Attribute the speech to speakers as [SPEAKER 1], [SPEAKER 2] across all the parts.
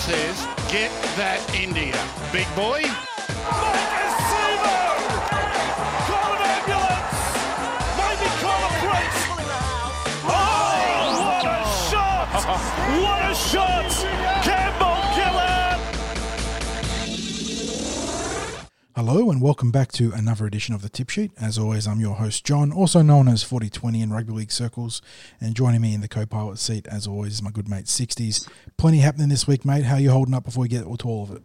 [SPEAKER 1] says, get that India. Big boy.
[SPEAKER 2] Hello and welcome back to another edition of the Tip Sheet. As always, I'm your host John, also known as 4020 in rugby league circles, and joining me in the co-pilot seat, as always, is my good mate 60s. Plenty happening this week, mate. How you holding up before we get to all of it?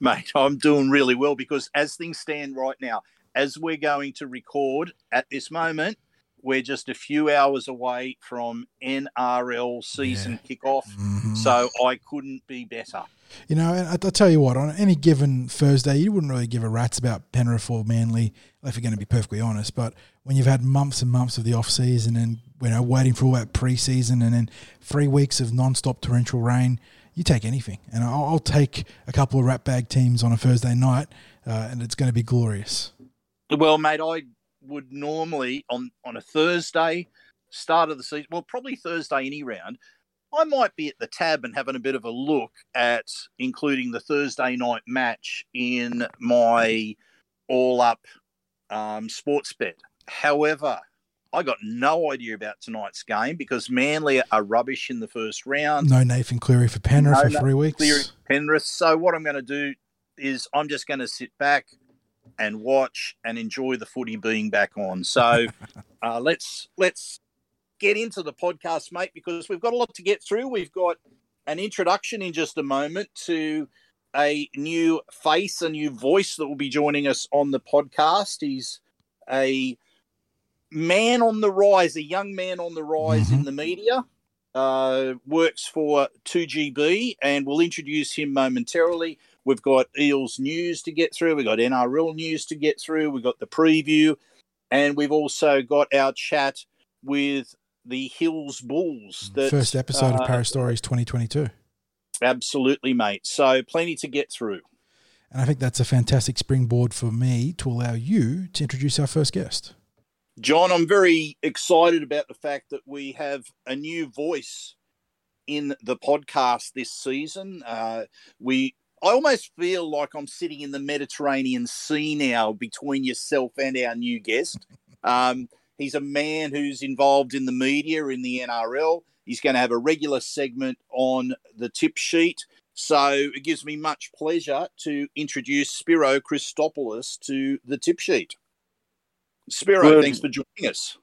[SPEAKER 3] Mate, I'm doing really well because as things stand right now, as we're going to record at this moment, we're just a few hours away from NRL season kickoff. Mm-hmm. So I couldn't be better.
[SPEAKER 2] You know, and I, tell you what, on any given Thursday, you wouldn't really give a rat's about Penrith or Manly, if you're going to be perfectly honest. But when you've had months and months of the off season and you know waiting for all that preseason and then three weeks of non-stop torrential rain, you take anything. And I'll, I'll take a couple of rat bag teams on a Thursday night, uh, and it's going to be glorious.
[SPEAKER 3] Well, mate, I would normally on on a Thursday, start of the season, well, probably Thursday any round, I might be at the tab and having a bit of a look at including the Thursday night match in my all up um, sports bet. However, I got no idea about tonight's game because Manly are rubbish in the first round.
[SPEAKER 2] No Nathan Cleary for Penrith
[SPEAKER 3] No,
[SPEAKER 2] for three weeks.
[SPEAKER 3] Cleary Penrith. So what I'm going to do is I'm just going to sit back and watch and enjoy the footy being back on. So uh, let's let's get into the podcast, mate, because we've got a lot to get through. We've got an introduction in just a moment to a new face, a new voice that will be joining us on the podcast. He's a man on the rise, a young man on the rise in the media. Uh, works for 2GB, and we'll introduce him momentarily. We've got Eels news to get through. We've got NRL news to get through. We've got the preview, and we've also got our chat with the Hills Bulls. That,
[SPEAKER 2] First episode
[SPEAKER 3] uh,
[SPEAKER 2] of Paris Stories 2022.
[SPEAKER 3] Absolutely, mate. So plenty to get through.
[SPEAKER 2] And I think that's a fantastic springboard for me to allow you to introduce our first guest.
[SPEAKER 3] John, I'm very excited about the fact that we have a new voice in the podcast this season. Uh, we, I almost feel like I'm sitting in the Mediterranean Sea now between yourself and our new guest. Um, he's a man who's involved in the media in the NRL. He's going to have a regular segment on the tip sheet. So it gives me much pleasure to introduce Spiro Christopoulos to the tip sheet. Spiro,
[SPEAKER 4] Good.
[SPEAKER 3] thanks for joining us.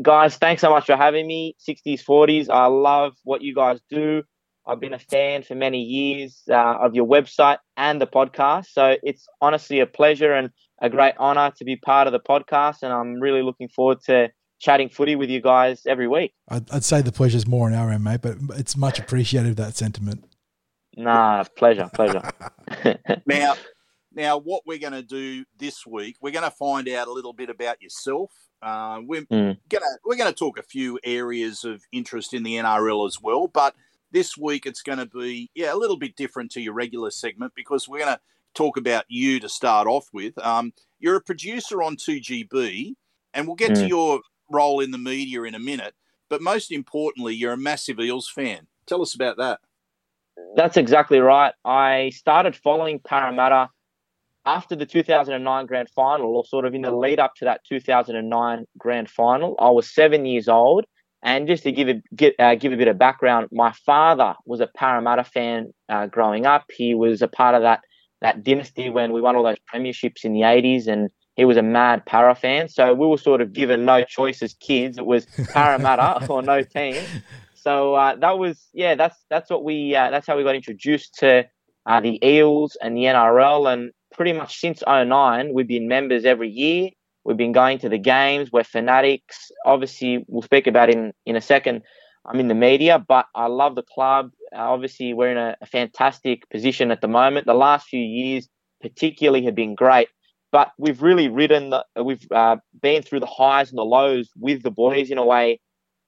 [SPEAKER 4] guys, thanks so much for having me. 60s, 40s. I love what you guys do. I've been a fan for many years uh, of your website and the podcast. So it's honestly a pleasure and a great honor to be part of the podcast. And I'm really looking forward to chatting footy with you guys every week.
[SPEAKER 2] I'd, I'd say the pleasure's more on our end, mate, but it's much appreciated that sentiment.
[SPEAKER 4] Nah, pleasure, pleasure.
[SPEAKER 3] Now, now, what we're going to do this week, we're going to find out a little bit about yourself. Uh, we're
[SPEAKER 4] Mm.
[SPEAKER 3] gonna we're going to talk a few areas of interest in the NRL as well, but this week it's going to be yeah a little bit different to your regular segment because we're going to talk about you to start off with. Um, you're a producer on 2GB, and we'll get to
[SPEAKER 4] Mm.
[SPEAKER 3] your role in the media in a minute. But most importantly, you're a massive Eels fan. Tell us about that.
[SPEAKER 4] That's exactly right. I started following Parramatta after the 2009 grand final, or sort of in the lead up to that 2009 grand final. I was seven years old. And just to give a, get, uh, give a bit of background, my father was a Parramatta fan uh, growing up. He was a part of that, that dynasty when we won all those premierships in the 80s, and he was a mad Para fan. So we were sort of given no choice as kids. It was Parramatta or no team. So uh, that was yeah, that's that's what we uh, that's how we got introduced to uh, the Eels and the NRL, and pretty much since 09, we've been members every year. We've been going to the games. We're fanatics. Obviously, we'll speak about in in a second. I'm in the media, but I love the club. Obviously, we're in a, a fantastic position at the moment. The last few years, particularly, have been great. But we've really ridden, the, we've uh, been through the highs and the lows with the boys in a way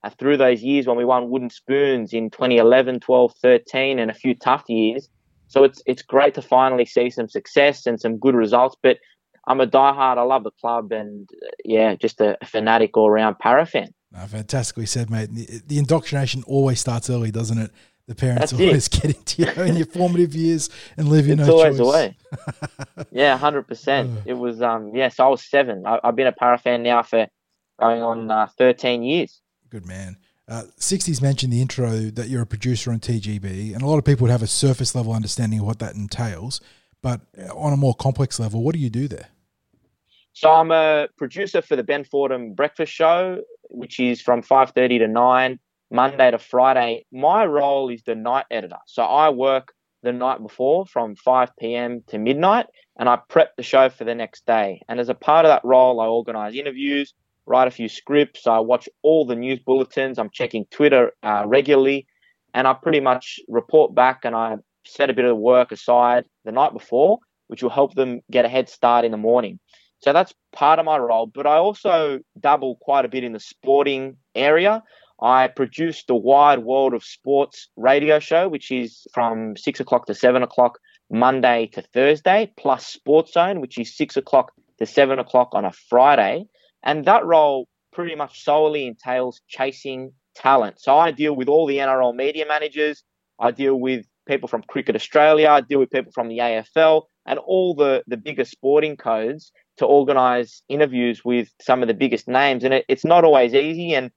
[SPEAKER 4] uh, through those years when we won wooden spoons in 2011, 12, 13, and a few tough years. So it's it's great to finally see some success and some good results. But I'm a diehard. I love the club, and uh, yeah, just a, fanatic all round para fan.
[SPEAKER 2] No, fantastically said, mate. The, the indoctrination always starts early, doesn't it? The parents
[SPEAKER 4] That's
[SPEAKER 2] always get into you in your formative years and leave you
[SPEAKER 4] it's
[SPEAKER 2] no
[SPEAKER 4] always
[SPEAKER 2] choice.
[SPEAKER 4] the way. yeah, hundred percent. It was um yeah. So I was seven. I, I've been a para fan now for going on uh, thirteen years.
[SPEAKER 2] Good man. Uh, 60s mentioned the intro that you're a producer on 2GB, and a lot of people would have a surface level understanding of what that entails. But on a more complex level, what do you do there?
[SPEAKER 4] So I'm a producer for the Ben Fordham Breakfast Show, which is from five thirty to nine, Monday to Friday. My role is the night editor. So I work the night before from 5 p.m. to midnight, and I prep the show for the next day. And as a part of that role, I organise interviews, write a few scripts, I watch all the news bulletins, I'm checking Twitter uh, regularly, and I pretty much report back and I set a bit of work aside the night before, which will help them get a head start in the morning. So that's part of my role, but I also dabble quite a bit in the sporting area. I produce the Wide World of Sports radio show, which is from six o'clock to seven o'clock Monday to Thursday, plus Sports Zone, which is six o'clock to seven o'clock on a Friday. And that role pretty much solely entails chasing talent. So I deal with all the NRL media managers, I deal with people from Cricket Australia, I deal with people from the AFL, and all the, the bigger sporting codes to organise interviews with some of the biggest names. And it, it's not always easy. And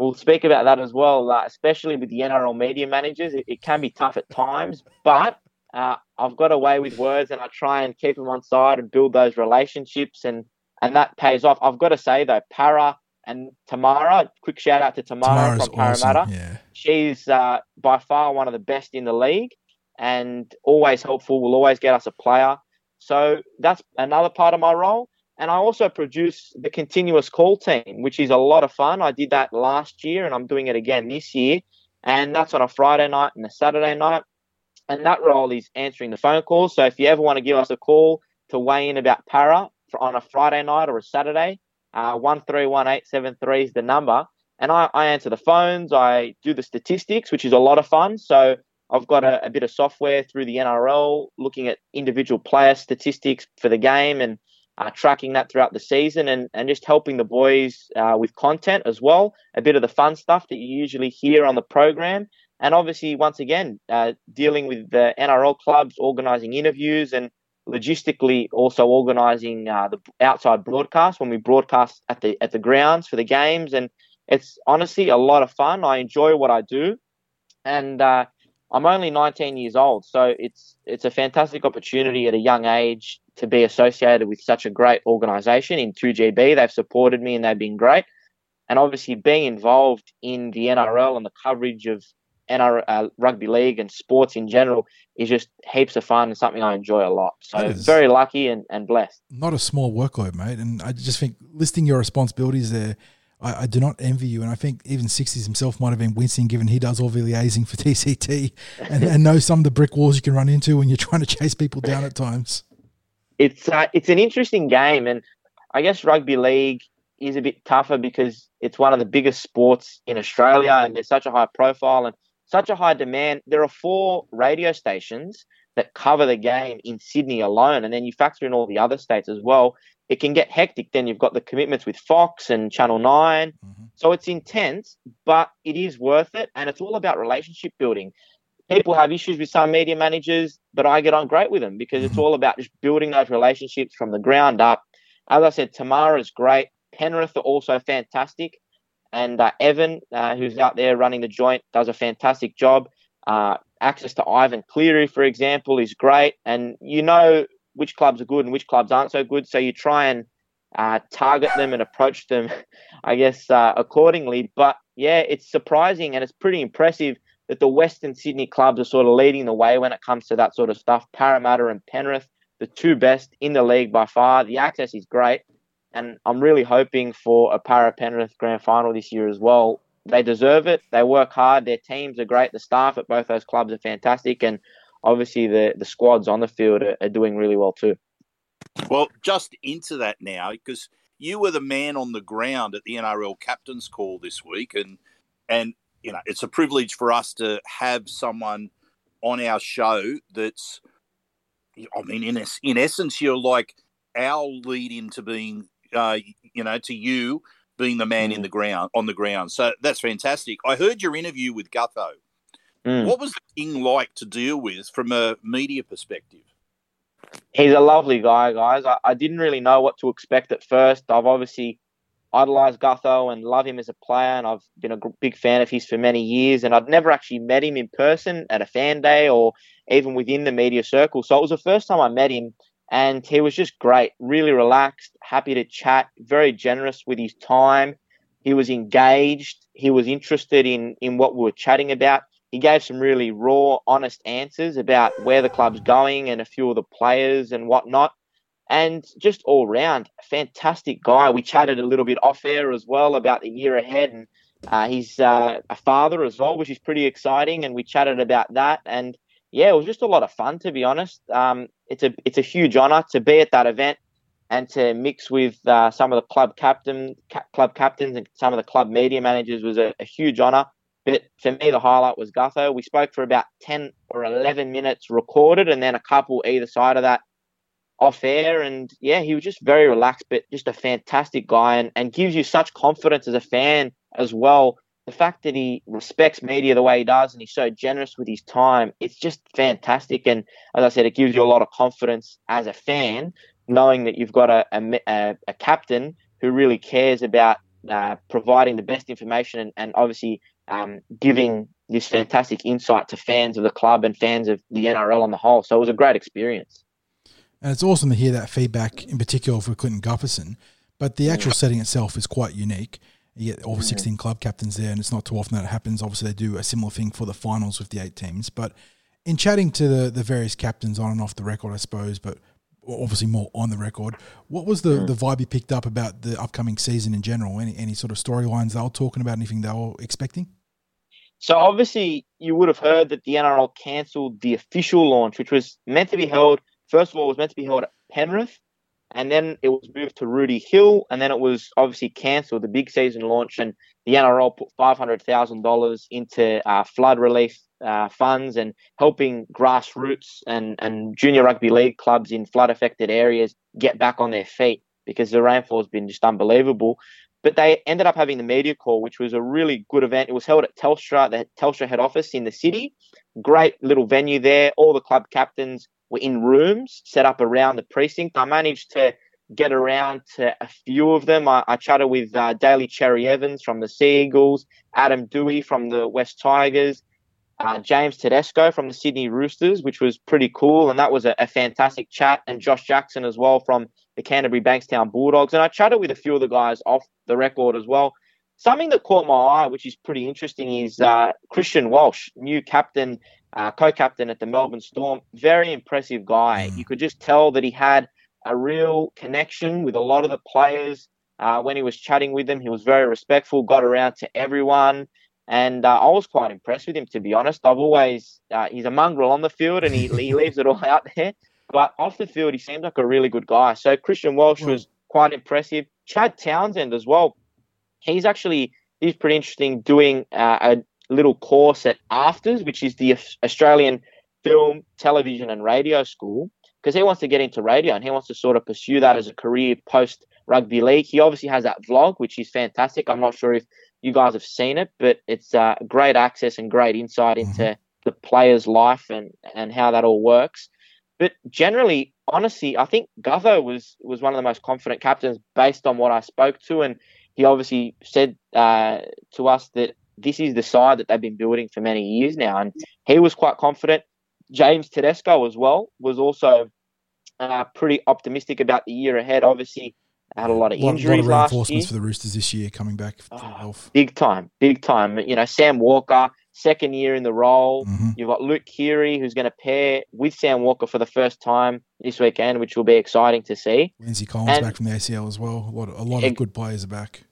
[SPEAKER 4] we'll speak about that as well, uh, especially with the NRL media managers. It, it can be tough at times, but uh, I've got away with words and I try and keep them on side and build those relationships. And, and that pays off. I've got to say, though, Para and Tamara, quick shout out to Tamara
[SPEAKER 2] Tamara's
[SPEAKER 4] from Parramatta.
[SPEAKER 2] awesome. Yeah.
[SPEAKER 4] She's uh, by far one of the best in the league and always helpful, will always get us a player. So that's another part of my role. And I also produce the continuous call team, which is a lot of fun. I did that last year and I'm doing it again this year. And that's on a Friday night and a Saturday night. And that role is answering the phone calls. So if you ever want to give us a call to weigh in about para on a Friday night or a Saturday, uh, 131873 is the number. And I, I answer the phones, I do the statistics, which is a lot of fun. So I've got a, a, bit of software through the NRL looking at individual player statistics for the game and uh, tracking that throughout the season and, and just helping the boys uh, with content as well. A bit of the fun stuff that you usually hear on the program. And obviously, once again, uh, dealing with the NRL clubs, organising interviews and logistically also organising uh, the outside broadcast when we broadcast at the at the grounds for the games. And it's honestly a lot of fun. I enjoy what I do. And uh, I'm only 19 years old, so it's it's a fantastic opportunity at a young age to be associated with such a great organisation in 2GB. They've supported me and they've been great, and obviously being involved in the NRL and the coverage of NRL uh, rugby league and sports in general is just heaps of fun and something I enjoy a lot. So very lucky and, and blessed.
[SPEAKER 2] Not a small workload, mate. And I just think listing your responsibilities there, I, I do not envy you. And I think even 60s himself might have been wincing given he does all the liaising for TCT and, and knows some of the brick walls you can run into when you're trying to chase people down at times.
[SPEAKER 4] It's uh, it's an interesting game, and I guess rugby league is a bit tougher because it's one of the biggest sports in Australia, and there's such a high profile and such a high demand. There are four radio stations that cover the game in Sydney alone, and then you factor in all the other states as well. It can get hectic. Then you've got the commitments with Fox and Channel 9 so it's intense, but it is worth it, and it's all about relationship building people have issues with some media managers, but I get on great with them because it's all about just building those relationships from the ground up. As I said, Tamara's great. Penrith are also fantastic. And uh, Evan, uh, who's out there running the joint, does a fantastic job. Uh, access to Ivan Cleary, for example, is great. And you know which clubs are good and which clubs aren't so good. So you try and uh, target them and approach them, I guess, uh, accordingly. But yeah, it's surprising and it's pretty impressive that the Western Sydney clubs are sort of leading the way when it comes to that sort of stuff. Parramatta and Penrith, the two best in the league by far. The access is great. And I'm really hoping for a Para Penrith grand final this year as well. They deserve it. They work hard. Their teams are great. The staff at both those clubs are fantastic. And obviously, the, the squads on the field are, are doing really well too.
[SPEAKER 3] Well, just into that now, because you were the man on the ground at the NRL captain's call this week, and and you know it's a privilege for us to have someone on our show that's, I mean, in in essence, you're like our lead into being, uh, you know, to you being the man in the ground on the ground. So that's fantastic. I heard your interview with Gutho.
[SPEAKER 4] Mm.
[SPEAKER 3] What was the king like to deal with from a media perspective?
[SPEAKER 4] He's a lovely guy, guys. I, I didn't really know what to expect at first. I've obviously idolized Gutho and love him as a player, and I've been a big fan of his for many years. And I'd never actually met him in person at a fan day or even within the media circle. So it was the first time I met him, and he was just great, really relaxed, happy to chat, very generous with his time. He was engaged. He was interested in in what we were chatting about. He gave some really raw, honest answers about where the club's going and a few of the players and whatnot and just all round, fantastic guy. We chatted a little bit off air as well about the year ahead, and uh, he's uh, a father as well, which is pretty exciting. And we chatted about that, and yeah, it was just a lot of fun to be honest. Um, it's a it's a huge honour to be at that event and to mix with uh, some of the club captain ca- club captains and some of the club media managers was a, a huge honour. But for me, the highlight was Gutho. We spoke for about ten or eleven minutes recorded, and then a couple either side of that off air and yeah he was just very relaxed but just a fantastic guy and, and gives you such confidence as a fan as well the fact that he respects media the way he does and he's so generous with his time it's just fantastic and as i said it gives you a lot of confidence as a fan knowing that you've got a, a, a captain who really cares about uh, providing the best information and, and obviously um, giving this fantastic insight to fans of the club and fans of the NRL on the whole. So it was a great experience.
[SPEAKER 2] And it's awesome to hear that feedback, in particular for Clinton Gutherson. But the actual setting itself is quite unique. You get all 16 club captains there, and it's not too often that it happens. Obviously, they do a similar thing for the finals with the eight teams. But in chatting to the, the various captains on and off the record, I suppose, but obviously more on the record, what was the, mm. the vibe you picked up about the upcoming season in general? Any, any sort of storylines they were talking about, anything they were expecting?
[SPEAKER 4] So obviously, you would have heard that the NRL cancelled the official launch, which was meant to be held First of all, it was meant to be held at Penrith, and then it was moved to Rooty Hill, and then it was obviously cancelled, the big season launch, and the NRL put $500,000 into uh, flood relief uh, funds and helping grassroots and, and junior rugby league clubs in flood affected areas get back on their feet because the rainfall has been just unbelievable. But they ended up having the media call, which was a really good event. It was held at Telstra, the Telstra head office in the city. Great little venue there. All the club captains were in rooms set up around the precinct. I managed to get around to a few of them. I, I chatted with uh, Daly Cherry Evans from the Sea Eagles, Adam Doueihi from the West Tigers, uh, James Tedesco from the Sydney Roosters, which was pretty cool. And that was a, a, fantastic chat. And Josh Jackson as well from the Canterbury Bankstown Bulldogs. And I chatted with a few of the guys off the record as well. Something that caught my eye, which is pretty interesting, is uh, Christian Welch, new captain uh, co-captain at the Melbourne Storm. Very impressive guy. Mm. You could just tell that he had a real connection with a lot of the players. Uh, when he was chatting with them, he was very respectful, got around to everyone, and uh, I was quite impressed with him. To be honest, I've always uh, he's a mongrel on the field and he, he leaves it all out there, but off the field he seemed like a really good guy. So Christian Welch was quite impressive. Chad Townsend as well. He's actually he's pretty interesting doing uh, a little course at AFTRS, which is the Australian Film, Television and Radio School, because he wants to get into radio and he wants to sort of pursue that as a career post rugby league. He obviously has that vlog, which is fantastic. I'm not sure if you guys have seen it, but it's uh, great access and great insight mm-hmm. into the player's life and, and how that all works. But generally, honestly, I think Gutho was was one of the most confident captains based on what I spoke to, and he obviously said uh, to us that this is the side that they've been building for many years now. And he was quite confident. James Tedesco as well was also uh, pretty optimistic about the year ahead. Obviously, had a lot of injuries
[SPEAKER 2] a lot of
[SPEAKER 4] reinforcements
[SPEAKER 2] for the Roosters this year coming back oh, health.
[SPEAKER 4] Big time, big time. You know, Sam Walker, second year in the role. Mm-hmm. You've got Luke Keary, who's going to pair with Sam Walker for the first time this weekend, which will be exciting to see.
[SPEAKER 2] Lindsay Collins and, back from the ACL as well. A lot, a lot of good players are back.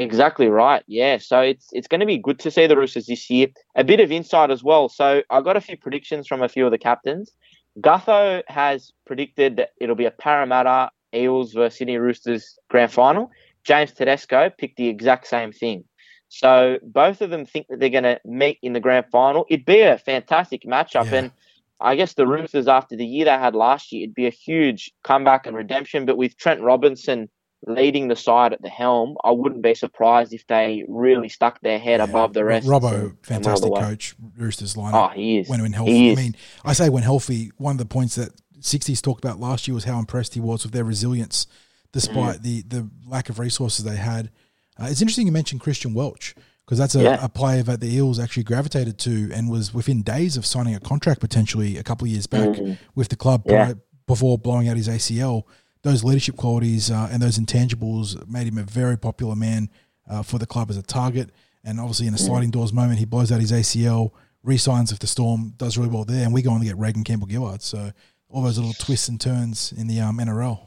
[SPEAKER 4] Exactly right. Yeah. So it's it's going to be good to see the Roosters this year. A bit of insight as well. So I got a few predictions from a few of the captains. Gutho has predicted that it'll be a Parramatta Eels versus Sydney Roosters grand final. James Tedesco picked the exact same thing. So both of them think that they're going to meet in the grand final. It'd be a fantastic matchup. Yeah. And I guess the Roosters, after the year they had last year, it'd be a huge comeback and redemption. But with Trent Robinson leading the side at the helm, I wouldn't be surprised if they really stuck their head
[SPEAKER 2] Yeah.
[SPEAKER 4] above the rest.
[SPEAKER 2] Robbo,
[SPEAKER 4] and- and went all the
[SPEAKER 2] fantastic coach. Roosters lineup.
[SPEAKER 4] Oh, he is.
[SPEAKER 2] when when
[SPEAKER 4] He
[SPEAKER 2] healthy. I mean, I say when healthy. One of the points that Sixties talked about last year was how impressed he was with their resilience, despite
[SPEAKER 4] Mm.
[SPEAKER 2] the the lack of resources they had. Uh, it's interesting you mentioned Christian Welch because that's a,
[SPEAKER 4] Yeah.
[SPEAKER 2] a player that the Eels actually gravitated to and was within days of signing a contract potentially a couple of years back with the club.
[SPEAKER 4] Yeah.
[SPEAKER 2] prior, before blowing out his ACL. Those leadership qualities uh, and those intangibles made him a very popular man uh, for the club as a target. And obviously, in a sliding doors moment, he blows out his ACL, re-signs with the Storm, does really well there, and we go on to get Reagan Campbell Gillard. So all those little twists and turns in the um, NRL.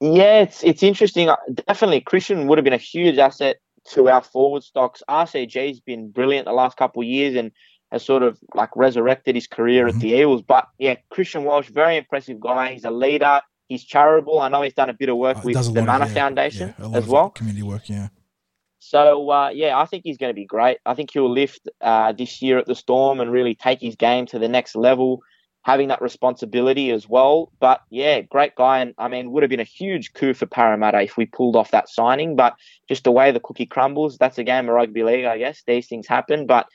[SPEAKER 4] Yeah, it's it's interesting. Uh, Definitely, Christian would have been a huge asset to our forward stocks. RCG's been brilliant the last couple of years and has sort of like resurrected his career
[SPEAKER 2] Mm-hmm.
[SPEAKER 4] at the Eels. But yeah, Christian Welch, very impressive guy. He's a leader. He's charitable. I know he's done a bit of work
[SPEAKER 2] Uh,
[SPEAKER 4] with the Mana
[SPEAKER 2] of, yeah,
[SPEAKER 4] Foundation
[SPEAKER 2] yeah,
[SPEAKER 4] as well.
[SPEAKER 2] community work. Yeah,
[SPEAKER 4] So uh, yeah, I think he's going to be great. I think he'll lift uh, this year at the Storm and really take his game to the next level, having that responsibility as well. But yeah, great guy, and I mean, would have been a huge coup for Parramatta if we pulled off that signing. But just the way the cookie crumbles, that's a game of rugby league, I guess. These things happen, but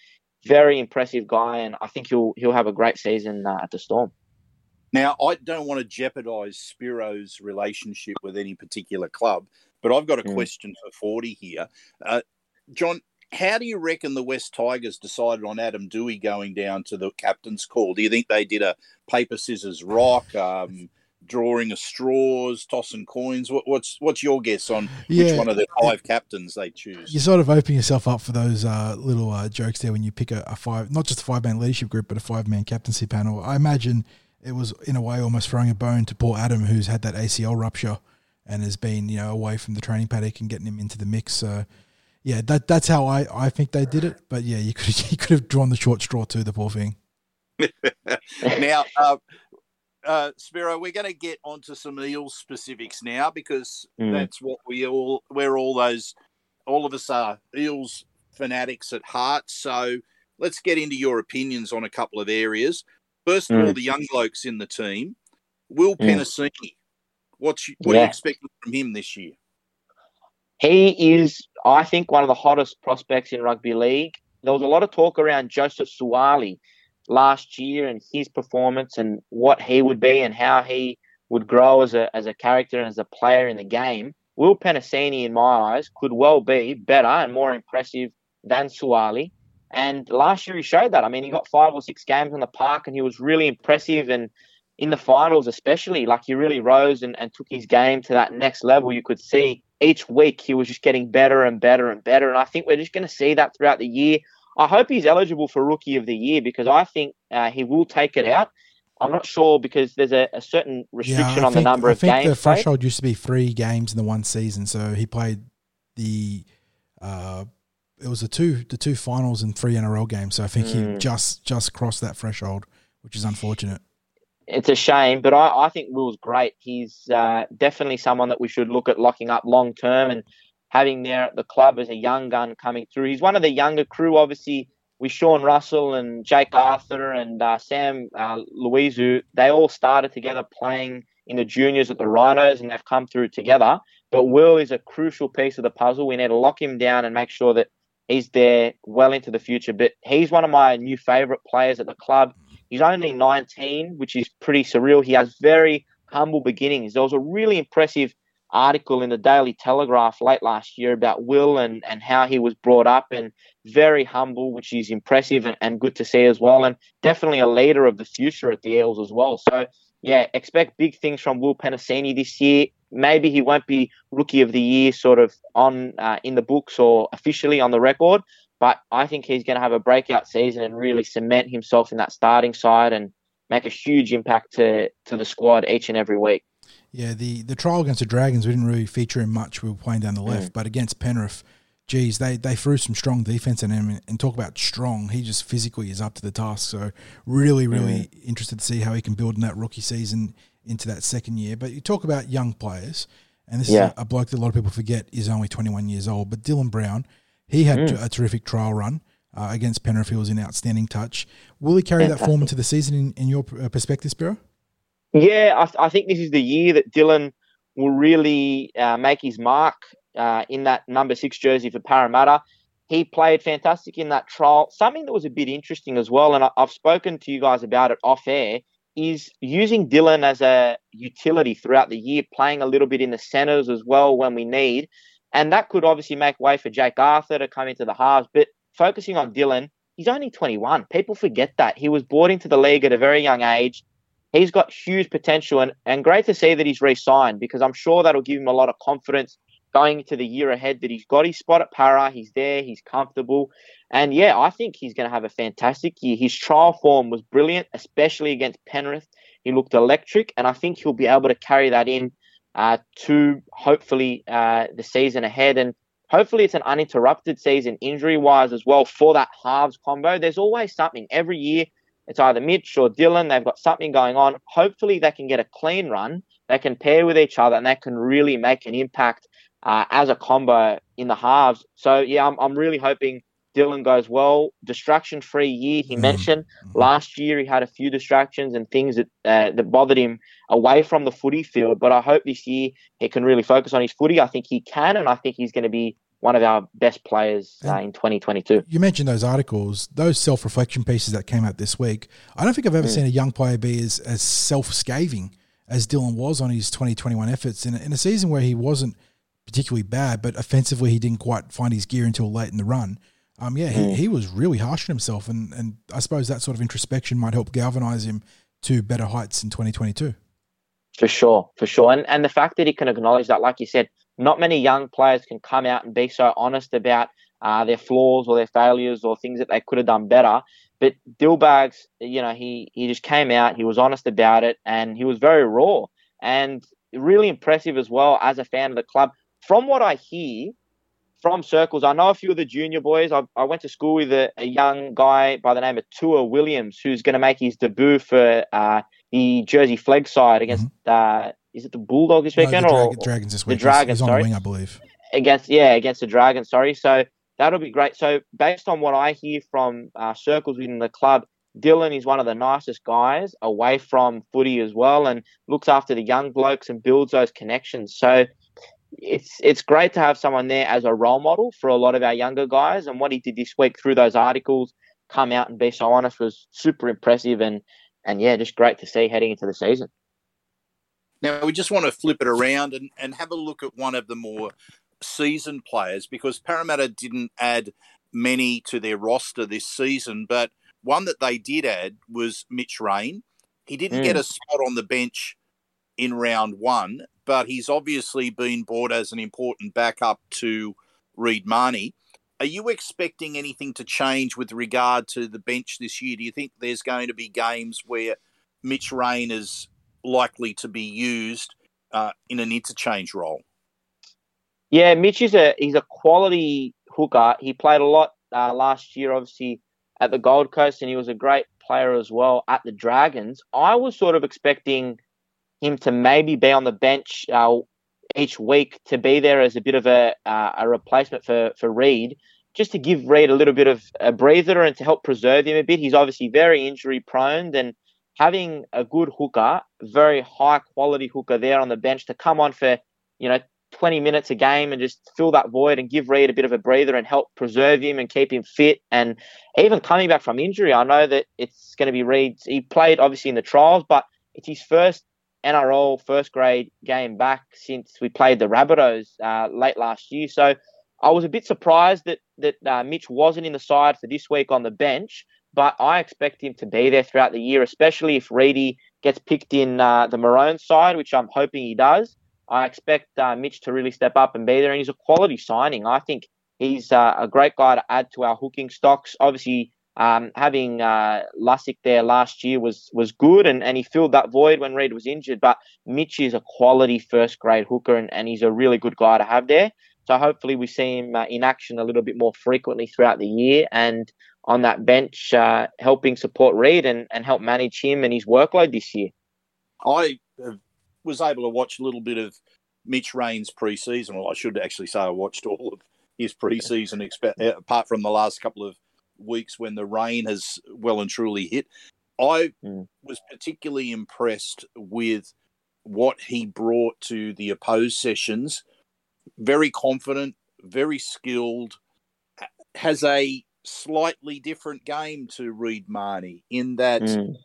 [SPEAKER 4] very impressive guy, and I think he'll he'll have a great season uh, at the Storm.
[SPEAKER 3] Now, I don't want to jeopardise Spiro's relationship with any particular club, but I've got a
[SPEAKER 4] Mm.
[SPEAKER 3] question for 40 here. Uh, John, how do you reckon the West Tigers decided on Adam Doueihi going down to the captain's call? Do you think they did a paper, scissors, rock, um, drawing of straws, tossing coins? What, what's what's your guess on which one of the five captains they choose?
[SPEAKER 2] you sort of open yourself up for those uh, little uh, jokes there when you pick a, a five, not just a five man leadership group, but a five man captaincy panel. I imagine it was in a way almost throwing a bone to poor Adam, who's had that ACL rupture and has been you know away from the training paddock and getting him into the mix. So yeah, that that's how I, I think they did it. But yeah, you could you could have drawn the short straw too, the poor thing.
[SPEAKER 3] now, uh, uh, Spiro, we're going to get onto some Eels specifics now because
[SPEAKER 4] Mm.
[SPEAKER 3] that's what we all we're all those all of us are Eels fanatics at heart. So let's get into your opinions on a couple of areas. First of all, the young blokes in the team, Will
[SPEAKER 4] Mm.
[SPEAKER 3] Penisini. What's you- what are you expecting from him this year?
[SPEAKER 4] He is, I think, one of the hottest prospects in rugby league. There was a lot of talk around Joseph Suaalii last year and his performance and what he would be and how he would grow as a as a character and as a player in the game. Will Penisini, in my eyes, could well be better and more impressive than Suaalii. And last year he showed that. I mean, he got five or six games on the park and he was really impressive. And in the finals, especially, like he really rose and, and took his game to that next level. You could see each week he was just getting better and better and better. And I think we're just going to see that throughout the year. I hope he's eligible for Rookie of the Year because I think uh, he will take it out. I'm not sure because there's a, a certain restriction
[SPEAKER 2] I
[SPEAKER 4] on
[SPEAKER 2] think,
[SPEAKER 4] the number
[SPEAKER 2] I
[SPEAKER 4] of
[SPEAKER 2] think
[SPEAKER 4] games.
[SPEAKER 2] the
[SPEAKER 4] played.
[SPEAKER 2] threshold used to be three games in the one season, so he played the. Uh, it was the two the two finals and three NRL games. So I think he
[SPEAKER 4] Mm.
[SPEAKER 2] just just crossed that threshold, which is unfortunate.
[SPEAKER 4] it's a shame, but I, I think Will's great. He's uh, definitely someone that we should look at locking up long term and having there at the club as a young gun coming through. He's one of the younger crew, obviously, with Sean Russell and Jake Arthur and uh, Sam uh, Loizou. They all started together playing in the juniors at the Rhinos and they've come through together. But Will is a crucial piece of the puzzle. We need to lock him down and make sure that he's there well into the future. But he's one of my new favourite players at the club. He's only 19, which is pretty surreal. He has very humble beginnings. There was a really impressive article in the Daily Telegraph late last year about Will and, and how he was brought up and very humble, which is impressive and, and good to see as well. And definitely a leader of the future at the Eels as well. So, yeah, expect big things from Will Penisini this year. Maybe he won't be Rookie of the Year sort of on uh, in the books or officially on the record, but I think he's going to have a breakout season and really cement himself in that starting side and make a huge impact to, to the squad each and every week.
[SPEAKER 2] Yeah, the the trial against the Dragons, we didn't really feature him much. We were playing down the left, but against Penrith, geez, they they threw some strong defense in him. And talk about strong, he just physically is up to the task. So really, really interested to see how he can build in that rookie season into that second year. But you talk about young players, and this
[SPEAKER 4] Yeah.
[SPEAKER 2] is a, a bloke that a lot of people forget is only 21 years old. But Dylan Brown, he had a terrific trial run. Uh, against Penrith, he was in outstanding touch. Will he carry that form into the season in, in your uh, perspective, Spiro?
[SPEAKER 4] Yeah, I, th- I think this is the year that Dylan will really uh, make his mark uh, in that number six jersey for Parramatta. He played fantastic in that trial. Something that was a bit interesting as well, and I've spoken to you guys about it off air, is using Dylan as a utility throughout the year, playing a little bit in the centres as well when we need. And that could obviously make way for Jake Arthur to come into the halves. But focusing on Dylan, he's only 21. People forget that. He was brought into the league at a very young age. He's got huge potential and, and great to see that he's re signed because I'm sure that'll give him a lot of confidence going into the year ahead that he's got his spot at Para. He's there, he's comfortable. And yeah, I think he's going to have a fantastic year. His trial form was brilliant, especially against Penrith. He looked electric, and I think he'll be able to carry that in uh, to hopefully uh, the season ahead. And hopefully it's an uninterrupted season injury wise as well for that halves combo. There's always something every year. It's either Mitch or Dylan. They've got something going on. Hopefully they can get a clean run. They can pair with each other and they can really make an impact uh, as a combo in the halves. So yeah, I'm, I'm really hoping Dylan goes well. Distraction free year. He mm. mentioned mm-hmm. last year he had a few distractions and things that uh, that bothered him away from the footy field. But I hope this year he can really focus on his footy. I think he can, and I think he's going to be one of our best players uh, in 2022.
[SPEAKER 2] You mentioned those articles, those self reflection pieces that came out this week. I don't think I've ever mm. seen a young player be as, as self scathing as Dylan was on his 2021 efforts in, in a season where he wasn't particularly bad, but offensively he didn't quite find his gear until late in the run. Um, yeah, he, mm. he was really harsh on himself, and, and I suppose that sort of introspection might help galvanise him to better heights in 2022.
[SPEAKER 4] For sure, for sure. And, and the fact that he can acknowledge that, like you said, not many young players can come out and be so honest about uh, their flaws or their failures or things that they could have done better. But Dillbags, you know, he, he just came out, he was honest about it, and he was very raw and really impressive as well as a fan of the club. From what I hear, from circles. I know a few of the junior boys. I, I went to school with a, a, young guy by the name of Tua Williams, who's going to make his debut for uh, the Jersey Flegg side against. Mm-hmm. Uh, is it the Bulldogs this weekend
[SPEAKER 2] no,
[SPEAKER 4] or
[SPEAKER 2] Dragons this week?
[SPEAKER 4] The Dragons,
[SPEAKER 2] he's,
[SPEAKER 4] sorry.
[SPEAKER 2] Wing, I believe.
[SPEAKER 4] Against yeah, against the Dragons. Sorry. So that'll be great. So based on what I hear from uh, circles within the club, Dylan is one of the nicest guys away from footy as well, and looks after the young blokes and builds those connections. So it's it's great to have someone there as a role model for a lot of our younger guys. And what he did this week through those articles, come out and be so honest, was super impressive. And and yeah, just great to see heading into the season.
[SPEAKER 3] Now we just want to flip it around and, and have a look at one of the more seasoned players because Parramatta didn't add many to their roster this season, but one that they did add was Mitch Rein. He didn't mm. get a spot on the bench in round one, but he's obviously been brought as an important backup to Reed Mahoney. Are you expecting anything to change with regard to the bench this year? Do you think there's going to be games where Mitch Rein is likely to be used uh, in an interchange role?
[SPEAKER 4] Yeah, Mitch is a he's a quality hooker. He played a lot uh, last year, obviously at the Gold Coast, and he was a great player as well at the Dragons. I was sort of expecting him to maybe be on the bench uh, each week to be there as a bit of a uh, a replacement for for Reed, just to give Reed a little bit of a breather and to help preserve him a bit. He's obviously very injury prone, and having a good hooker, very high quality hooker there on the bench to come on for you know 20 minutes a game and just fill that void and give Reed a bit of a breather and help preserve him and keep him fit. And even coming back from injury, I know that it's going to be Reed. He played obviously in the trials, but it's his first NRL first grade game back since we played the Rabbitohs uh, late last year. So I was a bit surprised that that uh, Mitch wasn't in the side for this week on the bench, but I expect him to be there throughout the year, especially if Reedy gets picked in uh, the Maroon side, which I'm hoping he does. I expect uh, Mitch to really step up and be there, and he's a quality signing. I think he's uh, a great guy to add to our hooking stocks. Obviously, um, having uh, Lussick there last year was was good, and, and he filled that void when Reed was injured. But Mitch is a quality first grade hooker, and, and he's a really good guy to have there. So hopefully we see him uh, in action a little bit more frequently throughout the year, and on that bench, uh, helping support Reed and, and help manage him and his workload this year.
[SPEAKER 3] I was able to watch a little bit of Mitch Rein's preseason. Well, I should actually say I watched all of his preseason, apart from the last couple of weeks when the rain has well and truly hit. I mm. was particularly impressed with what he brought to the opposed sessions. Very confident, very skilled, has a slightly different game to Reed Mahoney in that
[SPEAKER 4] Mm.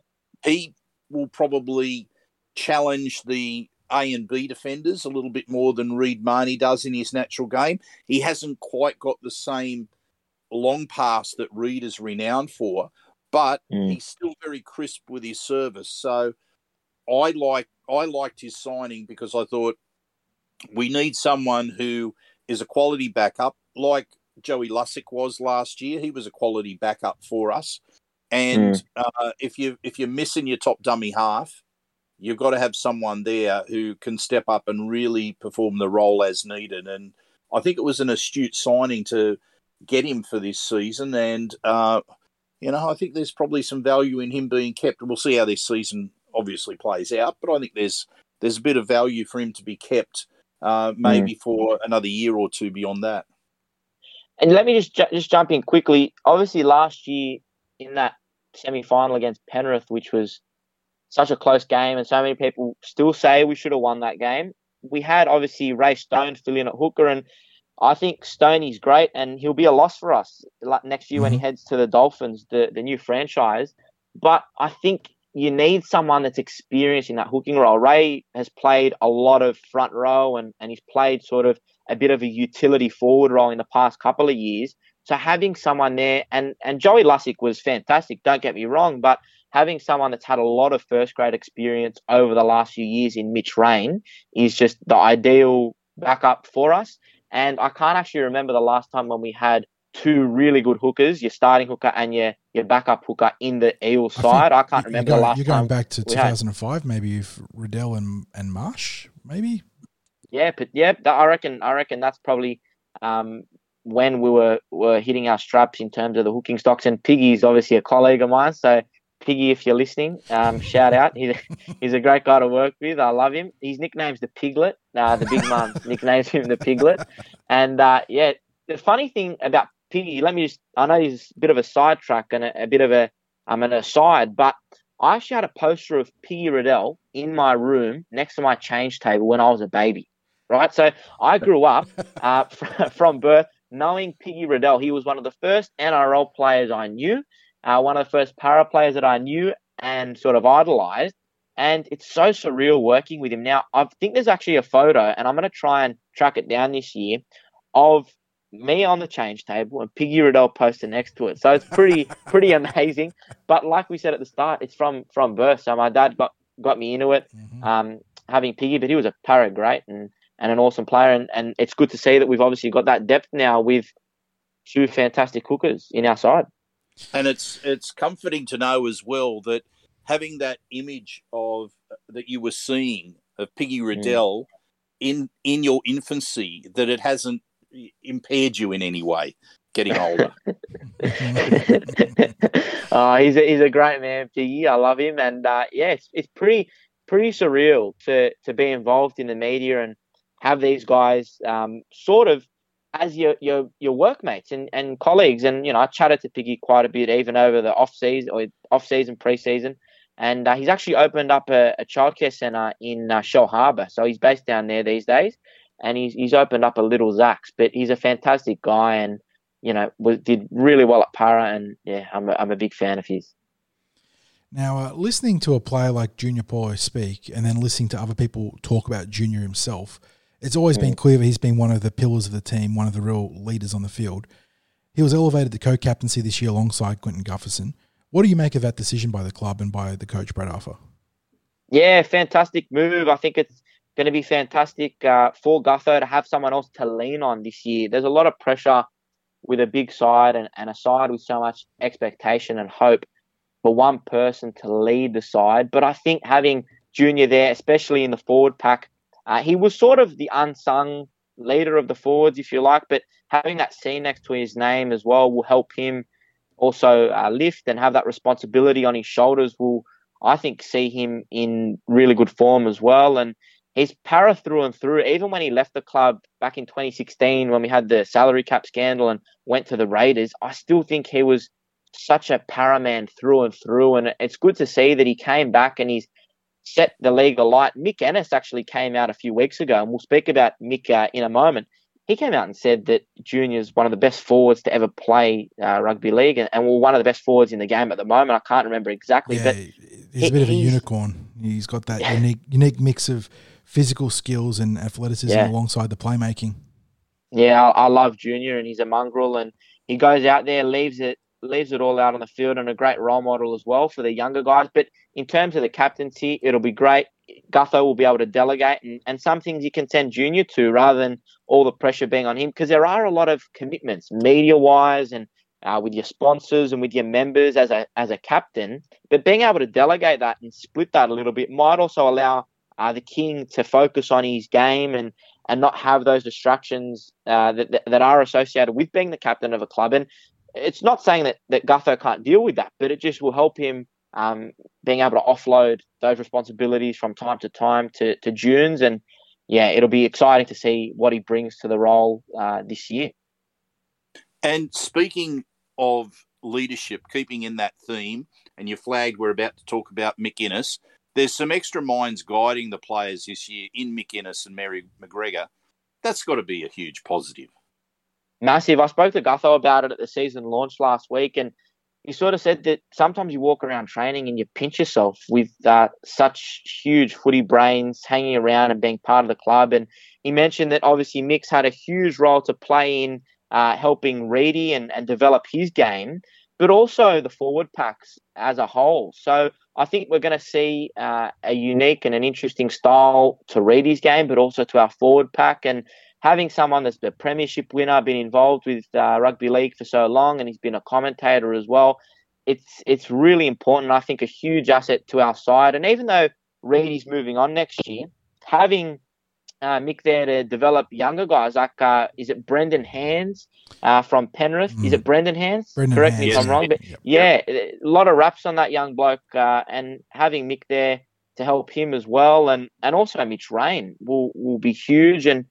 [SPEAKER 3] he will probably challenge the A and B defenders a little bit more than Reed Mahoney does in his natural game. He hasn't quite got the same long pass that Reed is renowned for, but
[SPEAKER 4] Mm.
[SPEAKER 3] he's still very crisp with his service. So I like I liked his signing because I thought we need someone who is a quality backup, like Joey Lussick was last year. He was a quality backup for us. And uh, if you if you're missing your top dummy half, you've got to have someone there who can step up and really perform the role as needed. And I think it was an astute signing to get him for this season. And uh, you know, I think there's probably some value in him being kept. We'll see how this season obviously plays out, but I think there's there's a bit of value for him to be kept, uh, maybe for another year or two beyond that.
[SPEAKER 4] And let me just ju- just jump in quickly. Obviously, last year in that semi final against Penrith, which was such a close game, and so many people still say we should have won that game. We had obviously Ray Stone filling at hooker, and I think Stoney's great, and he'll be a loss for us next year when he mhm. heads to the Dolphins, the the new franchise. But I think you need someone that's experienced in that hooking role. Ray has played a lot of front row, and and he's played sort of a bit of a utility forward role in the past couple of years. So having someone there, and and Joey Lussick was fantastic. Don't get me wrong, but having someone that's had a lot of first grade experience over the last few years in Mitch Rein is just the ideal backup for us. And I can't actually remember the last time when we had two really good hookers, your starting hooker and your your backup hooker in the Eels
[SPEAKER 2] think
[SPEAKER 4] side. I can't remember
[SPEAKER 2] you're
[SPEAKER 4] the
[SPEAKER 2] going,
[SPEAKER 4] last
[SPEAKER 2] You're going back to
[SPEAKER 4] we had.
[SPEAKER 2] 2005, maybe if Riddell and, and Marsh, maybe.
[SPEAKER 4] Yeah, but yeah, I reckon. I reckon that's probably um, when we were were hitting our straps in terms of the hooking stocks. And Piggy's obviously a colleague of mine, so Piggy, if you're listening, um, shout out. He's a, he's a great guy to work with. I love him. His nickname's the Piglet. Uh, the big mum nicknames him the Piglet. And uh, yeah, the funny thing about Piggy, let me just. I know he's a bit of a sidetrack and a, a bit of a um, an aside, but I actually had a poster of Piggy Riddell in my room next to my change table when I was a baby. Right, so I grew up uh, from birth knowing Piggy Riddell. He was one of the first NRL players I knew, uh, one of the first para players that I knew and sort of idolized. And it's so surreal working with him. Now, I think there's actually a photo, and I'm going to try and track it down this year, of me on the change table and Piggy Riddell posted next to it. So it's pretty pretty amazing. But like we said at the start, it's from from birth. So my dad got got me into it,
[SPEAKER 2] Mhm.
[SPEAKER 4] um, having Piggy, but he was a para great and and an awesome player. And, and it's good to see that we've obviously got that depth now with two fantastic hookers in our side.
[SPEAKER 3] And it's it's comforting to know as well that having that image of that you were seeing of Piggy Riddell in in your infancy that it hasn't impaired you in any way getting older.
[SPEAKER 4] uh, he's a, he's a great man, Piggy. I love him, and uh, yeah, it's, it's pretty pretty surreal to to be involved in the media and have these guys um, sort of as your your your workmates and, and colleagues. And you know, I chatted to Piggy quite a bit, even over the off season or off season, preseason. And uh, he's actually opened up a, a childcare centre in uh, Shell Harbour, so he's based down there these days. And he's he's opened up a little Zach's, but he's a fantastic guy, and you know, was, did really well at Para, and yeah, I'm a, I'm a big fan of his.
[SPEAKER 2] Now, uh, listening to a player like Junior Paulo speak and then listening to other people talk about Junior himself, it's always been clear that he's been one of the pillars of the team, one of the real leaders on the field. He was elevated to co captaincy this year alongside Clinton Gutherson. What do you make of that decision by the club and by the coach, Brad Arthur?
[SPEAKER 4] Yeah, fantastic move. I think it's going to be fantastic uh, for Gutho to have someone else to lean on this year. There's a lot of pressure with a big side and, and a side with so much expectation and hope for one person to lead the side. But I think having Junior there, especially in the forward pack, uh, he was sort of the unsung leader of the forwards, if you like. But having that C next to his name as well will help him also uh, lift and have that responsibility on his shoulders. Will I think see him in really good form as well. And he's para through and through. Even when he left the club back in 2016, when we had the salary cap scandal and went to the Raiders, I still think he was such a para man through and through. And it's good to see that he came back and he's set the league alight. Mick Ennis actually came out a few weeks ago, and we'll speak about Mick uh, in a moment. He came out and said that Junior's one of the best forwards to ever play uh, rugby league, and, and well, one of the best forwards in the game at the moment. I can't remember exactly,
[SPEAKER 2] Yeah,
[SPEAKER 4] but
[SPEAKER 2] he's a bit of a unicorn. He's got that unique unique mix of physical skills and athleticism
[SPEAKER 4] Yeah.
[SPEAKER 2] alongside the playmaking.
[SPEAKER 4] Yeah, I, I love Junior, and he's a mongrel, and he goes out there, leaves it, leaves it all out on the field, and a great role model as well for the younger guys. But in terms of the captaincy, it'll be great. Gutho will be able to delegate, and, and some things you can send Junior to rather than all the pressure being on him, because there are a lot of commitments, media wise, and uh, with your sponsors and with your members as a as a captain. But being able to delegate that and split that a little bit might also allow uh, the king to focus on his game and and not have those distractions uh, that, that are associated with being the captain of a club. And it's not saying that that Gutho can't deal with that, but it just will help him um, being able to offload those responsibilities from time to time to to Junes. And yeah, it'll be exciting to see what he brings to the role uh, this year.
[SPEAKER 3] And speaking of leadership, keeping in that theme, and you flagged we're about to talk about Mick Ennis, there's some extra minds guiding the players this year in Mick Ennis and Mary McGregor. That's got to be a huge positive.
[SPEAKER 4] massive. I spoke to Gutho about it at the season launch last week, and he sort of said that sometimes you walk around training and you pinch yourself with uh, such huge footy brains hanging around and being part of the club. And he mentioned that obviously Mick's had a huge role to play in uh, helping Reedy and, and develop his game, but also the forward packs as a whole. So I think we're going to see uh, a unique and an interesting style to Reedy's game, but also to our forward pack. And having someone that's a premiership winner, been involved with uh, rugby league for so long, and he's been a commentator as well. It's it's really important. I think a huge asset to our side. And even though Reedy's moving on next year, having uh, Mick there to develop younger guys like uh, is it Brendan Hands uh, from Penrith? Is it Brendan Hands?
[SPEAKER 2] Brendan
[SPEAKER 4] Correct me if I'm wrong, but
[SPEAKER 2] Yep.
[SPEAKER 4] yeah, a lot of raps on that young bloke, uh, and having Mick there to help him as well, and and also Mitch Rein will will be huge, and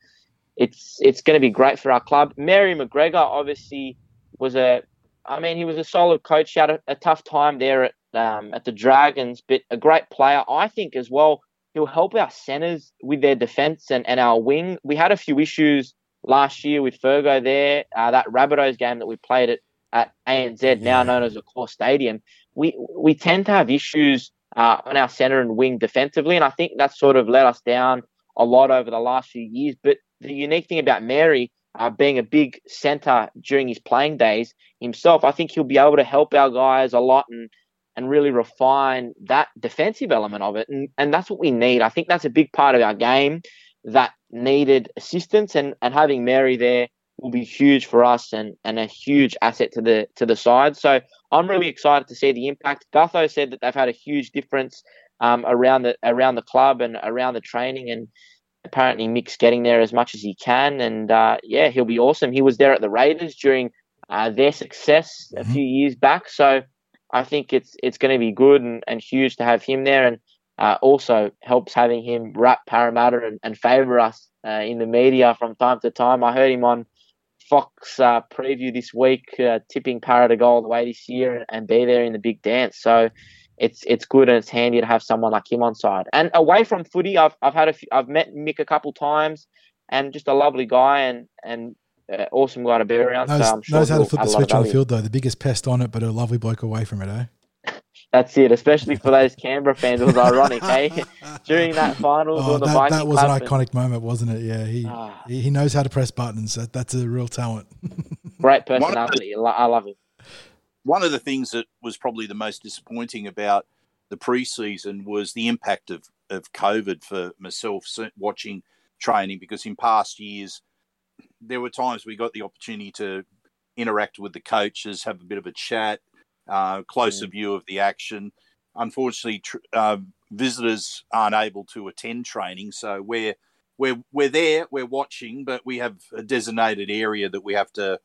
[SPEAKER 4] it's it's going to be great for our club. Mary McGregor obviously was a, I mean, he was a solid coach. He had a, a tough time there at um, at the Dragons, but a great player, I think as well. He'll help our centres with their defence and, and our wing. We had a few issues last year with Fergo there. Uh, that Rabbitohs game that we played at, at ANZ, now known as Accor stadium. We we tend to have issues uh, on our centre and wing defensively, and I think that's sort of let us down a lot over the last few years. But the unique thing about Mary uh, being a big centre during his playing days himself, I think he'll be able to help our guys a lot and and really refine that defensive element of it. And and that's what we need. I think that's a big part of our game that needed assistance and, and having Mary there will be huge for us and, and a huge asset to the to the side. So I'm really excited to see the impact. Gutho said that they've had a huge difference um, around the around the club and around the training and apparently Mick's getting there as much as he can and uh, yeah he'll be awesome. He was there at the Raiders during uh, their success a
[SPEAKER 2] Mhm.
[SPEAKER 4] few years back. So I think it's it's going to be good and, and huge to have him there and uh, also helps having him rap Parramatta and, and favour us uh, in the media from time to time. I heard him on Fox uh, preview this week, uh, tipping Parra to go all the way this year and be there in the big dance. So it's it's good and it's handy to have someone like him on side. And away from footy, I've I've had a few, I've met Mick a couple times, and just a lovely guy and and uh, awesome guy to be around.
[SPEAKER 2] Knows,
[SPEAKER 4] so I'm sure
[SPEAKER 2] knows how to flip the
[SPEAKER 4] a
[SPEAKER 2] switch on the field, though. The biggest pest on it, but a lovely bloke away from it, eh?
[SPEAKER 4] That's it, especially for those Canberra fans. It was ironic, eh? During that final,
[SPEAKER 2] Oh,
[SPEAKER 4] or the
[SPEAKER 2] that, that was an
[SPEAKER 4] Cup and-
[SPEAKER 2] iconic moment, wasn't it? Yeah, he
[SPEAKER 4] Ah.
[SPEAKER 2] he he knows how to press buttons. That, that's a real talent.
[SPEAKER 4] Great
[SPEAKER 3] One of the-
[SPEAKER 4] personality. Lo- I love him.
[SPEAKER 3] One of the things that was probably the most disappointing about the preseason was the impact of, of COVID for myself watching training because in past years there were times we got the opportunity to interact with the coaches, have a bit of a chat, uh, closer view of the action. Unfortunately, tr- uh, visitors aren't able to attend training, so we're we're we're there, we're watching, but we have a designated area that we have to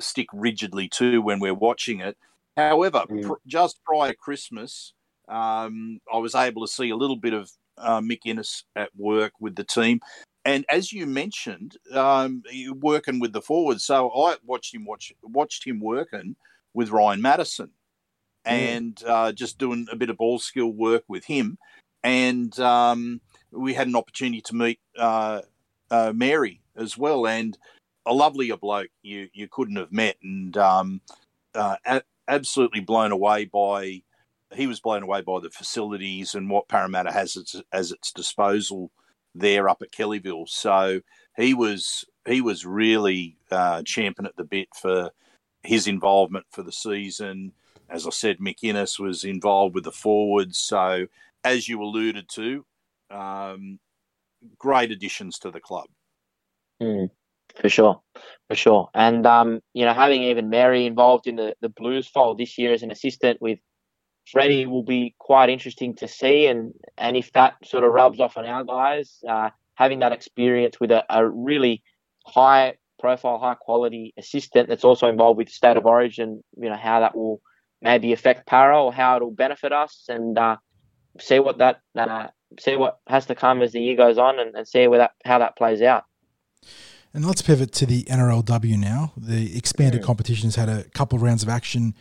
[SPEAKER 3] stick rigidly to when we're watching it. However,
[SPEAKER 4] Mm.
[SPEAKER 3] pr- just prior Christmas, um, I was able to see a little bit of uh, Mick Ennis at work with the team. And as you mentioned, um, working with the forwards. So I watched him watch watched him working with Ryan Matterson, and uh, just doing a bit of ball skill work with him. and um, we had an opportunity to meet uh, uh, Mary as well, and a lovelier bloke you you couldn't have met, and um, uh, a- absolutely blown away by. He was blown away by the facilities and what Parramatta has its, as its disposal there up at Kellyville. So he was he was really uh, champing at the bit for his involvement for the season. As I said, Mick Ennis was involved with the forwards. So as you alluded to, um, great additions to the club.
[SPEAKER 4] Mm, for sure, for sure. And um, you know, having even Mary involved in the the Blues fold this year as an assistant with Freddie will be quite interesting to see. And and if that sort of rubs off on our guys, uh, having that experience with a, a really high profile, high quality assistant that's also involved with state of origin, you know, how that will maybe affect Para or how it'll benefit us, and uh, see what that uh, see what has to come as the year goes on, and, and see where that how that plays out.
[SPEAKER 2] And let's pivot to the NRLW now. The expanded mm. has had a couple of rounds of action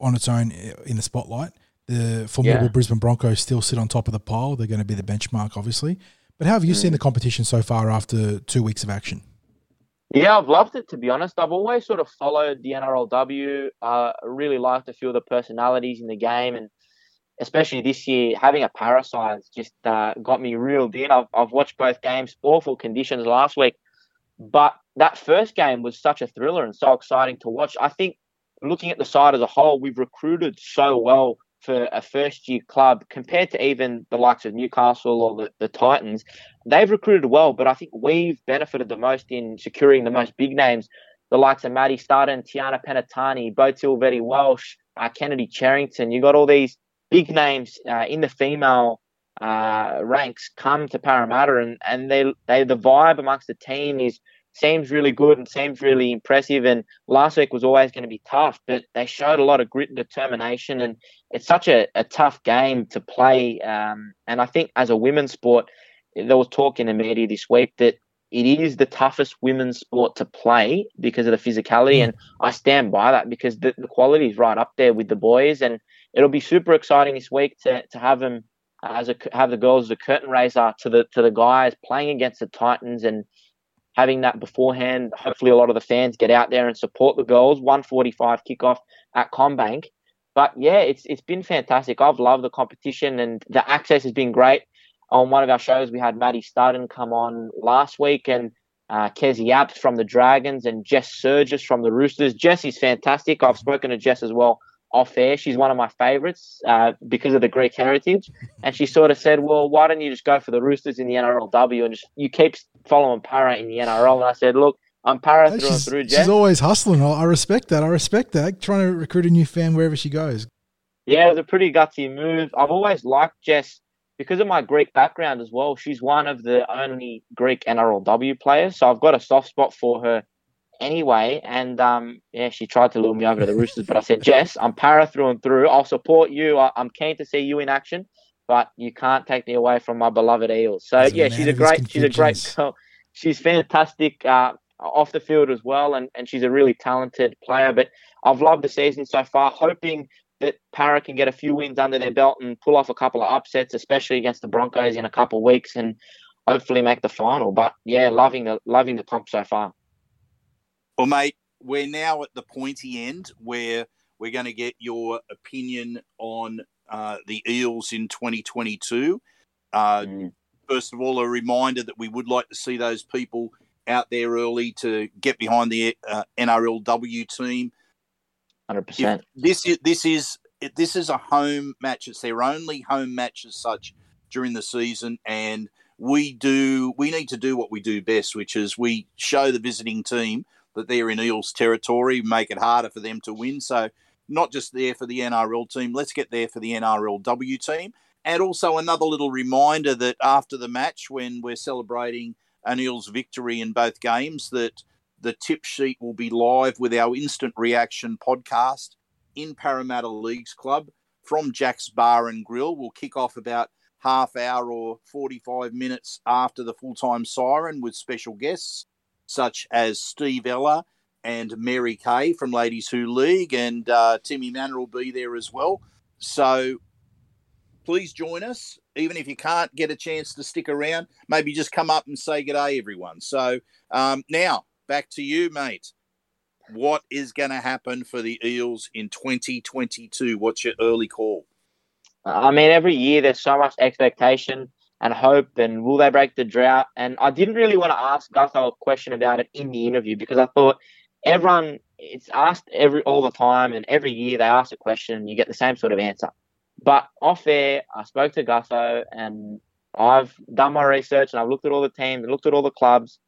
[SPEAKER 2] on its own in the spotlight. The formidable yeah. Brisbane Broncos still sit on top of the pile. They're going to be the benchmark, obviously. But how have you mm. seen the competition so far after two weeks of action?
[SPEAKER 4] Yeah, I've loved it to be honest. I've always sort of followed the NRLW. I uh, really liked a few of the personalities in the game, and especially this year, having a Para side just uh, got me reeled in. I've, I've watched both games, awful conditions last week, but that first game was such a thriller and so exciting to watch. I think looking at the side as a whole, we've recruited so well for a first year club compared to even the likes of Newcastle or the, the Titans. They've recruited well, but I think we've benefited the most in securing the most big names, the likes of Maddie Studdon, Tiana Penitani, Bo Tilvetti Welsh, uh, Kennedy Cherrington. You've got all these big names uh, in the female uh, ranks come to Parramatta, and, and they they the vibe amongst the team is seems really good and seems really impressive. And last week was always going to be tough, but they showed a lot of grit and determination. And it's such a, a tough game to play. Um, and I think as a women's sport, there was talk in the media this week that it is the toughest women's sport to play because of the physicality. Mm. And I stand by that because the, the quality is right up there with the boys. And it'll be super exciting this week to, to have them as a have the girls as a curtain raiser to the to the guys playing against the Titans and having that beforehand. Hopefully, a lot of the fans get out there and support the girls. 145 kickoff at CommBank. But yeah, it's it's been fantastic. I've loved the competition and the access has been great. On one of our shows, we had Maddie Studdon come on last week and uh, Kezie Apps from the Dragons and Jess Sergis from the Roosters. Jess is fantastic. I've spoken to Jess as well off air. She's one of my favourites uh, because of the Greek heritage. And she sort of said, "Well, why don't you just go for the Roosters in the NRLW and just you keep following Para in the NRL?" And I said, "Look, I'm Para through and through."
[SPEAKER 2] She's always hustling. I respect that. I respect that. Trying to recruit a new fan wherever she goes.
[SPEAKER 4] Yeah, it was a pretty gutsy move. I've always liked Jess because of my Greek background as well. She's one of the only Greek NRLW players, so I've got a soft spot for her anyway. And um, yeah, she tried to lure me over to the Roosters, but I said, Jess, I'm para through and through. I'll support you. I- am keen to see you in action, but you can't take me away from my beloved Eels. So As yeah, she's a great, she's a great girl. She's fantastic uh, off the field as well, and, and she's a really talented player. But I've loved the season so far, hoping that Para can get a few wins under their belt and pull off a couple of upsets, especially against the Broncos in a couple of weeks, and hopefully make the final. But yeah, loving the loving the comp so far.
[SPEAKER 3] Well, mate, we're now at the pointy end where we're going to get your opinion on uh, the Eels in 2022. Uh, mm. First of all, a reminder that we would like to see those people out there early to get behind the uh, NRLW team.
[SPEAKER 4] Hundred percent.
[SPEAKER 3] This is this is this is a home match. It's their only home match as such during the season, and we do we need to do what we do best, which is we show the visiting team that they're in Eels territory, make it harder for them to win. So not just there for the NRL team, let's get there for the NRLW team. And also another little reminder that after the match, when we're celebrating an Eels victory in both games, that the tip sheet will be live with our instant reaction podcast in Parramatta Leagues Club from Jack's Bar and Grill. We'll kick off about half hour or 45 minutes after the full time siren with special guests such as Steve Ella and Mary Kay from Ladies Who League, and uh, Timmy Manor will be there as well. So please join us. Even if you can't get a chance to stick around, maybe just come up and say good day, everyone. So um, now back to you, mate. What is going to happen for the Eels in 2022? What's your early call?
[SPEAKER 4] I mean, every year there's so much expectation and hope, and will they break the drought? And I didn't really want to ask Gutho a question about it in the interview because I thought everyone it's asked every all the time, and every year they ask a question, and you get the same sort of answer. But off air, I spoke to Gutho, and I've done my research, and I've looked at all the teams, and looked at all the clubs,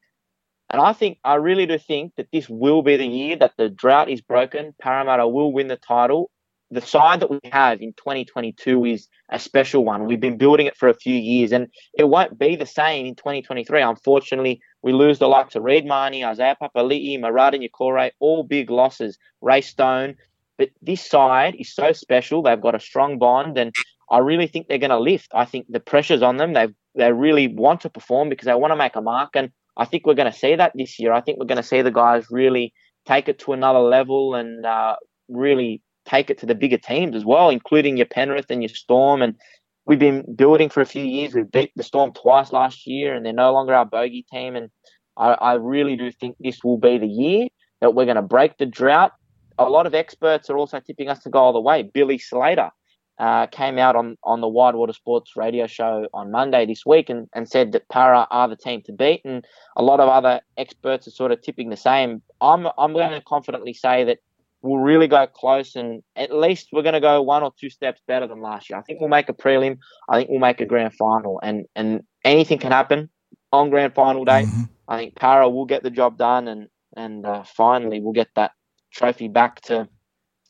[SPEAKER 4] and I think I really do think that this will be the year that the drought is broken. Parramatta will win the title, the side that we have in 2022 is a special one. We've been building it for a few years, and it won't be the same in 2023. Unfortunately, we lose the likes of Reed Mahoney, Isaiah Papali'i, Marata Niukore, all big losses. Ray Stone. But this side is so special. They've got a strong bond, and I really think they're going to lift. I think the pressure's on them. They they really want to perform because they want to make a mark, and I think we're going to see that this year. I think we're going to see the guys really take it to another level and uh, really take it to the bigger teams as well, including your Penrith and your Storm. And we've been building for a few years. We beat the Storm twice last year, and they're no longer our bogey team. And I, I really do think this will be the year that we're going to break the drought. A lot of experts are also tipping us to go all the way. Billy Slater uh, came out on, on the Wide World of Sports radio show on Monday this week and, and said that Para are the team to beat. And a lot of other experts are sort of tipping the same. I'm, I'm going to confidently say that we'll really go close and at least we're going to go one or two steps better than last year. I think we'll make a prelim. I think we'll make a grand final and, and anything can happen on grand final day. Mm-hmm. I think Para will get the job done and, and uh, finally we'll get that trophy back to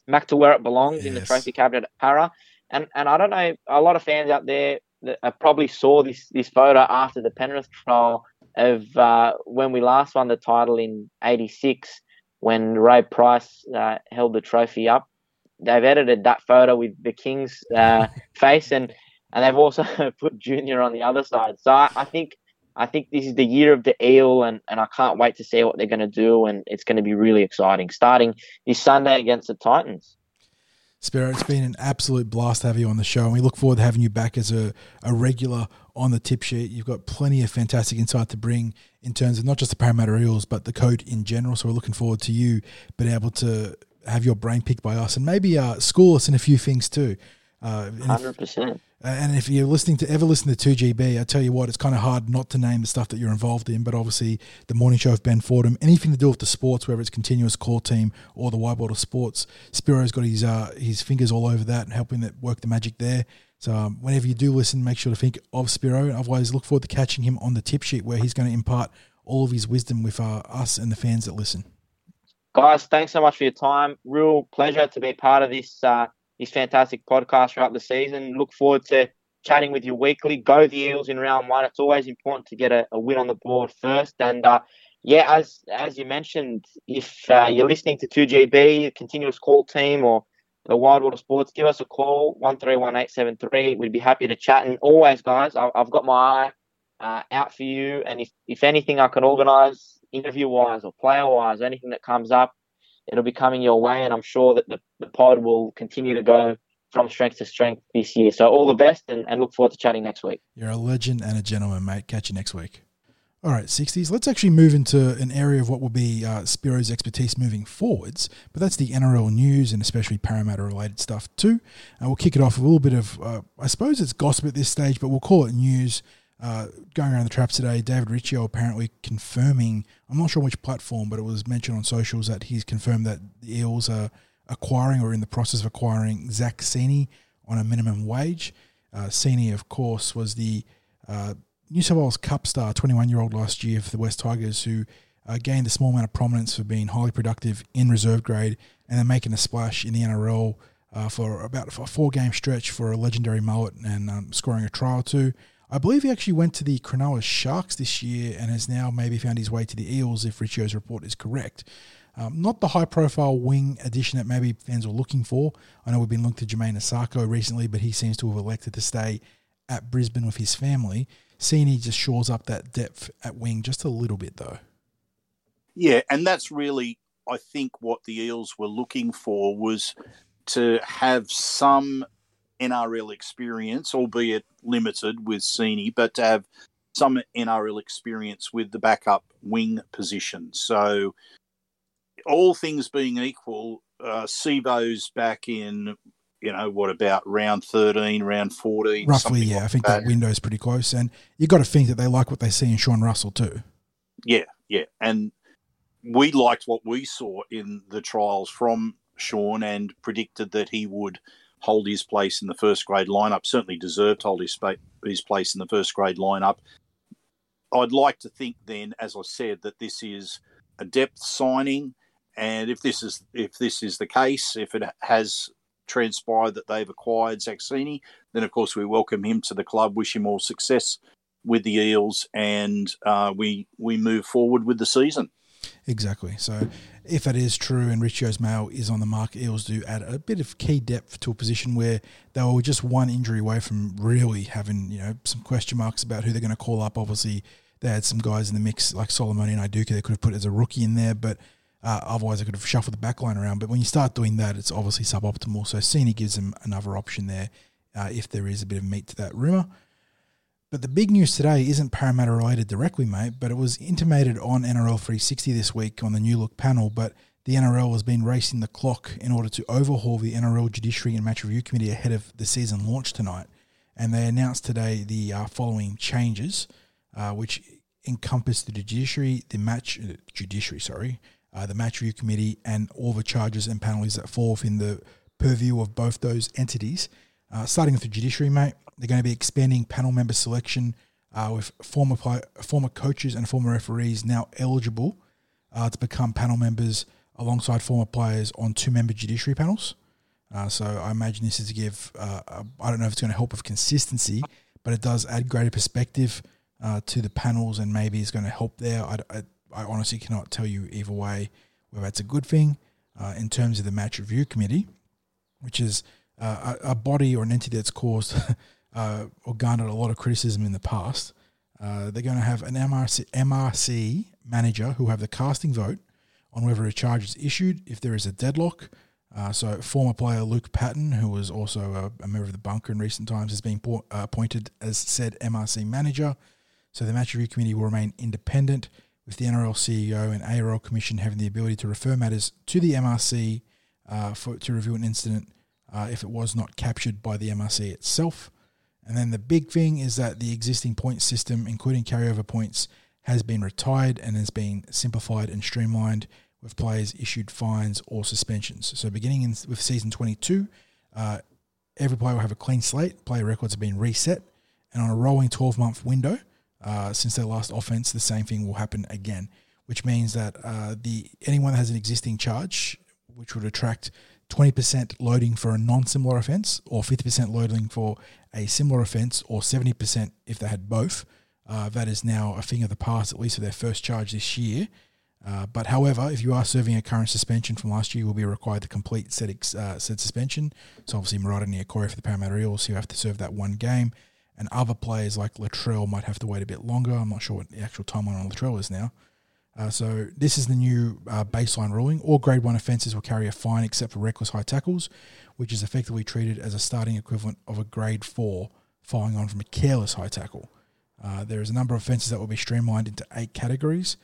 [SPEAKER 4] back to where it belongs yes. in the trophy cabinet at Para. And and I don't know, a lot of fans out there that uh, probably saw this this photo after the Penrith trial of uh, when we last won the title in '86 when Ray Price uh, held the trophy up. They've edited that photo with the King's uh, face, and and they've also put Junior on the other side. So I, I, think I think this is the year of the eel, and, and I can't wait to see what they're going to do, and it's going to be really exciting. Starting this Sunday against the Titans.
[SPEAKER 2] Spiro, it's been an absolute blast to have you on the show, and we look forward to having you back as a, a regular on the tip sheet. You've got plenty of fantastic insight to bring in terms of not just the Parramatta Eels, but the code in general. So we're looking forward to you being able to have your brain picked by us and maybe uh, school us in a few things too.
[SPEAKER 4] Uh, Hundred percent.
[SPEAKER 2] And if you're listening to ever listen to 2GB, I tell you what, it's kind of hard not to name the stuff that you're involved in. But obviously, the morning show of Ben Fordham, anything to do with the sports, whether it's continuous call team or the Wide World of Sports, Spiro's got his uh, his fingers all over that and helping that work the magic there. So um, whenever you do listen, make sure to think of Spiro. Otherwise, look forward to catching him on the tip sheet where he's going to impart all of his wisdom with uh, us and the fans that listen.
[SPEAKER 4] Guys, thanks so much for your time. Real pleasure to be part of this. Uh his fantastic podcast throughout the season. Look forward to chatting with you weekly. Go the Eels in round one. It's always important to get a, a win on the board first. And uh, yeah, as as you mentioned, if uh, you're listening to 2GB, continuous call team, or the Wide World of Sports, give us a call one three one eight seven three. We'd be happy to chat. And always, guys, I, have got my eye uh, out for you. And if if anything, I can organise interview wise or player wise, anything that comes up it'll be coming your way, and I'm sure that the, the pod will continue to go from strength to strength this year. So all the best, and, and look forward to chatting next week.
[SPEAKER 2] You're a legend and a gentleman, mate. Catch you next week. All right, 60s. Let's actually move into an area of what will be uh, Spiro's expertise moving forwards, but that's the NRL news and especially Parramatta related stuff too. And we'll kick it off with a little bit of, uh, I suppose it's gossip at this stage, but we'll call it news. Uh, going around the traps today, David Riccio apparently confirming, I'm not sure which platform, but it was mentioned on socials that he's confirmed that the Eels are acquiring or in the process of acquiring Zac Cini on a minimum wage. Uh, Cini, of course, was the uh, New South Wales Cup star, 21 year old last year for the West Tigers, who uh, gained a small amount of prominence for being highly productive in reserve grade and then making a splash in the NRL uh, for about a four game stretch for a legendary mullet and um, scoring a try or two. I believe he actually went to the Cronulla Sharks this year and has now maybe found his way to the Eels, if Riccio's report is correct. Um, not the high profile wing addition that maybe fans were looking for. I know we've been linked to Jamayne Isaako recently, but he seems to have elected to stay at Brisbane with his family. Cini just shores up that depth at wing just a little bit, though.
[SPEAKER 3] Yeah, and that's really, I think, what the Eels were looking for was to have some NRL experience, albeit limited with Cini, but to have some NRL experience with the backup wing position. So, all things being equal, uh, Sivo's back in, you know, what about round 13, round 14?
[SPEAKER 2] Roughly, yeah.
[SPEAKER 3] like
[SPEAKER 2] I think that. that window's pretty close. And you've got to think that they like what they see in Sean Russell, too.
[SPEAKER 3] Yeah, yeah. And we liked what we saw in the trials from Sean and predicted that he would hold his place in the first grade lineup. Certainly deserved to hold his, his place in the first grade lineup. I'd like to think then, as I said, that this is a depth signing, and if this is if this is the case, if it has transpired that they've acquired Zac Cini, then of course we welcome him to the club, wish him all success with the Eels, and uh, we we move forward with the season.
[SPEAKER 2] Exactly. So, if that is true and Richie mail is on the mark, Eels do add a bit of key depth to a position where they were just one injury away from really having you know some question marks about who they're going to call up. Obviously, they had some guys in the mix like Solomon and Iduka they could have put as a rookie in there, but uh, otherwise I could have shuffled the backline around. But when you start doing that, it's obviously suboptimal. So Cini gives them another option there uh, if there is a bit of meat to that rumour. But the big news today isn't Parramatta related directly, mate, but it was intimated on NRL 360 this week on the New Look panel. But the NRL has been racing the clock in order to overhaul the NRL Judiciary and Match Review Committee ahead of the season launch tonight. And they announced today the uh, following changes, uh, which encompass the judiciary, the match uh, judiciary, sorry, uh, the match review committee, and all the charges and penalties that fall within the purview of both those entities. Uh, starting with the judiciary, mate, they're going to be expanding panel member selection uh, with former former coaches and former referees now eligible uh, to become panel members alongside former players on two member judiciary panels. Uh, so I imagine this is to give, uh, I don't know if it's going to help with consistency, but it does add greater perspective uh, to the panels and maybe it's going to help there. I, I, I, honestly cannot tell you either way whether that's a good thing. Uh, in terms of the match review committee, which is a, a, body or an entity that's caused uh, or garnered a lot of criticism in the past. Uh, they're going to have an MRC, MRC manager who have the casting vote on whether a charge is issued if there is a deadlock. Uh, so, former player Luke Patten, who was also a, a, member of the bunker in recent times, has been po- uh, appointed as said MRC manager. So, the match review committee will remain independent, with the NRL CEO and ARL Commission having the ability to refer matters to the MRC uh, for, to review an incident uh, if it was not captured by the MRC itself. And then the big thing is that the existing point system, including carryover points, has been retired and has been simplified and streamlined with players issued fines or suspensions. So beginning in, with season 22, uh, every player will have a clean slate. Player records have been reset. And on a rolling 12 month window, uh, since their last offense, the same thing will happen again, which means that uh, the anyone that has an existing charge, which would attract 20% loading for a non similar offense, or 50% loading for a similar offense, or 70% if they had both. Uh, that is now a thing of the past, at least for their first charge this year. Uh, but however, if you are serving a current suspension from last year, you will be required to complete said, uh, said suspension. So obviously, Marata Niukore for the Parramatta Eels, you have to serve that one game. And other players like Latrell might have to wait a bit longer. I'm not sure what the actual timeline on Latrell is now. Uh, so this is the new uh, baseline ruling. All Grade One offences will carry a fine except for reckless high tackles, which is effectively treated as a starting equivalent of a Grade Four, following on from a careless high tackle. Uh, there is a number of offences that will be streamlined into eight categories.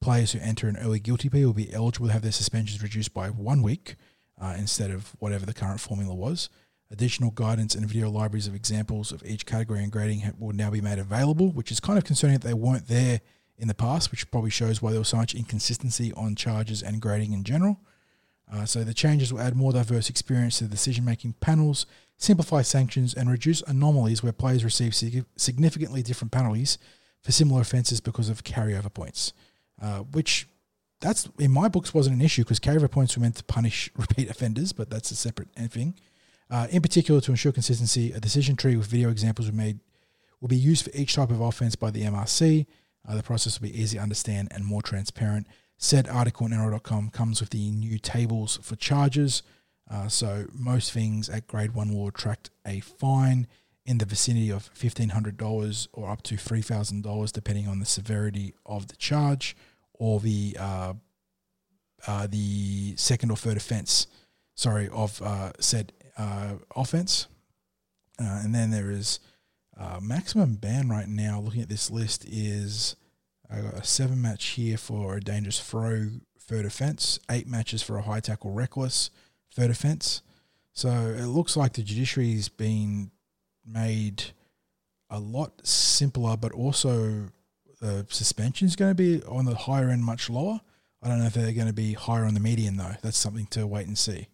[SPEAKER 2] Players who enter an early guilty plea will be eligible to have their suspensions reduced by one week uh, instead of whatever the current formula was. Additional guidance and video libraries of examples of each category and grading will now be made available, which is kind of concerning that they weren't there in the past, which probably shows why there was so much inconsistency on charges and grading in general. Uh, so the changes will add more diverse experience to the decision-making panels, simplify sanctions, and reduce anomalies where players receive significantly different penalties for similar offences because of carryover points, uh, which that's in my books wasn't an issue because carryover points were meant to punish repeat offenders, but that's a separate thing. Uh, in particular, to ensure consistency, a decision tree with video examples were made will be used for each type of offence by the MRC. Uh, the process will be easy to understand and more transparent. Said article on NRL.com comes with the new tables for charges. Uh, so most things at grade one will attract a fine in the vicinity of $1,500 or up to $3,000, depending on the severity of the charge or the uh, uh, the second or third offence, sorry, of uh, said uh, offence. Uh, and then there is uh, maximum ban right now. Looking at this list is I got a seven match here for a dangerous throw third offence, eight matches for a high tackle reckless third offence. So it looks like the judiciary's been made a lot simpler, but also the suspension is going to be on the higher end, much lower. I don't know if they're going to be higher on the median though. That's something to wait and see.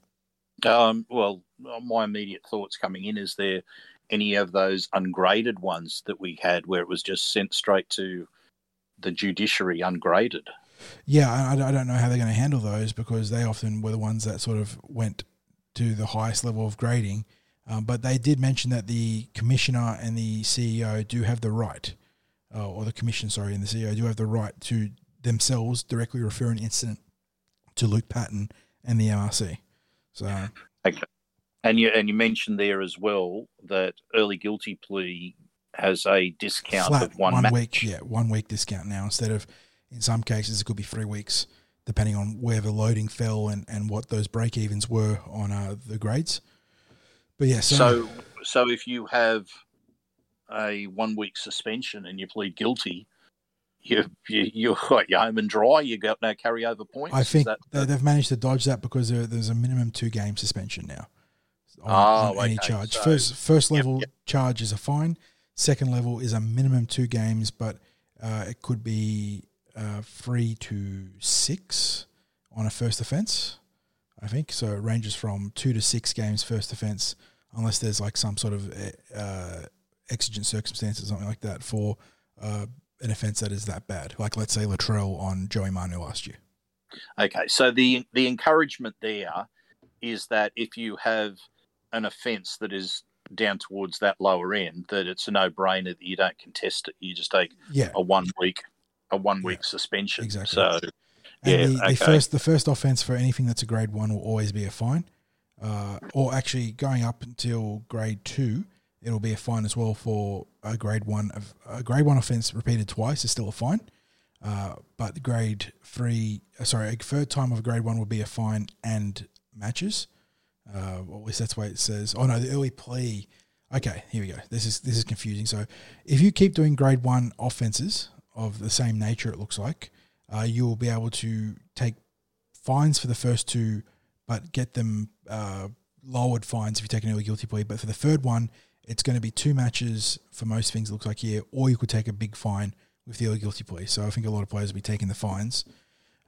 [SPEAKER 3] Um, well, my immediate thoughts coming in is there any of those ungraded ones that we had where it was just sent straight to the judiciary ungraded?
[SPEAKER 2] Yeah, I, I don't know how they're going to handle those because they often were the ones that sort of went to the highest level of grading. Um, but they did mention that the commissioner and the CEO do have the right, uh, or the commission, sorry, and the CEO do have the right to themselves directly refer an incident to Luke Patten and the MRC. So,
[SPEAKER 3] okay. And you and you mentioned there as well that early guilty plea has a discount
[SPEAKER 2] flat
[SPEAKER 3] of one,
[SPEAKER 2] one
[SPEAKER 3] match.
[SPEAKER 2] week, yeah, one week discount now instead of in some cases it could be three weeks, depending on where the loading fell and, and what those break evens were on uh, the grades. But yeah, so,
[SPEAKER 3] So, so if you have a one week suspension and you plead guilty, you you you're you're home and dry. You got no carryover points.
[SPEAKER 2] I think
[SPEAKER 3] that-
[SPEAKER 2] they, they've managed to dodge that because there, there's a minimum two game suspension now on,
[SPEAKER 3] Oh,
[SPEAKER 2] on any
[SPEAKER 3] okay.
[SPEAKER 2] charge.
[SPEAKER 3] So-
[SPEAKER 2] first first
[SPEAKER 3] Yep,
[SPEAKER 2] level
[SPEAKER 3] yep.
[SPEAKER 2] charge is a fine. Second level is a minimum two games, but uh, it could be uh, three to six on a first offence. I think so. It ranges from two to six games first offence, unless there's like some sort of uh, exigent circumstances, something like that, for uh, an offence that is that bad. Like let's say Latrell on Joey Manu last year.
[SPEAKER 3] Okay, so the the encouragement there is that if you have an offence that is down towards that lower end, that it's a no brainer that you don't contest it. You just take
[SPEAKER 2] Yeah,
[SPEAKER 3] a one week a one week suspension.
[SPEAKER 2] exactly.
[SPEAKER 3] So
[SPEAKER 2] And
[SPEAKER 3] Yeah,
[SPEAKER 2] the, the first the first offense for anything that's a grade one will always be a fine, uh, or actually going up until grade two, it'll be a fine as well for a grade one of a grade one offense repeated twice is still a fine, uh, but the grade three, uh, sorry, a third time of a grade one will be a fine and matches. Uh, at least that's way it says. Oh no, the early plea. Okay, here we go. This is this is confusing. So, if you keep doing grade one offenses of the same nature, it looks like uh, you will be able to take fines for the first two, but get them uh, lowered fines if you take an early guilty plea. But for the third one, it's going to be two matches for most things. It looks like here, or you could take a big fine with the early guilty plea. So I think a lot of players will be taking the fines,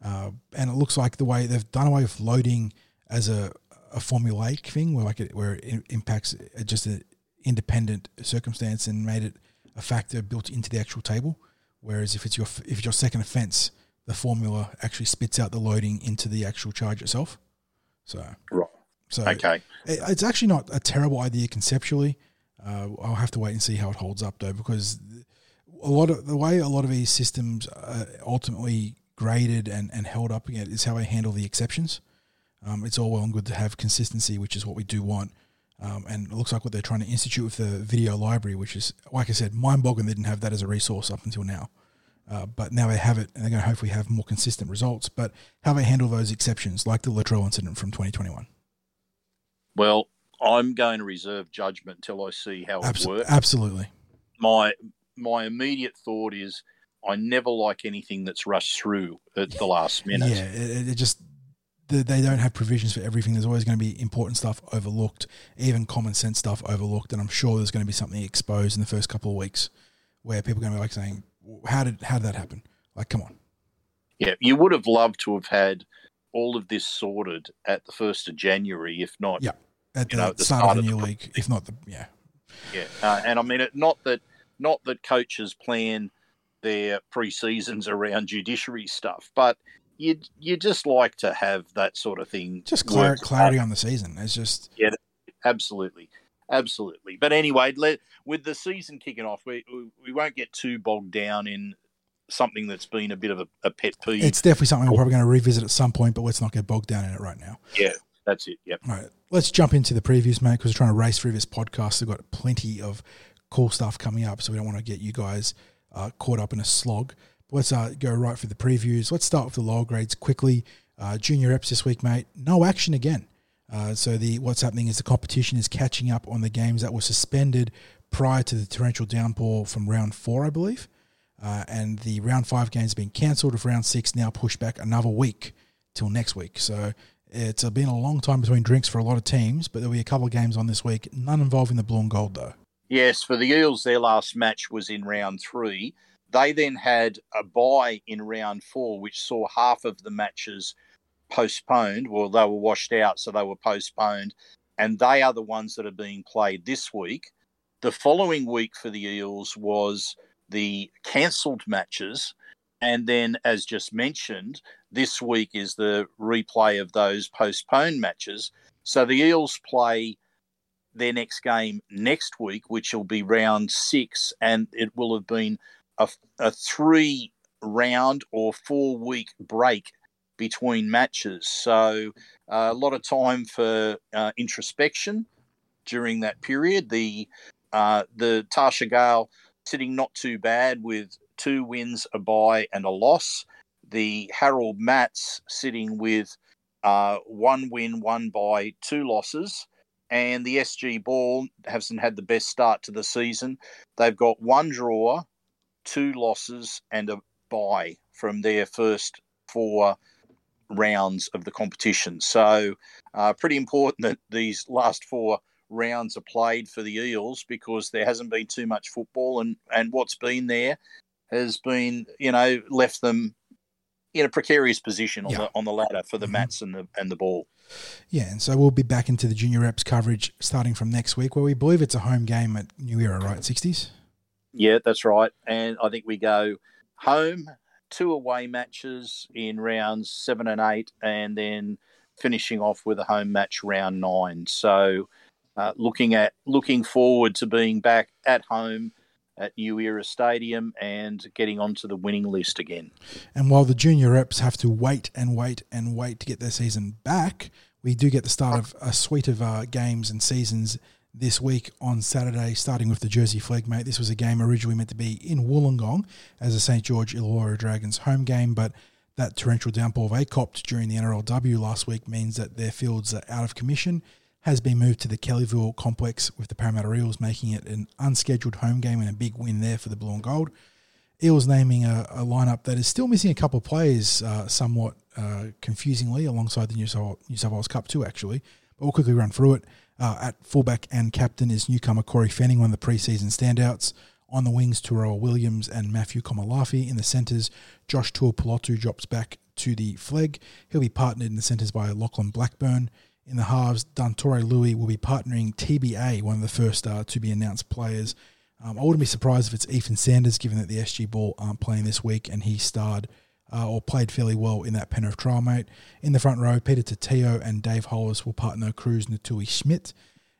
[SPEAKER 2] uh, and it looks like the way they've done away with loading as a a formulaic thing, where like it, where it impacts just an independent circumstance and made it a factor built into the actual table. Whereas if it's your if it's your second offence, the formula actually spits out the loading into the actual charge itself. So,
[SPEAKER 3] Right.
[SPEAKER 2] so
[SPEAKER 3] okay.
[SPEAKER 2] it, it's actually not a terrible idea conceptually. Uh, I'll have to wait and see how it holds up though, because a lot of the way a lot of these systems are ultimately graded and, and held up again is how I handle the exceptions. Um, it's all well and good to have consistency, which is what we do want. Um, and it looks like what they're trying to institute with the video library, which is, like I said, mind boggling. They didn't have that as a resource up until now. Uh, but now they have it, and they're going to hopefully have more consistent results. But how they handle those exceptions, like the Latrell incident from 2021.
[SPEAKER 3] Well, I'm going to reserve judgment until I see how it works.
[SPEAKER 2] absolutely.
[SPEAKER 3] my my immediate thought is I never like anything that's rushed through at the last minute.
[SPEAKER 2] Yeah, it, it just they don't have provisions for everything. There's always going to be important stuff overlooked, even common sense stuff overlooked, and I'm sure there's going to be something exposed in the first couple of weeks where people are going to be like saying, "How did how did that happen?" Like, come on.
[SPEAKER 3] Yeah, you would have loved to have had all of this sorted at the first of January, if not.
[SPEAKER 2] Yeah. At the,
[SPEAKER 3] know, at the
[SPEAKER 2] start,
[SPEAKER 3] start
[SPEAKER 2] of
[SPEAKER 3] of
[SPEAKER 2] the new
[SPEAKER 3] the-
[SPEAKER 2] league, if not the yeah,
[SPEAKER 3] Yeah, uh, and I mean it. Not that not that coaches plan their pre-seasons around judiciary stuff, but you you just like to have that sort of thing.
[SPEAKER 2] just clar- clarity on the season. It's just yeah,
[SPEAKER 3] Absolutely, absolutely. But anyway, let, with the season kicking off, we, we we won't get too bogged down in something that's been a bit of a, a pet peeve.
[SPEAKER 2] it's definitely something we're probably going to revisit at some point, but let's not get bogged down in it right now.
[SPEAKER 3] yeah, that's it. Yep.
[SPEAKER 2] All right, let's jump into the previews, mate, because we're trying to race through this podcast. We've got plenty of cool stuff coming up, so we don't want to get you guys uh, caught up in a slog. Let's uh, go right for the previews. Let's start with the lower grades quickly. Uh, junior reps this week, mate. No action again. Uh, so the what's happening is the competition is catching up on the games that were suspended prior to the torrential downpour from round four, I believe. Uh, and the round five games have been cancelled. With round six now pushed back another week till next week. So it's been a long time between drinks for a lot of teams, but there'll be a couple of games on this week, none involving the blue and gold though.
[SPEAKER 3] Yes, for the Eels, their last match was in round three. They then had a bye in round four, which saw half of the matches postponed. Well, they were washed out, so they were postponed. And they are the ones that are being played this week. The following week for the Eels was the cancelled matches. And then, as just mentioned, this week is the replay of those postponed matches. So the Eels play their next game next week, which will be round six, and it will have been a, a three round or four week break between matches. So uh, a lot of time for uh, introspection during that period. The uh, the Tarsha Gale sitting not too bad with two wins, a bye, and a loss. The Harold Matts sitting with uh, one win, one bye, two losses and the SG Ball hasn't had the best start to the season. They've got one draw, two losses, and a bye from their first four rounds of the competition. So, uh, pretty important that these last four rounds are played for the Eels because there hasn't been too much football, and and what's been there has been you know left them in a precarious position on yeah. the on the ladder for the mm-hmm. Matts and the and the ball.
[SPEAKER 2] Yeah, and so we'll be back into the junior reps coverage starting from next week, where we believe it's a home game at New Era, right? Sixties.
[SPEAKER 3] Yeah, that's right, and I think we go home, two away matches in rounds seven and eight, and then finishing off with a home match round nine. So, uh, looking at looking forward to being back at home at New Era Stadium and getting onto the winning list again.
[SPEAKER 2] And while the junior reps have to wait and wait and wait to get their season back, we do get the start of a suite of uh, games and seasons this week on Saturday, starting with the Jersey Flegg, mate. This was a game originally meant to be in Wollongong as a St. George Illawarra Dragons home game, but that torrential downpour they copped during the NRLW last week means that their fields are out of commission has been moved to the Kellyville complex with the Parramatta Eels making it an unscheduled home game and a big win there for the Blue and Gold. Eels naming a, a lineup that is still missing a couple of players uh, somewhat uh, confusingly alongside the New South, New South Wales Cup too actually. But we'll quickly run through it. Uh, at fullback and captain is newcomer Corey Fanning, one of the preseason standouts. On the wings, Tyrell Williams and Matthew Komolafe. In the centres, Josh Tuipulotu drops back to the Flegg. He'll be partnered in the centres by Lachlan Blackburn. In the halves, Dantore Lui will be partnering TBA, one of the first uh, to be announced players. Um, I wouldn't be surprised if it's Ethan Sanders, given that the SG Ball aren't playing this week and he starred uh, or played fairly well in that Penrith trial, mate. In the front row, Peter Tatio and Dave Hollis will partner Cruz Natui Schmidt.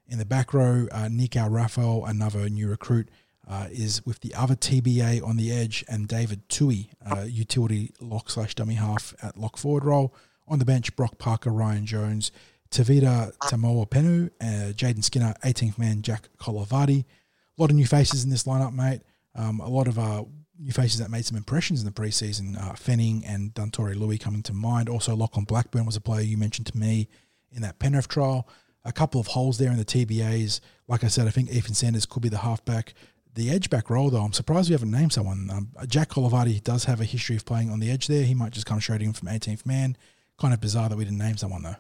[SPEAKER 2] In the back row, uh, Nico Raphael, another new recruit, uh, is with the other TBA on the edge, and David Tui, uh, utility lock slash dummy half at lock forward role. On the bench, Brock Parker, Ryan Jones, Tavita Tamoa Penu, uh, Jaden Skinner, 18th man Jack Colavati. A lot of new faces in this lineup, mate. Um, a lot of uh, new faces that made some impressions in the preseason. Uh, Fanning and Dantore Louis coming to mind. Also, Lachlan Blackburn was a player you mentioned to me in that Penrith trial. A couple of holes there in the TBAs. Like I said, I think Ethan Sanders could be the halfback. The edge back role, though, I'm surprised we haven't named someone. Um, Jack Colavati does have a history of playing on the edge there. He might just come straight in from 18th man. Kind of bizarre that we didn't name someone, though.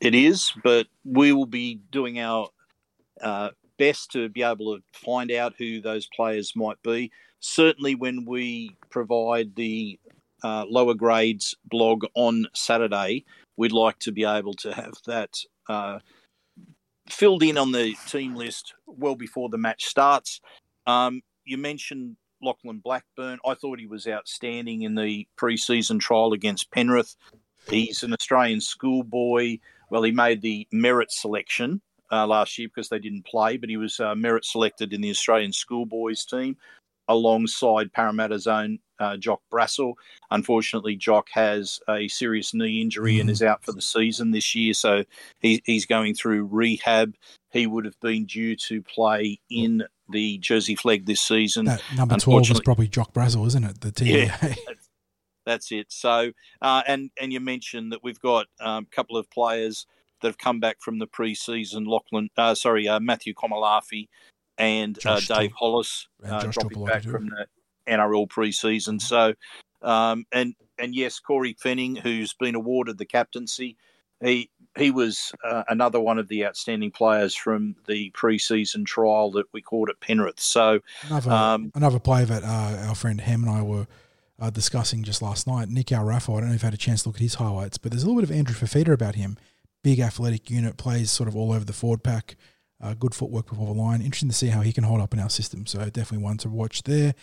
[SPEAKER 3] It is, but we will be doing our uh, best to be able to find out who those players might be. Certainly, when we provide the uh, lower grades blog on Saturday, we'd like to be able to have that uh, filled in on the team list well before the match starts. Um, you mentioned Lachlan Blackburn. I thought he was outstanding in the pre-season trial against Penrith. He's an Australian schoolboy. Well, he made the merit selection uh, last year because they didn't play, but he was uh, merit selected in the Australian schoolboys team alongside Parramatta's own uh, Jock Brassell. Unfortunately, Jock has a serious knee injury mm. and is out for the season this year, so he, he's going through rehab. He would have been due to play in the Jersey Flegg this season.
[SPEAKER 2] That number 12 was probably Jock Brassell, isn't it? The TBA.
[SPEAKER 3] Yeah, that's it. So, uh, and and you mentioned that we've got um, a couple of players that have come back from the preseason. Lachlan, uh, sorry, uh, Matthew Komolafe and uh, Dave Hollis uh, dropping back from the NRL preseason. So, um, and and yes, Corey Fenning, who's been awarded the captaincy, he he was uh, another one of the outstanding players from the preseason trial that we called at Penrith. So,
[SPEAKER 2] Another
[SPEAKER 3] Um,
[SPEAKER 2] another play that uh, our friend Ham and I were uh, discussing just last night. Nick Alrafa, I don't know if you had a chance to look at his highlights, but there's a little bit of Andrew Fifita about him. Big athletic unit, plays sort of all over the forward pack. Uh, good footwork before the line. Interesting to see how he can hold up in our system. So definitely one to watch there.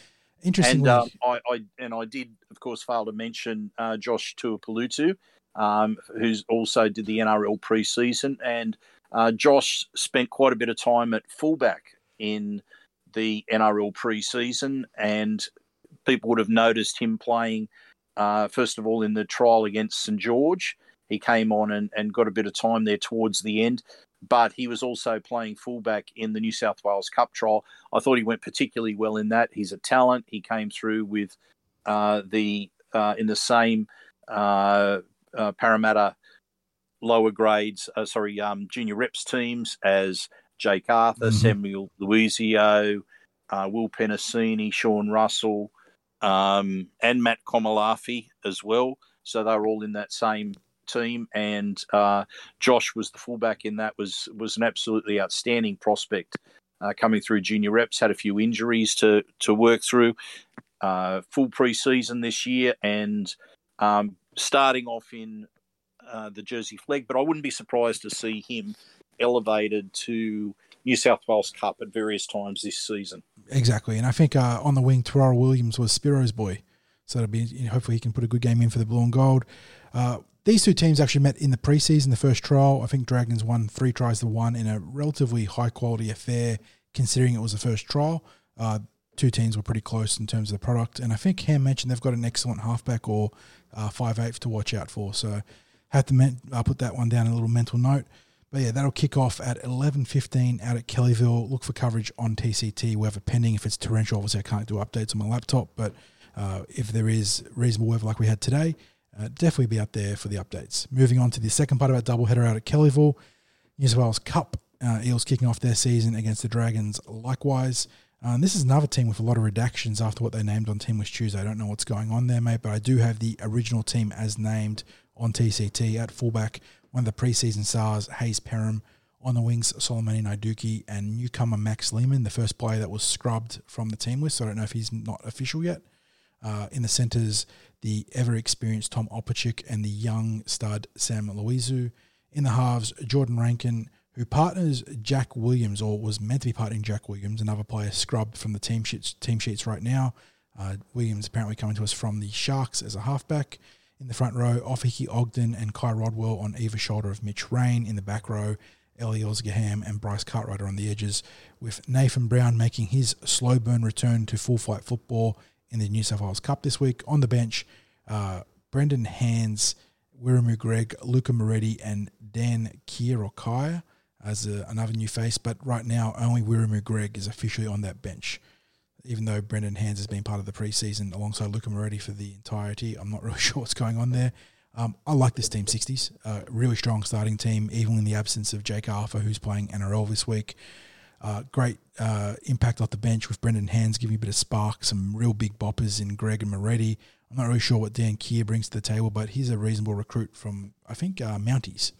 [SPEAKER 2] Interestingly,
[SPEAKER 3] and um, I, I and I did, of course, fail to mention uh, Josh Tuapalutu, um, who's also did the NRL preseason, and uh, Josh spent quite a bit of time at fullback in the NRL preseason, and people would have noticed him playing. Uh, first of all, in the trial against St George, he came on and, and got a bit of time there towards the end. But he was also playing fullback in the New South Wales Cup trial. I thought he went particularly well in that. He's a talent. He came through with uh, the uh, in the same uh, uh, Parramatta lower grades, uh, sorry, um, junior reps teams as Jake Arthur,
[SPEAKER 2] Mhm.
[SPEAKER 3] Samuel Loizou, uh, Will Penisini, Sean Russell, um, and Matt Komolafe as well. So they were all in that same team, and uh, Josh was the fullback in that. was was an absolutely outstanding prospect uh, coming through junior reps. Had a few injuries to to work through. Uh, full preseason this year, and um, starting off in uh, the Jersey Flegg. But I wouldn't be surprised to see him elevated to New South Wales Cup at various times this season.
[SPEAKER 2] Exactly, and I think uh, on the wing, Terrell Williams was Spiro's boy, so it'll be hopefully he can put a good game in for the blue and gold. Uh, these two teams actually met in the preseason, the first trial. I think Dragons won three tries to one in a relatively high quality affair, considering it was the first trial. Uh, two teams were pretty close in terms of the product, and I think Ham mentioned they've got an excellent halfback or uh, five eighth to watch out for. So have to men- uh, put that one down in a little mental note. But yeah, that'll kick off at eleven fifteen out at Kellyville. Look for coverage on TCT. We have it pending. If it's torrential, obviously I can't do updates on my laptop. But uh, if there is reasonable weather like we had today, uh, definitely be up there for the updates. Moving on to the second part of our doubleheader out at Kellyville, New South Wales Cup. Uh, Eels kicking off their season against the Dragons. Likewise, uh, this is another team with a lot of redactions after what they named on Team List Tuesday. I don't know what's going on there, mate, but I do have the original team as named on TCT at fullback. One of the preseason stars, Hayze Perham. On the wings, Solomoni Naiduki and newcomer Max Lehman, the first player that was scrubbed from the team list. So I don't know if he's not official yet. Uh, in the centres, the ever experienced Tom Opacic and the young stud Sam Loizou. In the halves, Jordan Rankin, who partners Jack Williams, or was meant to be partnering Jack Williams, another player scrubbed from the team sheets, team sheets right now. Uh, Williams apparently coming to us from the Sharks as a halfback. In the front row, Ofahiki Ogden and Kai Rodwell on either shoulder of Mitch Rein. In the back row, Ellie El-Zakhem and Bryce Cartwright are on the edges, with Nathan Brown making his slow burn return to full flight football in the New South Wales Cup this week. On the bench, uh, Brendan Hands, Wiremu Greig, Luca Moretti, and Dan Kier or Kaya as a, another new face. But right now, only Wiremu Greig is officially on that bench. Even though Brendan Hands has been part of the preseason alongside Luca Moretti for the entirety, I'm not really sure what's going on there. Um, I like this team 60s. Uh, really strong starting team, even in the absence of Jake Arthur, who's playing NRL this week. Uh, great uh, impact off the bench with Brendan Hands giving a bit of spark, some real big boppers in Greig and Moretti. I'm not really sure what Dan Kier brings to the table, but he's a reasonable recruit from, I think, uh, Mounties.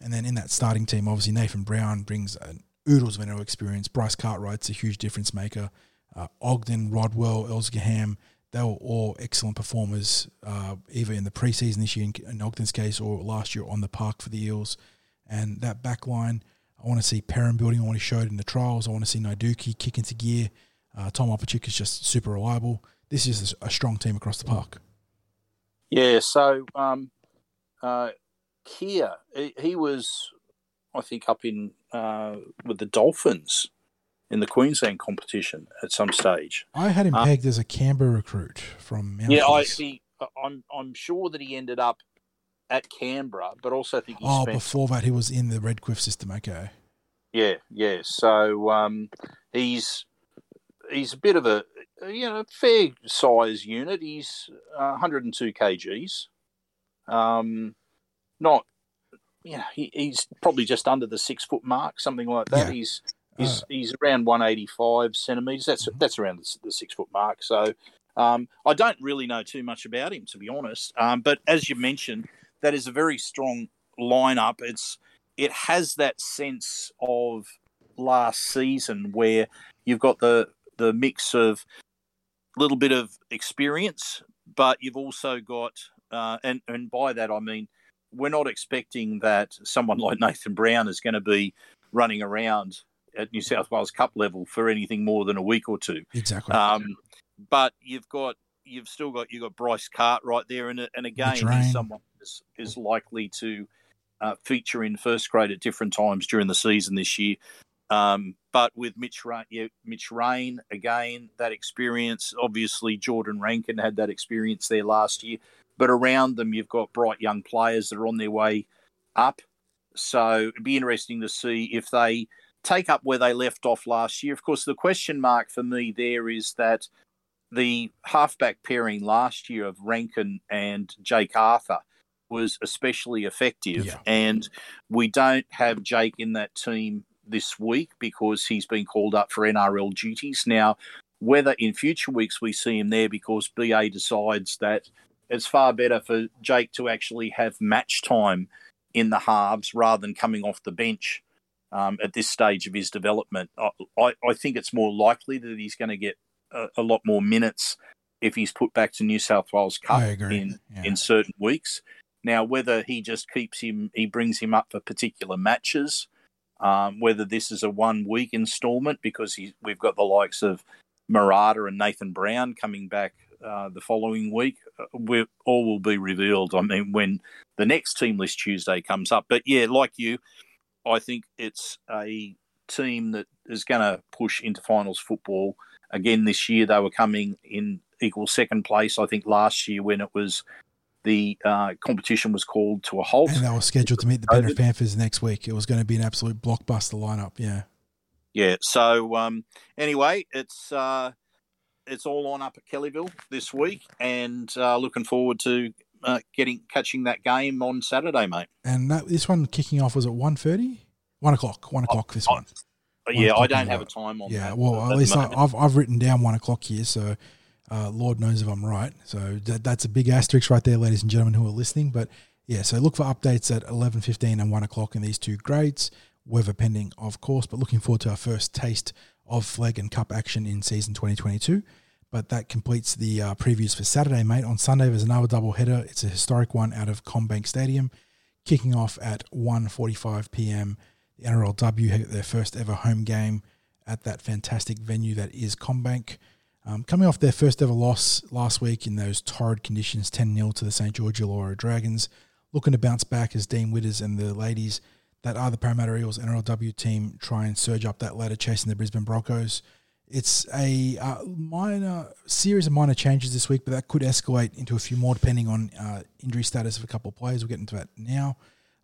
[SPEAKER 2] And then in that starting team, obviously Nathan Brown brings an oodles of NRL experience. Bryce Cartwright's a huge difference maker. Uh, Ogden, Rodwell, El-Zakhem, they were all excellent performers, uh, either in the preseason this year, in, in Ogden's case, or last year on the park for the Eels. And that back line, I want to see Perrin building on what he showed in the trials. I want to see Naiduki kick into gear. Uh, Tom Opacic is just super reliable. This is a strong team across the park.
[SPEAKER 3] Yeah, so um, uh, Kia, he, was, I think, up in uh, with the Dolphins in the Queensland competition at some stage.
[SPEAKER 2] I had him
[SPEAKER 3] Uh,
[SPEAKER 2] pegged as a Canberra recruit from Mounties.
[SPEAKER 3] Yeah, I see. I'm I'm sure that he ended up at Canberra, but also think he
[SPEAKER 2] Oh,
[SPEAKER 3] spent.
[SPEAKER 2] before that, he was in the Redcliffe system. Okay.
[SPEAKER 3] Yeah, yeah. So um, he's he's a bit of a you know fair size unit. He's uh, 102 kgs. Um, not you know, he, he's probably just under the six foot mark, something like that.
[SPEAKER 2] Yeah.
[SPEAKER 3] He's he's
[SPEAKER 2] Uh,
[SPEAKER 3] he's around one eighty five centimeters. That's
[SPEAKER 2] Mhm.
[SPEAKER 3] that's around the, the six foot mark. So um, I don't really know too much about him, to be honest. Um, but as you mentioned, that is a very strong lineup. It's it has that sense of last season where you've got the the mix of a little bit of experience, but you've also got uh, and and by that I mean we're not expecting that someone like Nathan Brown is going to be running around at New South Wales Cup level for anything more than a week or two.
[SPEAKER 2] exactly.
[SPEAKER 3] Um, but you've got you've still got you've got Bryce Cartwright there, and and again someone is, is likely to uh, feature in first grade at different times during the season this year. Um, but with Mitch Rein, yeah, Mitch Rein again, that experience. Obviously, Jordan Rankin had that experience there last year. But around them, you've got bright young players that are on their way up. So it'd be interesting to see if they take up where they left off last year. Of course, the question mark for me there is that the halfback pairing last year of Rankin and Jake Arthur was especially effective.
[SPEAKER 2] Yeah.
[SPEAKER 3] And we don't have Jake in that team this week because he's been called up for NRL duties. Now, whether in future weeks we see him there because BA decides that it's far better for Jake to actually have match time in the halves rather than coming off the bench um, at this stage of his development. I, I, I think it's more likely that he's going to get a, a lot more minutes if he's put back to New South Wales Cup in
[SPEAKER 2] Yeah.
[SPEAKER 3] in certain weeks. Now, whether he just keeps him, he brings him up for particular matches, um, whether this is a one week instalment because he, we've got the likes of Murata and Nathan Brown coming back uh, the following week, uh, we all will be revealed. I mean, when the next team list Tuesday comes up. But yeah, like you, I think it's a team that is going to push into finals football again this year. They were coming in equal second place, I think, last year when it was the uh, competition was called to a halt.
[SPEAKER 2] and they were scheduled to meet the Penrith Panthers next week. It was going to be an absolute blockbuster lineup. Yeah.
[SPEAKER 3] Yeah. So um, anyway, it's uh, it's all on up at Kellyville this week, and uh, looking forward to uh, getting catching that game on Saturday, mate.
[SPEAKER 2] And that, this one kicking off was at 1.30? 1 o'clock. 1 o'clock this
[SPEAKER 3] oh,
[SPEAKER 2] one.
[SPEAKER 3] But
[SPEAKER 2] One
[SPEAKER 3] yeah, I don't have a time on
[SPEAKER 2] Yeah, well,
[SPEAKER 3] at
[SPEAKER 2] at least I. I've, I've written down 1 o'clock here, so uh, Lord knows if I'm right. So that, that's a big asterisk right there, ladies and gentlemen who are listening. But yeah, so look for updates at 11.15 and 1 o'clock in these two grades, weather pending, of course. But looking forward to our first taste of flag and cup action in season 2022. But that completes the uh, previews for Saturday, mate. On Sunday, there's another double header. It's a historic one out of CommBank Stadium, kicking off at 1.45 p.m. The NRLW had their first ever home game at that fantastic venue that is CommBank. Um, coming off their first ever loss last week in those torrid conditions, 10 0 to the St. George Illawarra Dragons, looking to bounce back as Dean Widders and the ladies that are the Parramatta Eels NRLW team try and surge up that ladder chasing the Brisbane Broncos. It's a uh, minor series of minor changes this week, but that could escalate into a few more depending on uh, injury status of a couple of players. We'll get into that now.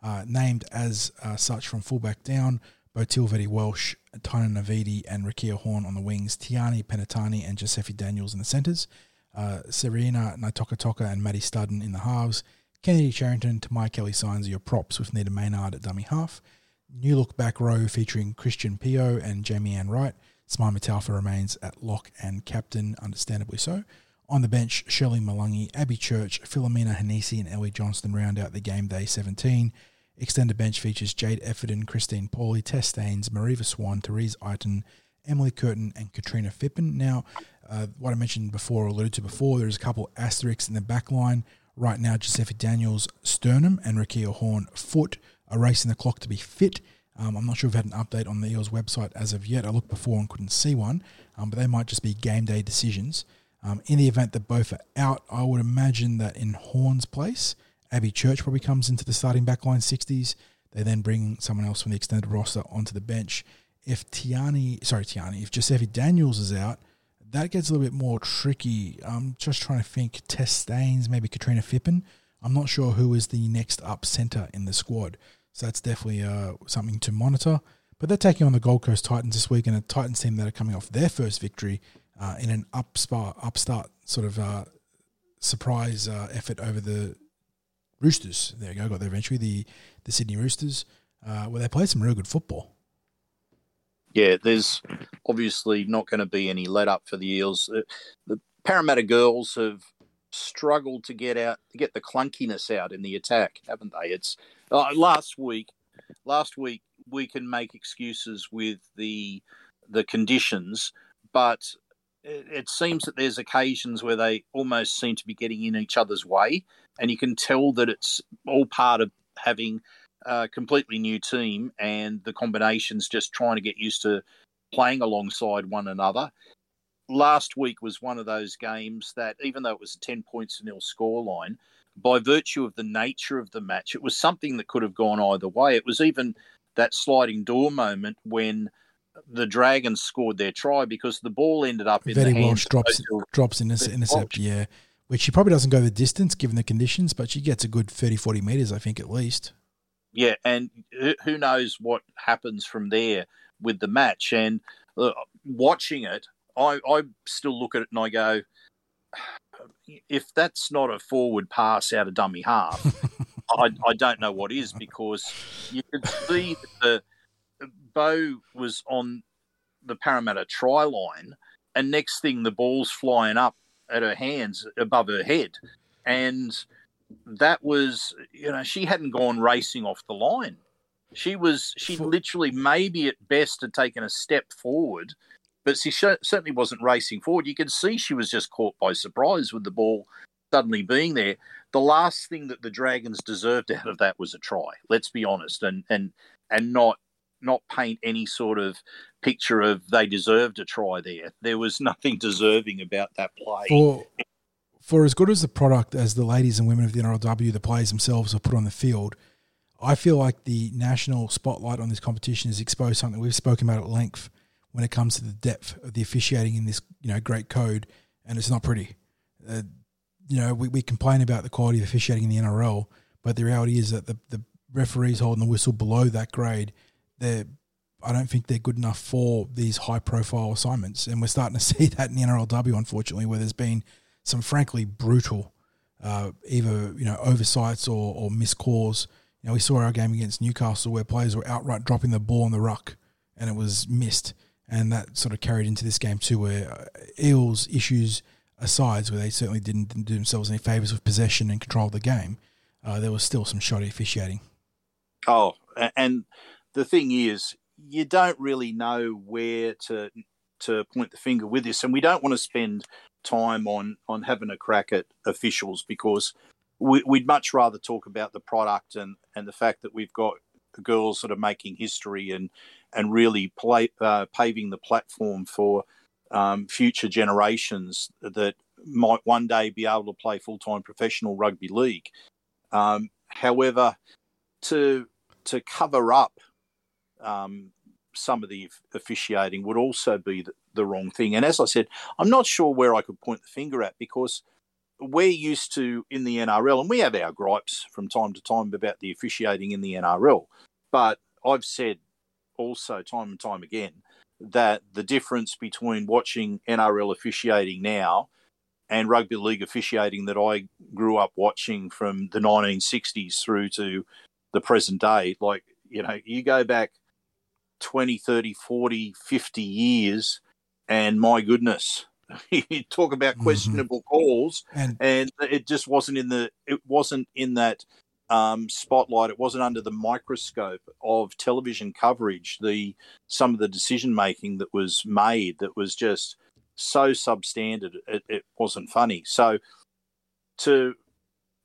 [SPEAKER 2] Uh, named as uh, such from fullback down, Botille Vette-Welsh, Tynan Navidi, and Rakia Horn on the wings, Tiana Penitani and Giuseppe Daniels in the centres, uh, Serena Naitoka Toka and Maddie Studdon in the halves, Kennedy Cherrington, Mike Kelly signs your props with Nita Maynard at dummy half, new look back row featuring Christian Pio and Jamie Ann Wright, Simaima Taufa remains at lock and captain, understandably so. On the bench, Shirley Malungi, Abby Church, Philomena Hanisi, and Ellie Johnston round out the game day 17. Extended bench features Jade Efferton, Christine Pauly, Tess Staines, Mariva Swan, Therese Eiton, Emily Curtin, and Katrina Fippen. Now, uh, what I mentioned before, or alluded to before, there's a couple asterisks in the back line. Right now, Giuseppe Daniels, sternum, and Rakia Horn, foot, are racing the clock to be fit. Um, I'm not sure we've had an update on the Eels website as of yet. I looked before and couldn't see one, um, but they might just be game day decisions. Um, in the event that both are out, I would imagine that in Horn's place, Abby Church probably comes into the starting backline 60s. They then bring someone else from the extended roster onto the bench. If Tiana, sorry, Tiana, if Giuseppe Daniels is out, that gets a little bit more tricky. I'm just trying to think Tess Staines, maybe Katrina Fippen. I'm not sure who is the next up centre in the squad. So that's definitely uh, something to monitor. But they're taking on the Gold Coast Titans this week, and a Titans team that are coming off their first victory uh, in an upstart, upstart sort of uh, surprise uh, effort over the Roosters. There you go, got there eventually. The the Sydney Roosters, uh, where they played some real good football.
[SPEAKER 3] Yeah, there's obviously not going to be any let up for the Eels. The, the Parramatta girls have struggled to get out, to get the clunkiness out in the attack, haven't they? It's uh, last week. Last week we can make excuses with the the conditions, but it, it seems that there's occasions where they almost seem to be getting in each other's way, and you can tell that it's all part of having a completely new team and the combinations just trying to get used to playing alongside one another. Last week was one of those games that, even though it was a 10 points to nil scoreline, by virtue of the nature of the match, it was something that could have gone either way. It was even that sliding door moment when the Dragons scored their try because the ball ended up in
[SPEAKER 2] Very
[SPEAKER 3] the
[SPEAKER 2] Walsh drops drops in this intercept,
[SPEAKER 3] Walsh.
[SPEAKER 2] yeah. Which she probably doesn't go the distance given the conditions, but she gets a good 30, 40 metres, I think, at least.
[SPEAKER 3] Yeah, and who- knows what happens from there with the match. And uh, watching it, I, I still look at it and I go, if that's not a forward pass out of dummy half, I, I don't know what is because you could see that the Bo was on the Parramatta try line, and next thing the ball's flying up at her hands above her head, and that was you know she hadn't gone racing off the line. She was she literally maybe at best had taken a step forward, but she cer- certainly wasn't racing forward. You could see she was just caught by surprise with the ball suddenly being there. The last thing that the Dragons deserved out of that was a try. Let's be honest, and and and not not paint any sort of picture of they deserved a try there. There was nothing deserving about that play.
[SPEAKER 2] For for as good as the product as the ladies and women of the NRLW, the players themselves have put on the field, I feel like the national spotlight on this competition has exposed something we've spoken about at length when it comes to the depth of the officiating in this you know great code, and it's not pretty. Uh, you know, we, we complain about the quality of officiating in the NRL, but the reality is that the, the referees holding the whistle below that grade, they're I don't think they're good enough for these high profile assignments. And we're starting to see that in the NRLW, unfortunately, where there's been some frankly brutal uh, either, you know, oversights or, or missed calls. You know, we saw our game against Newcastle where players were outright dropping the ball on the ruck and it was missed. And that sort of carried into this game too, where uh, Eels issues asides, where they certainly didn't, didn't do themselves any favours with possession and control of the game, uh, there was still some shoddy officiating.
[SPEAKER 3] Oh, and the thing is, you don't really know where to to point the finger with this, and we don't want to spend time on on having a crack at officials because we, we'd much rather talk about the product and and the fact that we've got girls that are making history and and really play, uh, paving the platform for um, future generations that might one day be able to play full time professional rugby league. Um, however, to to cover up um, some of the officiating would also be the, the wrong thing. And as I said, I'm not sure where I could point the finger at because we're used to in the NRL, and we have our gripes from time to time about the officiating in the NRL. But I've said also time and time again that the difference between watching NRL officiating now and rugby league officiating that I grew up watching from the 1960s through to the present day, like, you know, you go back 20, 30, 40, 50 years, and my goodness, you talk about
[SPEAKER 2] Mhm.
[SPEAKER 3] questionable calls
[SPEAKER 2] And
[SPEAKER 3] and it just wasn't in the it wasn't in that um, spotlight. It wasn't under the microscope of television coverage. The some of the decision making that was made that was just so substandard. It, it wasn't funny. So to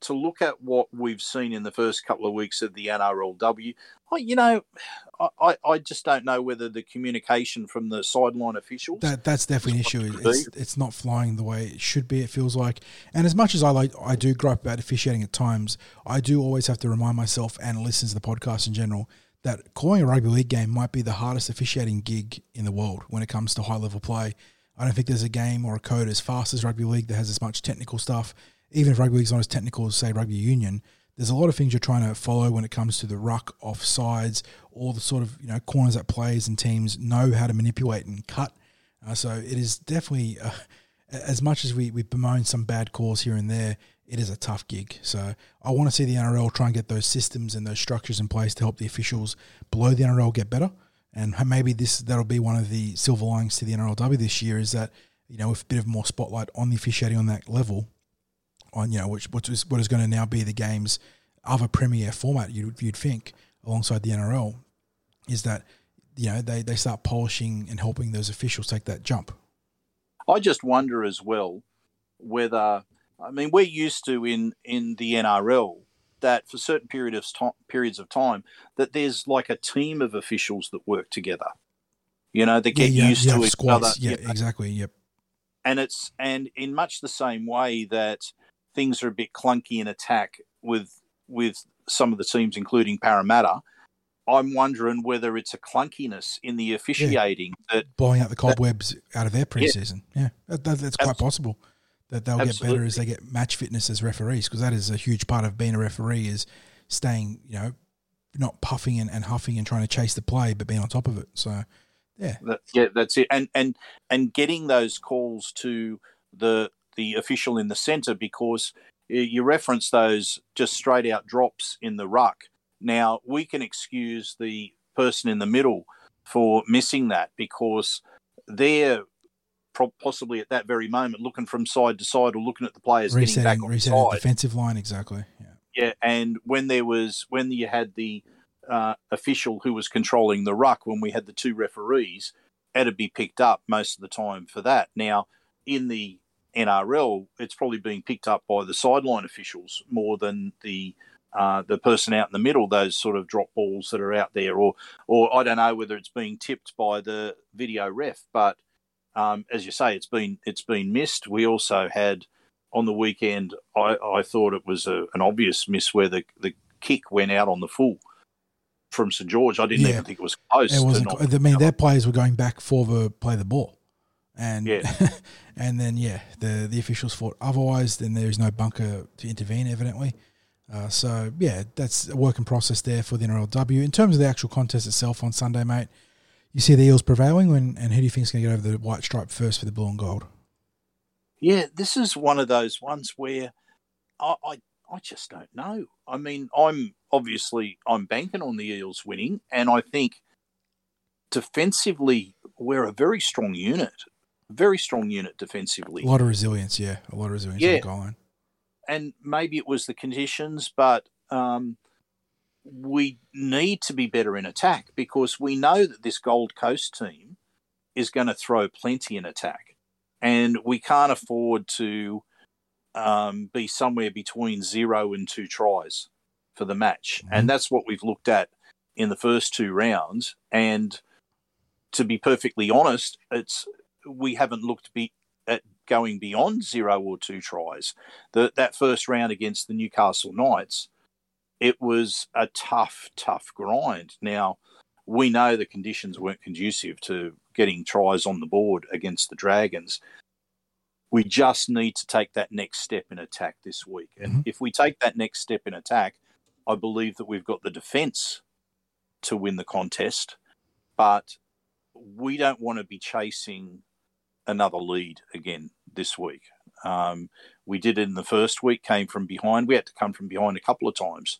[SPEAKER 3] to look at what we've seen in the first couple of weeks of the NRLW, I, you know, I, I- just don't know whether the communication from the sideline officials.
[SPEAKER 2] That that's definitely an issue. It's, it's not flying the way it should be. It feels like, and as much as I like, I do gripe about officiating at times. I do always have to remind myself and listeners to the podcast in general that calling a rugby league game might be the hardest officiating gig in the world when it comes to high level play. I don't think there's a game or a code as fast as rugby league that has as much technical stuff. Even if rugby league's not as technical as say rugby union, there's a lot of things you're trying to follow when it comes to the ruck off sides, all the sort of you know corners that players and teams know how to manipulate and cut. Uh, so it is definitely, uh, as much as we, we bemoan some bad calls here and there, it is a tough gig. So I want to see the NRL try and get those systems and those structures in place to help the officials below the NRL get better. And maybe this that'll be one of the silver linings to the NRLW this year is that you know with a bit of more spotlight on the officiating on that level, on you know which what is what is going to now be the game's other premier format you'd, you'd think alongside the NRL is that you know they, they start polishing and helping those officials take that jump.
[SPEAKER 3] I just wonder as well whether I mean we're used to in in the NRL that for certain period of time, periods of time that there's like a team of officials that work together. You know, they get
[SPEAKER 2] yeah,
[SPEAKER 3] used
[SPEAKER 2] you
[SPEAKER 3] to each
[SPEAKER 2] squads.
[SPEAKER 3] other.
[SPEAKER 2] Yeah,
[SPEAKER 3] you know,
[SPEAKER 2] exactly. Yep.
[SPEAKER 3] and it's and in much the same way that things are a bit clunky in attack with with some of the teams, including Parramatta. I'm wondering whether it's a clunkiness in the officiating that
[SPEAKER 2] blowing out the cobwebs out of their preseason. Yeah, that, that, that's quite possible that they'll get better as they get match fitness as referees because that is a huge part of being a referee is staying, you know, not puffing and, and huffing and trying to chase the play, but being on top of it. So, yeah,
[SPEAKER 3] That, yeah, that's it. And and and getting those calls to the the official in the centre because you reference those just straight out drops in the ruck. Now we can excuse the person in the middle for missing that because they're possibly at that very moment looking from side to side or looking at the players getting
[SPEAKER 2] resetting,
[SPEAKER 3] back on
[SPEAKER 2] resetting the
[SPEAKER 3] side.
[SPEAKER 2] defensive line exactly. Yeah,
[SPEAKER 3] Yeah, and when there was when you had the uh, official who was controlling the ruck, when we had the two referees, it'd be picked up most of the time for that. Now, in the NRL, it's probably being picked up by the sideline officials more than the uh, the person out in the middle. Those sort of drop balls that are out there, or or I don't know whether it's being tipped by the video ref, but um, as you say, it's been it's been missed. We also had on the weekend. I, I thought it was a, an obvious miss where the, the kick went out on the full from St George. I didn't
[SPEAKER 2] Yeah.
[SPEAKER 3] even think it was close.
[SPEAKER 2] it wasn't. I mean, their players were going back for the play the ball, and
[SPEAKER 3] Yeah.
[SPEAKER 2] and then yeah, the the officials fought otherwise. Then there is no bunker to intervene, evidently. Uh, so yeah, that's a working process there for the NRLW. In terms of the actual contest itself on Sunday, mate, you see the Eels prevailing, when, and who do you think is going to get over the white stripe first for the blue and gold?
[SPEAKER 3] Yeah, this is one of those ones where I, I I just don't know. I mean, I'm obviously I'm banking on the Eels winning, and I think defensively we're a very strong unit, very strong unit defensively.
[SPEAKER 2] A lot of resilience, yeah, a lot of resilience on the goal line.
[SPEAKER 3] and maybe it was the conditions, but um, we need to be better in attack because we know that this Gold Coast team is going to throw plenty in attack, and we can't afford to um, be somewhere between zero and two tries for the match,
[SPEAKER 2] Mhm.
[SPEAKER 3] and that's what we've looked at in the first two rounds. And to be perfectly honest, it's we haven't looked be, at going beyond zero or two tries the, that first round against the Newcastle Knights, it was a tough, tough grind. Now, we know the conditions weren't conducive to getting tries on the board against the Dragons. We just need to take that next step in attack this week. And
[SPEAKER 2] Mhm.
[SPEAKER 3] if we take that next step in attack, I believe that we've got the defence to win the contest, but we don't want to be chasing another lead again this week. Um, we did it in the first week, came from behind. We had to come from behind a couple of times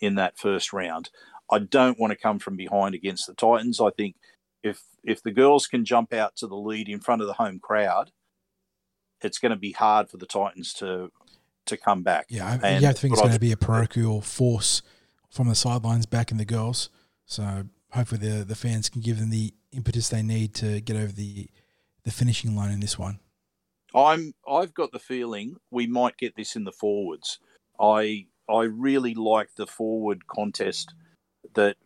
[SPEAKER 3] in that first round. I don't want to come from behind against the Titans. I think if if the girls can jump out to the lead in front of the home crowd, it's going to be hard for the Titans to to come back.
[SPEAKER 2] Yeah, I,
[SPEAKER 3] And
[SPEAKER 2] you have to think it's going to be a parochial force from the sidelines back in the girls. So hopefully the the fans can give them the impetus they need to get over the the finishing line in this one.
[SPEAKER 3] I'm I've got the feeling we might get this in the forwards. I I really like the forward contest that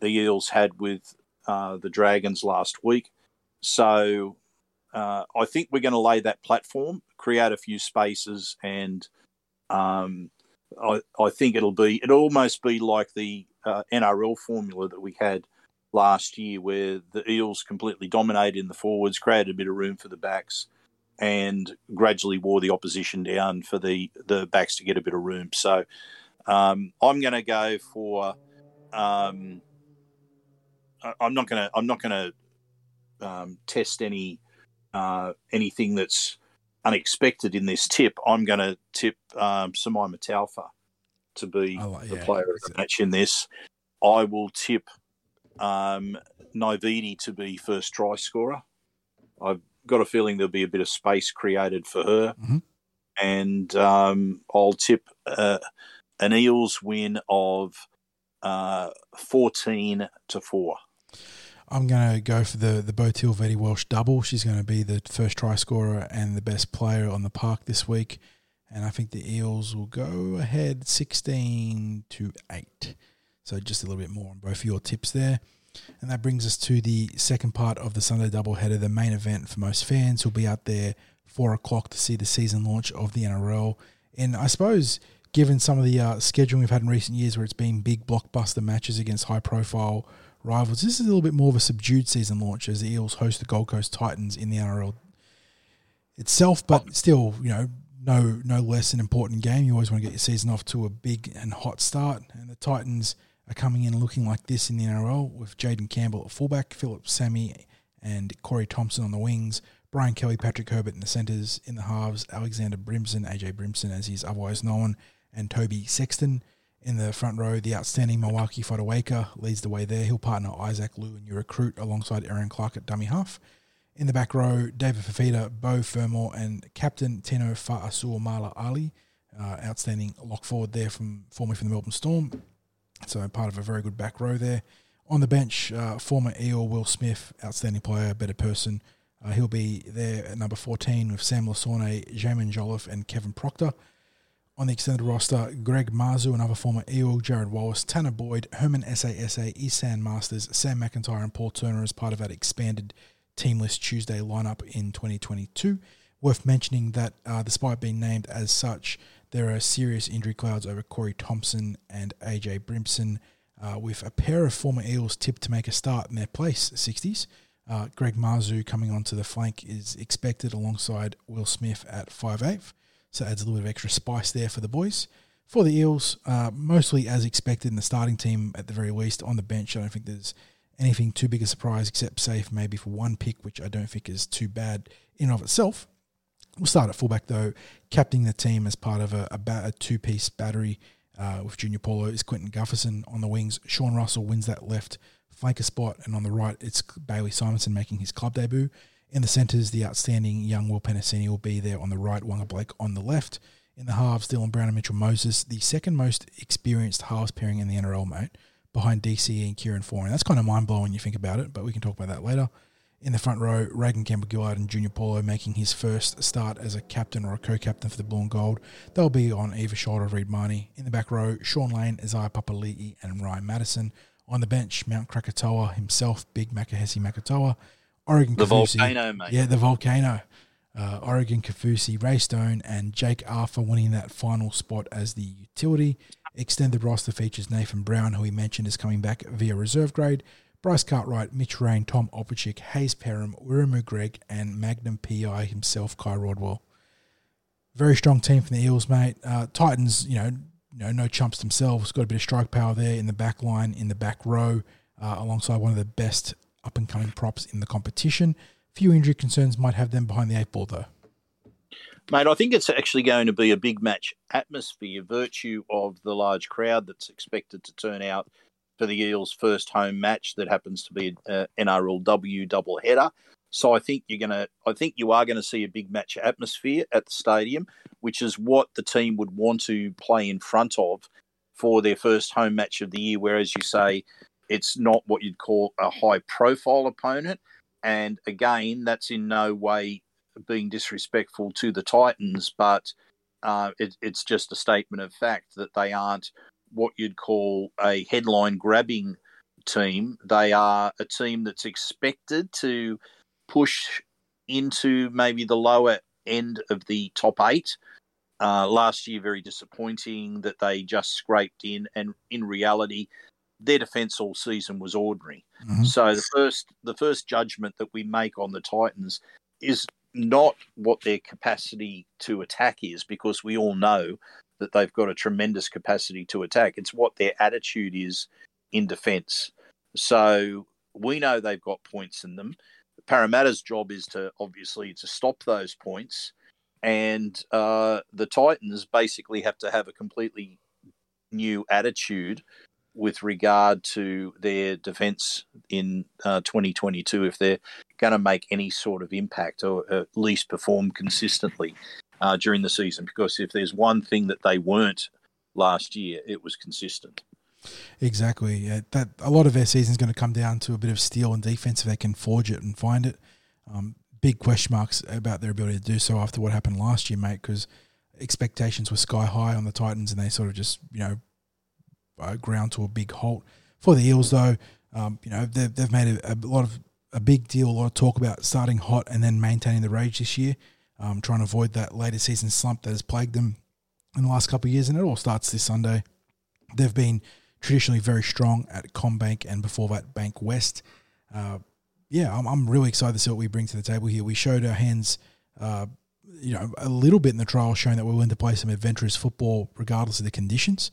[SPEAKER 3] the Eels had with uh, the Dragons last week. So uh, I think we're going to lay that platform, create a few spaces, and um, I, I think it'll be it'll almost be like the uh, NRL formula that we had last year, where the Eels completely dominated in the forwards, created a bit of room for the backs and gradually wore the opposition down for the, the backs to get a bit of room. So um, I'm going to go for. Um, I- I'm not going to. I'm not going to um, test any uh, anything that's unexpected in this tip, I'm going to tip um, Simaima Taufa to be the
[SPEAKER 2] yeah,
[SPEAKER 3] player of the match in this. I will tip um, to be first try scorer. I've got a feeling there'll be a bit of space created for her.
[SPEAKER 2] Mhm.
[SPEAKER 3] And um, I'll tip uh, an Eels win of uh, 14 to 4.
[SPEAKER 2] I'm going to go for the the Botille Vette-Welsh double. She's going to be the first try scorer and the best player on the park this week. And I think the Eels will go ahead 16 to 8. So just a little bit more on both of your tips there. And that brings us to the second part of the Sunday doubleheader, the main event for most fans who'll be out there four o'clock to see the season launch of the NRL. And I suppose, given some of the uh, scheduling we've had in recent years where it's been big blockbuster matches against high profile rivals, this is a little bit more of a subdued season launch as the Eels host the Gold Coast Titans in the NRL itself, but still, you know, no no less an important game. You always want to get your season off to a big and hot start, and the Titans are coming in looking like this in the NRL with Jayden Campbell at fullback, Phillip Sami and Corey Thompson on the wings, Brian Kelly, Patrick Herbert in the centres, in the halves, Alexander Brimson, AJ Brimson as he's otherwise known, and Toby Sexton. In the front row, the outstanding Moeaki Fotuaika leads the way there. He'll partner Isaac Liu and your recruit alongside Erin Clark at dummy half. In the back row, David Fifita, Beau Fermor, and Captain Tino Fa'asuamaleaui. Uh, outstanding lock forward there from formerly from the Melbourne Storm. So part of a very good back row there. On the bench, uh, former Eel Will Smith, outstanding player, better person. Uh, he'll be there at number 14 with Sam Lisone, Jaimin Jolliffe, and Kevin Proctor. On the extended roster, Greg Marzhew, another former Eel, Jarrod Wallace, Tanner Boyd, Herman SASA, Esan Marsters, Sam McIntyre, and Paul Turner as part of that expanded Team List Tuesday lineup in 2022. Worth mentioning that uh, despite being named as such, there are serious injury clouds over Corey Thompson and AJ Brimson, uh, with a pair of former Eels tipped to make a start in their place 60s. Uh, Greg Marzhew coming onto the flank is expected alongside Will Smith at 5'8", so adds a little bit of extra spice there for the boys. For the Eels, uh, mostly as expected in the starting team at the very least. On the bench, I don't think there's anything too big a surprise except safe maybe for one pick, which I don't think is too bad in and of itself. We'll start at fullback though, captaining the team as part of a, a, a two-piece battery uh, with Junior Paulo is Clinton Gutherson on the wings. Sean Russell wins that left flanker spot, and on the right it's Bailey Simonson making his club debut. In the centres, the outstanding young Will Penisini will be there on the right, Waqa Blake on the left. In the halves, Dylan Brown and Mitchell Moses, the second most experienced halves pairing in the NRL, mate, behind DCE and Kieran Foran. That's kind of mind blowing when you think about it, but we can talk about that later. In the front row, Reagan Campbell Gillard and Junior Paulo making his first start as a captain or a co captain for the Blue and Gold. They'll be on either shoulder of Reed Mahoney. In the back row, Sean Lane, Isaiah Papali'i, and Ryan Matterson. On the bench, Mount Krakatoa himself, Big Makahesi Makatoa. Oregon
[SPEAKER 3] The
[SPEAKER 2] Kaufusi.
[SPEAKER 3] volcano, mate.
[SPEAKER 2] Yeah, the volcano. Uh, Oregon Kaufusi, Ray Stone, and Jake Arthur winning that final spot as the utility. Extended roster features Nathan Brown, who we mentioned is coming back via reserve grade. Bryce Cartwright, Mitch Rein, Tom Opacic, Hayze Perham, Wiremu Greig, and Magnum PI himself, Kai Rodwell. Very strong team from the Eels, mate. Uh, Titans, you know, you know, no chumps themselves. Got a bit of strike power there in the back line, in the back row, uh, alongside one of the best up and coming props in the competition. Few injury concerns might have them behind the eight ball, though.
[SPEAKER 3] Mate, I think it's actually going to be a big match atmosphere, virtue of the large crowd that's expected to turn out for the Eels' first home match that happens to be an NRLW double header. So I think you're gonna, I think you are going to see a big match atmosphere at the stadium, which is what the team would want to play in front of for their first home match of the year. Whereas you say it's not what you'd call a high profile opponent, and again, that's in no way being disrespectful to the Titans, but uh, it, it's just a statement of fact that they aren't what you'd call a headline grabbing team. They are a team that's expected to push into maybe the lower end of the top eight. Uh, last year, very disappointing that they just scraped in, and in reality, their defence all season was ordinary.
[SPEAKER 2] Mhm.
[SPEAKER 3] So the first the first judgment that we make on the Titans is not what their capacity to attack is, because we all know that they've got a tremendous capacity to attack. It's what their attitude is in defence. So we know they've got points in them. Parramatta's job is to obviously to stop those points, and uh, the Titans basically have to have a completely new attitude with regard to their defence in uh, 2022 if they're going to make any sort of impact or at least perform consistently uh, during the season. Because if there's one thing that they weren't last year, it was consistent.
[SPEAKER 2] Exactly. Yeah, that a lot of their season is going to come down to a bit of steel and defense if they can forge it and find it. Um, big question marks about their ability to do so after what happened last year, mate. Because expectations were sky high on the Titans, and they sort of just you know uh, ground to a big halt. For the Eels, though, um, you know they've, they've made a, a, lot of a big deal, a lot of talk about starting hot and then maintaining the rage this year, um, trying to avoid that later season slump that has plagued them in the last couple of years, and it all starts this Sunday. They've been traditionally very strong at CommBank and before that Bank West. Uh, yeah, I'm, I'm really excited to see what we bring to the table here. We showed our hands, uh, you know, a little bit in the trial, showing that we're willing to play some adventurous football regardless of the conditions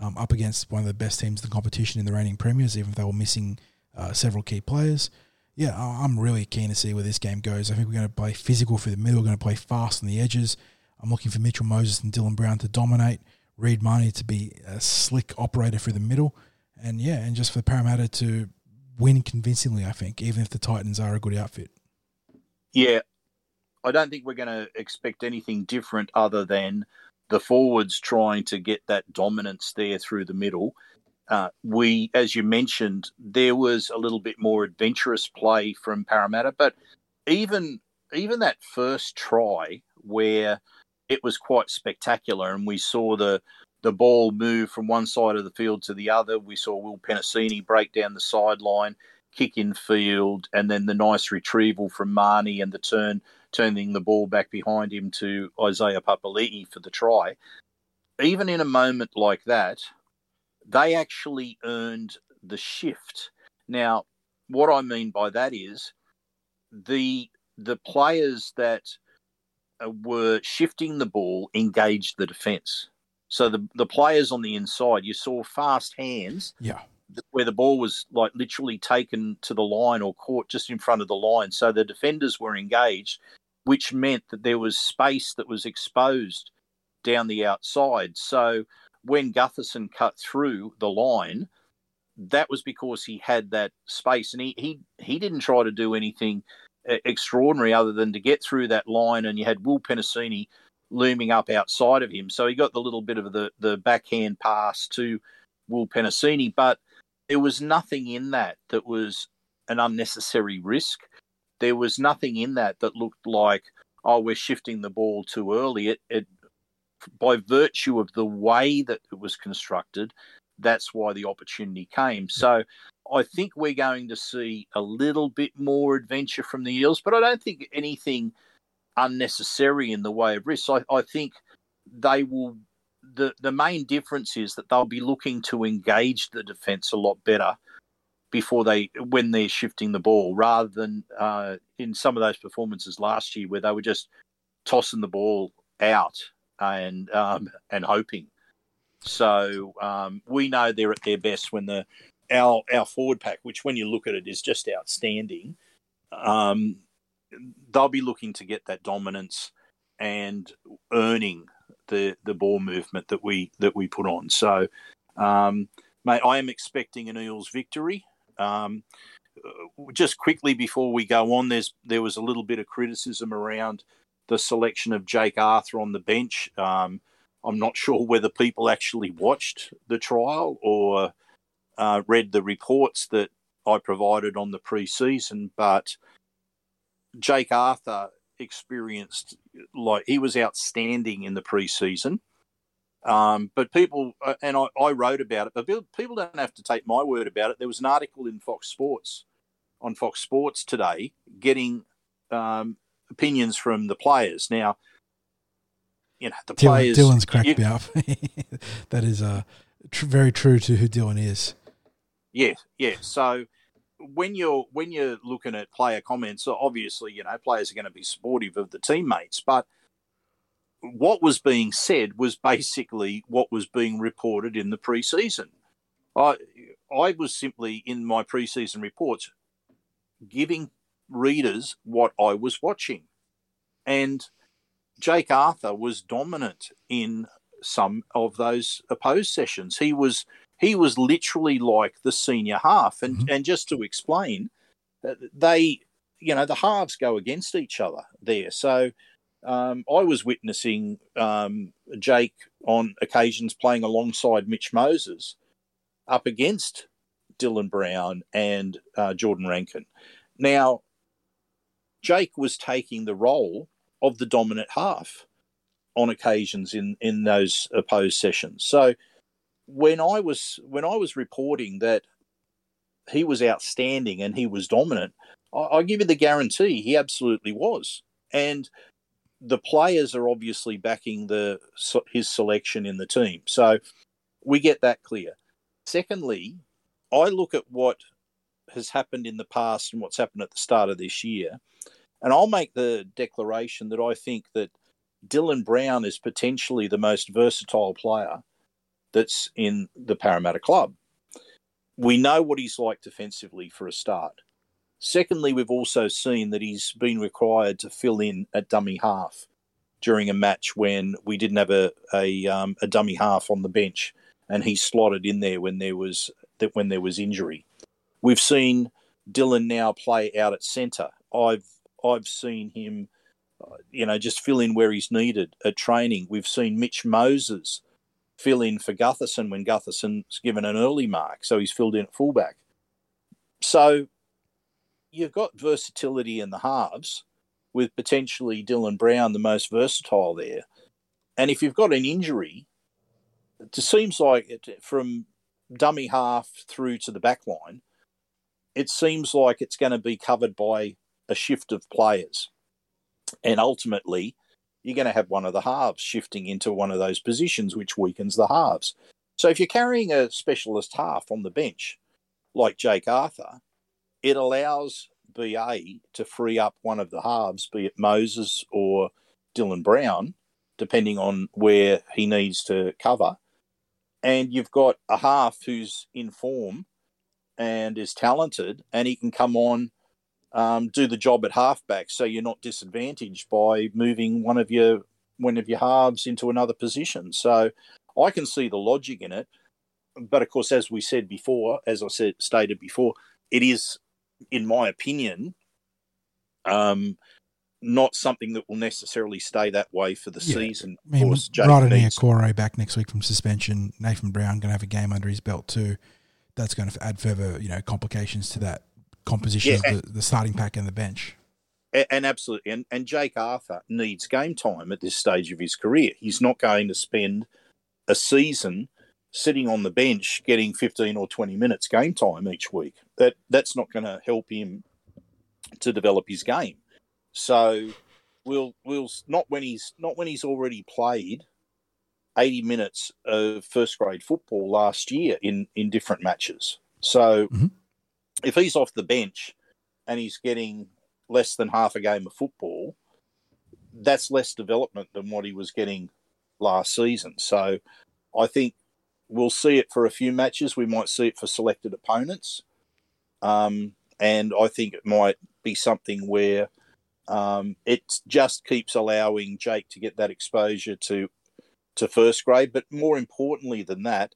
[SPEAKER 2] um, up against one of the best teams in the competition in the reigning premiers, even if they were missing uh, several key players. Yeah, I'm really keen to see where this game goes. I think we're going to play physical for the middle, we're going to play fast on the edges. I'm looking for Mitchell Moses and Dylan Brown to dominate, Reed Mahoney to be a slick operator through the middle, and yeah, and just for Parramatta to win convincingly, I think, even if the Titans are a good outfit.
[SPEAKER 3] Yeah, I don't think we're going to expect anything different other than the forwards trying to get that dominance there through the middle. Uh, we, as you mentioned, there was a little bit more adventurous play from Parramatta, but even even that first try where it was quite spectacular, and we saw the the ball move from one side of the field to the other. We saw Will Penisini break down the sideline, kick in field, and then the nice retrieval from Mahoney and the turn turning the ball back behind him to Isaiah Papali'i for the try. Even in a moment like that, they actually earned the shift. Now, what I mean by that is the the players that uh, were shifting the ball engaged the defence. So the the players on the inside, you saw fast hands.
[SPEAKER 2] Yeah.
[SPEAKER 3] Where the ball was like literally taken to the line or caught just in front of the line. So the defenders were engaged which meant that there was space that was exposed down the outside. So when Gutherson cut through the line, that was because he had that space, and he he he didn't try to do anything eh, extraordinary other than to get through that line. And you had Will Penisini looming up outside of him, so he got the little bit of the the backhand pass to Will Penisini, but there was nothing in that that was an unnecessary risk there was nothing in that that looked like, oh, we're shifting the ball too early. It, it by virtue of the way that it was constructed, that's why the opportunity came. So I think we're going to see a little bit more adventure from the Eels, but I don't think anything unnecessary in the way of risk. I, I think they will. The, the main difference is that they'll be looking to engage the defence a lot better before they when they're shifting the ball, rather than uh, in some of those performances last year where they were just tossing the ball out and um, and hoping. So um, we know they're at their best when the our our forward pack, which when you look at it is just outstanding. Um, they'll be looking to get that dominance and earning the the ball movement that we that we put on. So, um, mate, I am expecting an Eels victory. Um, just quickly before we go on, there's there was a little bit of criticism around the selection of Jake Arthur on the bench. Um, I'm not sure whether people actually watched the trial or uh, read the reports that I provided on the pre-season, but Jake Arthur experienced like he was outstanding in the pre-season. Um, but people, uh, and I, I, wrote about it, but people don't have to take my word about it. There was an article in Fox Sports, on Fox Sports today, getting um, opinions from the players. Now, you know, the
[SPEAKER 2] Dylan,
[SPEAKER 3] players.
[SPEAKER 2] Dylan's cracked you, me up. that is uh, tr- very true to who Dylan is.
[SPEAKER 3] Yeah, yeah. So when you're when you're looking at player comments, obviously, you know, players are going to be supportive of the teammates, but what was being said was basically what was being reported in the preseason. I I was simply in my preseason reports giving readers what I was watching, and Jake Arthur was dominant in some of those opposed sessions. He was he was literally like the senior half, and
[SPEAKER 2] Mhm.
[SPEAKER 3] and just to explain, they you know the halves go against each other there. So um, I was witnessing um, Jake on occasions playing alongside Mitch Moses up against Dylan Brown and uh, Jordan Rankin. Now, Jake was taking the role of the dominant half on occasions in in those opposed sessions. So when I was when I was reporting that he was outstanding and he was dominant, I, I give you the guarantee he absolutely was, and the players are obviously backing the his selection in the team. So we get that clear. Secondly, I look at what has happened in the past and what's happened at the start of this year, and I'll make the declaration that I think that Dylan Brown is potentially the most versatile player that's in the Parramatta club. We know what he's like defensively for a start. Secondly, we've also seen that he's been required to fill in at dummy half during a match when we didn't have a a, um, a dummy half on the bench, and he slotted in there when there was that when there was injury. We've seen Dylan now play out at centre. I've I've seen him, uh, you know, just fill in where he's needed at training. We've seen Mitch Moses fill in for Gutherson when Gutherson's given an early mark, so he's filled in at fullback. So you've got versatility in the halves with potentially Dylan Brown the most versatile there. And if you've got an injury, it seems like it, from dummy half through to the back line, it seems like it's going to be covered by a shift of players. And ultimately, you're going to have one of the halves shifting into one of those positions, which weakens the halves. So if you're carrying a specialist half on the bench, like Jake Arthur, it allows BA to free up one of the halves, be it Moses or Dylan Brown, depending on where he needs to cover. And you've got a half who's in form and is talented, and he can come on, um, do the job at halfback, so you're not disadvantaged by moving one of your one of your halves into another position. So I can see the logic in it, but of course, as we said before, as I said stated before, it is, in my opinion, um, not something that will necessarily stay that way for the
[SPEAKER 2] Yeah.
[SPEAKER 3] season.
[SPEAKER 2] I mean,
[SPEAKER 3] Of course, Jake
[SPEAKER 2] Rodney
[SPEAKER 3] needs-
[SPEAKER 2] Corey back next week from suspension. Nathan Brown going to have a game under his belt too. That's going to add further, you know, complications to that composition
[SPEAKER 3] Yeah,
[SPEAKER 2] of the, the starting pack and the bench.
[SPEAKER 3] A- And absolutely, and, and Jake Arthur needs game time at this stage of his career. He's not going to spend a season sitting on the bench getting 15 or 20 minutes game time each week. That that's not going to help him to develop his game. So we'll we'll not when he's not when he's already played 80 minutes of first grade football last year in in different matches. So
[SPEAKER 2] Mhm.
[SPEAKER 3] if he's off the bench and he's getting less than half a game of football, that's less development than what he was getting last season. So I think we'll see it for a few matches. We might see it for selected opponents. Um, and I think it might be something where um, it just keeps allowing Jake to get that exposure to to first grade. But more importantly than that,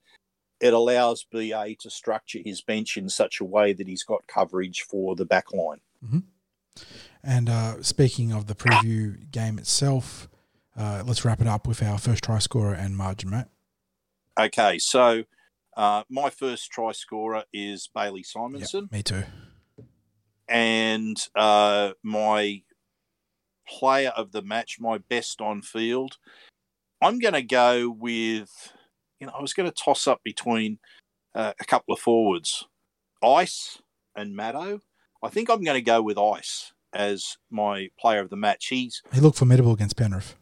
[SPEAKER 3] it allows BA to structure his bench in such a way that he's got coverage for the back line.
[SPEAKER 2] And uh, speaking of the preview game itself, uh, let's wrap it up with our first try scorer and margin, mate.
[SPEAKER 3] Okay, so uh, my first try scorer is Bailey
[SPEAKER 2] Yep,
[SPEAKER 3] Simonsson,
[SPEAKER 2] me too.
[SPEAKER 3] and uh, my player of the match, my best on field, I'm going to go with, you know, I was going to toss up between uh, a couple of forwards, Ice and Maddo. I think I'm going to go with Ice as my player of the match. He's
[SPEAKER 2] He looked formidable against Penrith.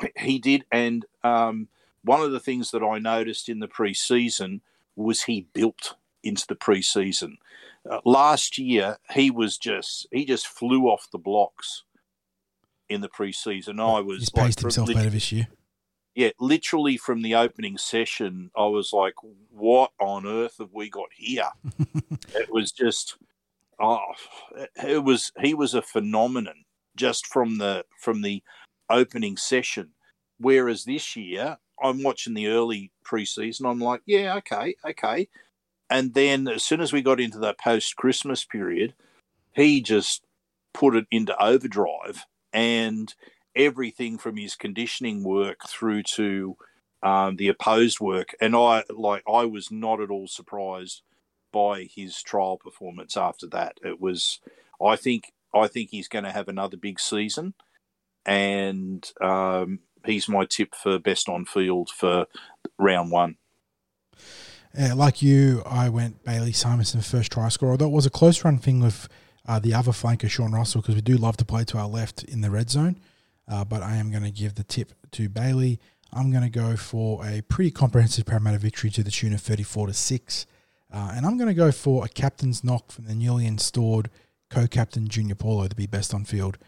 [SPEAKER 3] he did, and um, one of the things that I noticed in the preseason was he built into the preseason. Uh, last year, he was just he just flew off the blocks in the preseason. I was
[SPEAKER 2] He's
[SPEAKER 3] like,
[SPEAKER 2] paced himself
[SPEAKER 3] lit-
[SPEAKER 2] better this year.
[SPEAKER 3] Yeah, literally from the opening session, I was like, "What on earth have we got here?" it was just, oh, it was he was a phenomenon just from the from the opening session. Whereas this year, I'm watching the early preseason. I'm like, yeah, okay, okay. And then as soon as we got into that post Christmas period, he just put it into overdrive and everything from his conditioning work through to um, the opposed work. And I like I was not at all surprised by his trial performance after that. It was I think I think he's going to have another big season, and um, he's my tip for best on field for round one.
[SPEAKER 2] Yeah, like you, I went Bailey Simonsson first try scorer. Although it was a close run thing with uh, the other flanker, Sean Russell, because we do love to play to our left in the red zone. Uh, but I am going to give the tip to Bailey. I'm going to go for a pretty comprehensive Parramatta victory to the tune of 34 to 6. Uh, and I'm going to go for a captain's knock from the newly installed co captain Junior Paulo to be best on field.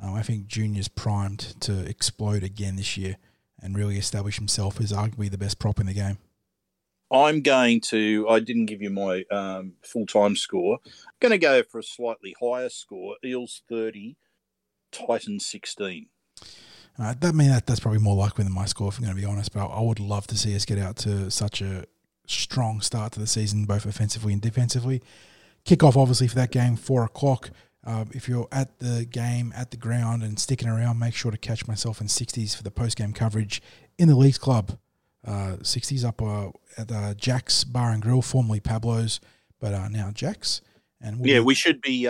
[SPEAKER 2] Um, I think Junior's primed to explode again this year and really establish himself as arguably the best prop in the game.
[SPEAKER 3] I'm going to. I didn't give you my um, full time score. I'm going to go for a slightly higher score. Eels 30, Titans 16.
[SPEAKER 2] Uh, that mean that that's probably more likely than my score, if I'm going to be honest. But I would love to see us get out to such a strong start to the season, both offensively and defensively. Kick off, obviously, for that game, four o'clock. Uh, if you're at the game, at the ground, and sticking around, make sure to catch myself in 60s for the post game coverage in the Leagues Club. Uh, 60s up uh, at uh, Jack's Bar and Grill, formerly Pablo's, but uh, now Jack's.
[SPEAKER 3] And we yeah, we should be.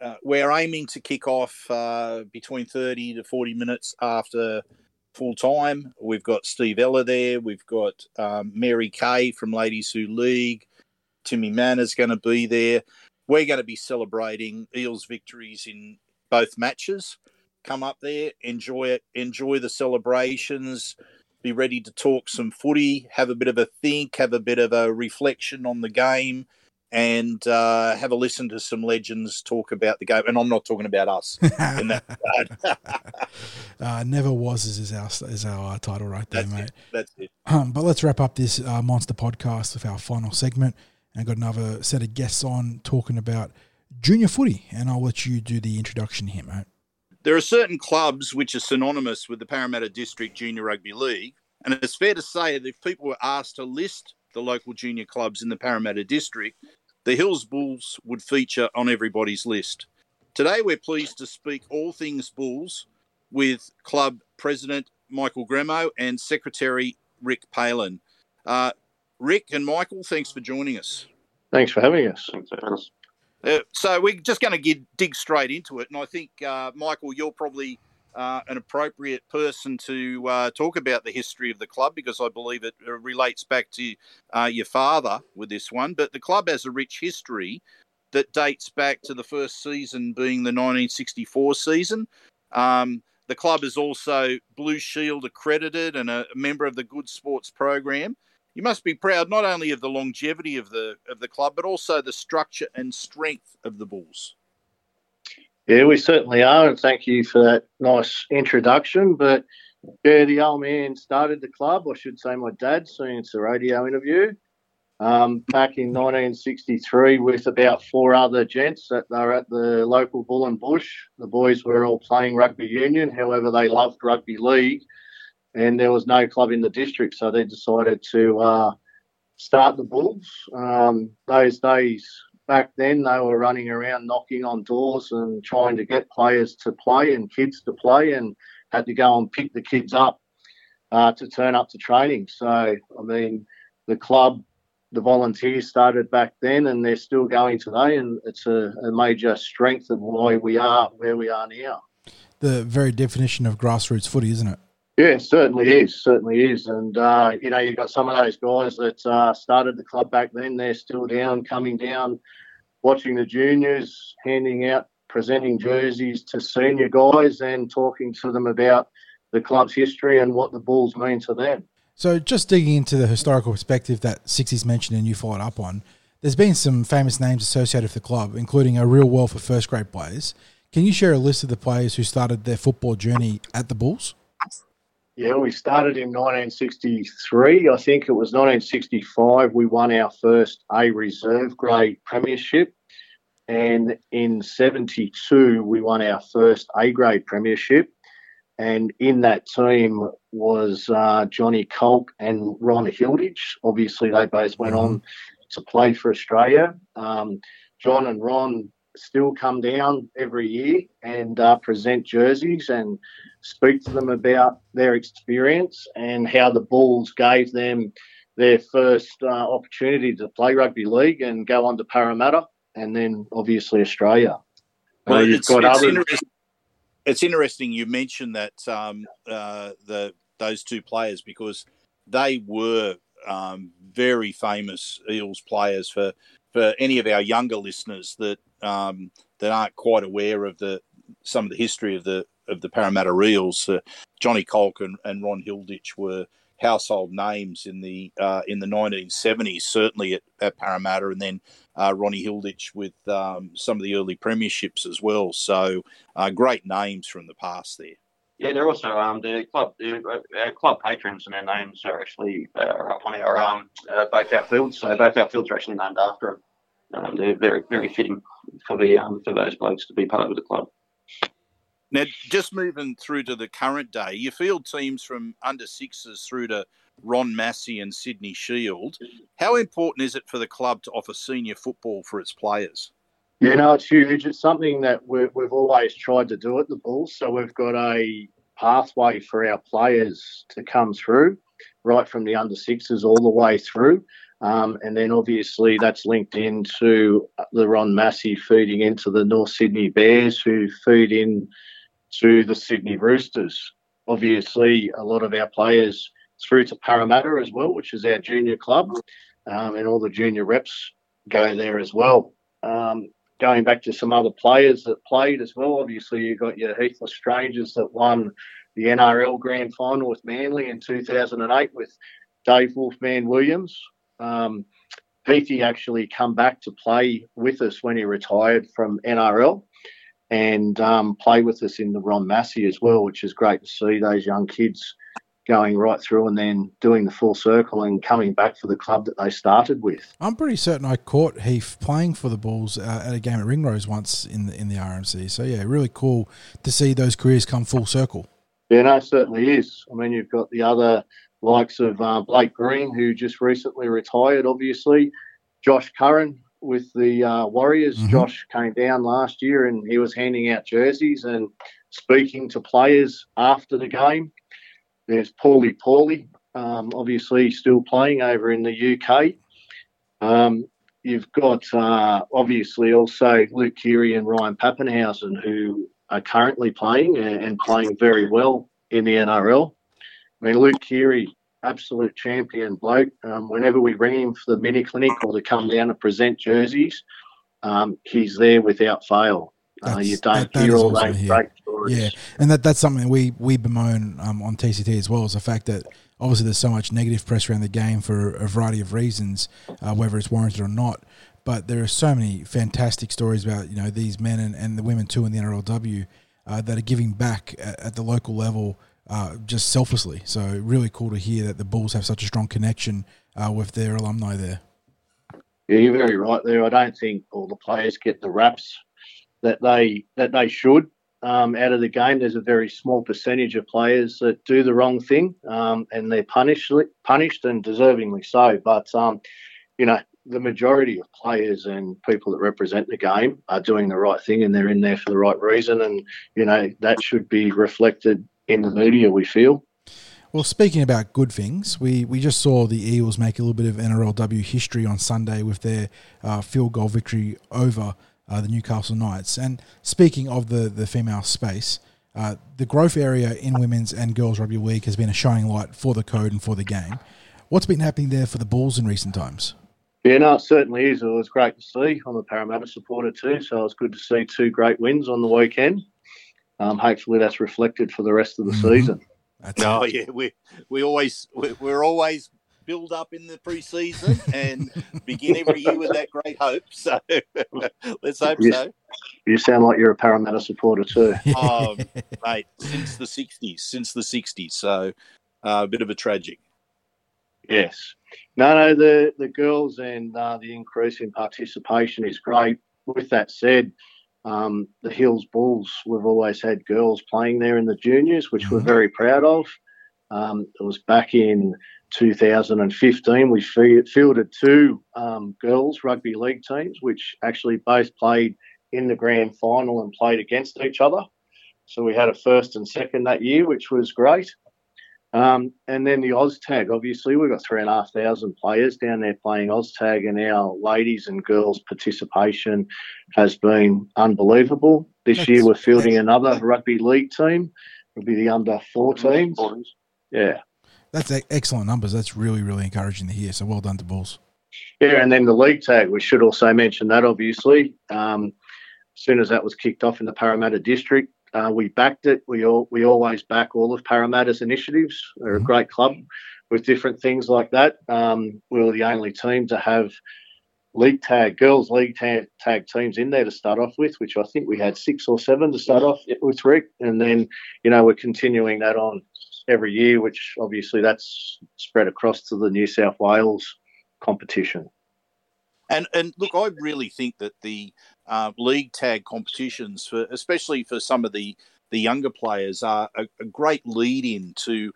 [SPEAKER 3] Uh, we're aiming to kick off uh, between 30 to 40 minutes after full time. We've got Steve Ella there. We've got um, Mary Kay from Ladies Who League. Timmy Mann is going to be there. We're going to be celebrating Eels victories in both matches. Come up there, enjoy it, enjoy the celebrations be ready to talk some footy, have a bit of a think, have a bit of a reflection on the game, and uh, have a listen to some legends talk about the game. And I'm not talking about us. in that
[SPEAKER 2] uh, never was is our is our uh, title right there,
[SPEAKER 3] that's
[SPEAKER 2] mate.
[SPEAKER 3] It. That's it.
[SPEAKER 2] Um, but let's wrap up this uh, monster podcast with our final segment, and got another set of guests on talking about junior footy. And I'll let you do the introduction here, mate.
[SPEAKER 3] There are certain clubs which are synonymous with the Parramatta District Junior Rugby League, and it's fair to say that if people were asked to list the local junior clubs in the Parramatta District, the Hills Bulls would feature on everybody's list. Today, we're pleased to speak all things Bulls with club president Michael Gremo and secretary Rick Palin. Uh, Rick and Michael, thanks for joining us.
[SPEAKER 5] Thanks for having us.
[SPEAKER 3] Uh, so we're just going to dig straight into it, and I think uh, Michael, you're probably uh, an appropriate person to uh, talk about the history of the club because I believe it uh, relates back to uh, your father with this one. But the club has a rich history that dates back to the first season being the 1964 season. Um, the club is also Blue Shield accredited and a member of the Good Sports program you must be proud not only of the longevity of the of the club, but also the structure and strength of the Bulls.
[SPEAKER 5] Yeah, we certainly are, and thank you for that nice introduction. But yeah, the old man started the club, I should say my dad, seeing it's a radio interview, um, back in 1963 with about four other gents that were at the local Bull and Bush. The boys were all playing rugby union, however, they loved rugby league and there was no club in the district, so they decided to uh, start the Bulls. Um, those days back then, they were running around knocking on doors and trying to get players to play and kids to play, and had to go and pick the kids up uh, to turn up to training. So, I mean, the club, the volunteers started back then, and they're still going today, and it's a, a major strength of why we are where we are now.
[SPEAKER 2] The very definition of grassroots footy, isn't it?
[SPEAKER 5] Yeah, certainly is. Certainly is. And, uh, you know, you've got some of those guys that uh, started the club back then. They're still down, coming down, watching the juniors, handing out, presenting jerseys to senior guys and talking to them about the club's history and what the Bulls mean to them.
[SPEAKER 2] So, just digging into the historical perspective that 60s mentioned and you followed up on, there's been some famous names associated with the club, including a real world for first grade players. Can you share a list of the players who started their football journey at the Bulls?
[SPEAKER 5] Yeah, we started in 1963. I think it was 1965 we won our first A reserve grade premiership. And in 72, we won our first A grade premiership. and in that team was uh, Johnny Kolc and Ron Hilditch. Obviously, they both went on to play for Australia. Um, John and Ron still come down every year and uh, present jerseys and speak to them about their experience and how the Bulls gave them their first uh, opportunity to play rugby league and go on to Parramatta and then obviously Australia.
[SPEAKER 3] Well, uh, it's, it's. Interesting. It's interesting you mentioned that um, uh, the those two players because they were um, very famous Eels players for for any of our younger listeners that um, that aren't quite aware of the some of the history of the of the Parramatta Eels. Uh, Johnny Kolc and, and Ron Hilditch were household names in the uh, in the 1970s, certainly at, at Parramatta, and then uh, Ronnie Hilditch with um, some of the early premierships as well. So uh, great names from the past there.
[SPEAKER 6] Yeah, they're also um, the club the, our club patrons and their names are actually uh, up on our um, uh, both our fields. So both our fields are actually named after them. Um, they're very very fitting for the um, for those blokes to be part of the club.
[SPEAKER 3] Now, just moving through to the current day, you field teams from under sixes through to Ron Massey and Sydney Shield. How important is it for the club to offer senior football for its players?
[SPEAKER 5] Yeah, no, it's huge. It's something that we've, we've always tried to do at the Bulls. So we've got a pathway for our players to come through, right from the under sixes all the way through. Um, and then obviously that's linked into the Ron Massey feeding into the North Sydney Bears, who feed in to the Sydney Roosters. Obviously, a lot of our players through to Parramatta as well, which is our junior club, um, and all the junior reps go there as well. Um, going back to some other players that played as well, obviously you've got your Heath L'Estranges that won the NRL Grand Final with Manly in 2008 with Dave Wolfman Williams. Um, Heathy actually come back to play with us when he retired from NRL and um, play with us in the Ron Massey as well, which is great to see those young kids going right through and then doing the full circle and coming back for the club that they started with.
[SPEAKER 2] I'm pretty certain I caught Heath playing for the Bulls uh, at a game at Ringrose once in the, in the RMC. So yeah, really cool to see those careers come full circle.
[SPEAKER 5] Yeah, no, certainly is. I mean, you've got the other likes of uh, Blake Green, who just recently retired, obviously. Josh Curran, with the uh, Warriors. Mm-hmm. Josh came down last year and he was handing out jerseys and speaking to players after the game. There's Pauli Pauli, um, obviously still playing over in the UK. Um, you've got uh, obviously also Luke Keary and Ryan Papenhuyzen who are currently playing and, and playing very well in the NRL. I mean, Luke Keary absolute champion bloke. Um, whenever we ring him for the mini clinic or to come down and present jerseys, um, he's there without fail. Uh, you don't that, hear all those great stories.
[SPEAKER 2] Yeah, and that that's something we we bemoan um, on TCT as well is the fact that obviously there's so much negative press around the game for a variety of reasons, uh, whether it's warranted or not. But there are so many fantastic stories about you know these men and, and the women too in the NRLW uh, that are giving back at, at the local level uh, just selflessly. So really cool to hear that the Bulls have such a strong connection uh, with their alumni there.
[SPEAKER 5] Yeah, you're very right there. I don't think all the players get the raps that they that they should um, out of the game. There's a very small percentage of players that do the wrong thing, um, and they're punished punished and deservingly so. But um, you know, the majority of players and people that represent the game are doing the right thing, and they're in there for the right reason. And you know that should be reflected in the media, we feel.
[SPEAKER 2] Well, speaking about good things, we, we just saw the Eagles make a little bit of NRLW history on Sunday with their uh, field goal victory over uh, the Newcastle Knights. And speaking of the, the female space, uh, the growth area in women's and girls rugby league has been a shining light for the code and for the game. What's been happening there for the Bulls in recent times?
[SPEAKER 5] Yeah, no, it certainly is. It was great to see. I'm a Parramatta supporter too, so it was good to see two great wins on the weekend um, hopefully that's reflected for the rest of the mm-hmm. season.
[SPEAKER 3] That's oh yeah, we we always we're always build up in the preseason and begin every year with that great hope. So let's hope
[SPEAKER 5] you,
[SPEAKER 3] so.
[SPEAKER 5] You sound like you're a Parramatta supporter too.
[SPEAKER 3] oh, mate, since the '60s, since the '60s. So uh, a bit of a tragic.
[SPEAKER 5] Yes. No, no, the the girls and uh, the increase in participation is great. With that said, um, the Hills Bulls, we've always had girls playing there in the juniors, which we're very proud of. Um, it was back in 2015. We fielded two um, girls rugby league teams, which actually both played in the grand final and played against each other. So we had a first and second that year, which was great. Um, and then the OzTag, obviously, we've got three and a half thousand players down there playing OzTag, and our ladies and girls participation has been unbelievable. This
[SPEAKER 2] That's-
[SPEAKER 5] year, we're fielding another rugby league team. It'll be the under 14s. Yeah.
[SPEAKER 2] That's excellent numbers. That's really, really encouraging to hear. So well done to Bulls.
[SPEAKER 5] Yeah, and then the league tag, we should also mention that obviously. Um, as soon as that was kicked off in the Parramatta district, uh, we backed it. We all we always back all of Parramatta's initiatives. They're a
[SPEAKER 2] Mhm.
[SPEAKER 5] great club with different things like that. Um, we were the only team to have league tag, girls league tag, tag teams in there to start off with, which I think we had six or seven to start off with, Rick. And then, you know, we're continuing that on every year, which obviously that's spread across to the New South Wales competition.
[SPEAKER 3] And and look, I really think that the uh, league tag competitions, for especially for some of the the younger players, are a, a great lead in to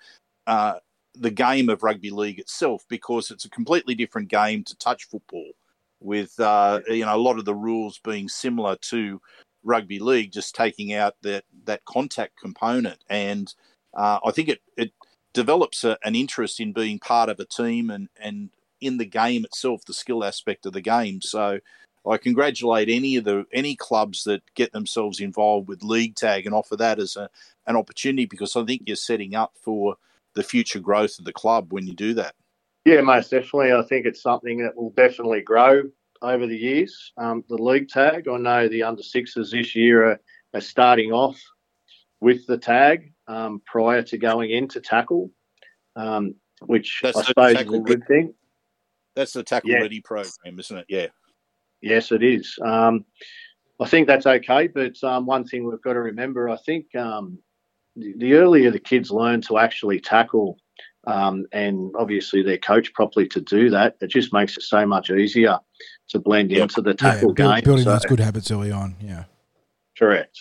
[SPEAKER 3] uh, the game of rugby league itself because it's a completely different game to touch football, with uh, you know a lot of the rules being similar to rugby league, just taking out that that contact component. And uh, I think it it develops a, an interest in being part of a team and and in the game itself, the skill aspect of the game. So I congratulate any of the any clubs that get themselves involved with league tag and offer that as a, an opportunity because I think you're setting up for the future growth of the club when you do that.
[SPEAKER 5] Yeah, most definitely. I think it's something that will definitely grow over the years. Um, the league tag, I know the under sixes this year are, are starting off with the tag um, prior to going into tackle, um, which
[SPEAKER 3] That's
[SPEAKER 5] I suppose is a good thing.
[SPEAKER 3] That's the tackle
[SPEAKER 5] Yeah.
[SPEAKER 3] ready program, isn't it? Yeah.
[SPEAKER 5] Yes, it is. Um, I think that's okay, but um, one thing we've got to remember, I think um, the, the earlier the kids learn to actually tackle um, and obviously they're coached properly to do that, it just makes it so much easier to blend
[SPEAKER 3] Yep.
[SPEAKER 5] into the
[SPEAKER 2] Yeah,
[SPEAKER 5] tackle
[SPEAKER 2] build-
[SPEAKER 5] game.
[SPEAKER 2] building
[SPEAKER 5] So-
[SPEAKER 2] those good habits early on. Yeah.
[SPEAKER 5] correct.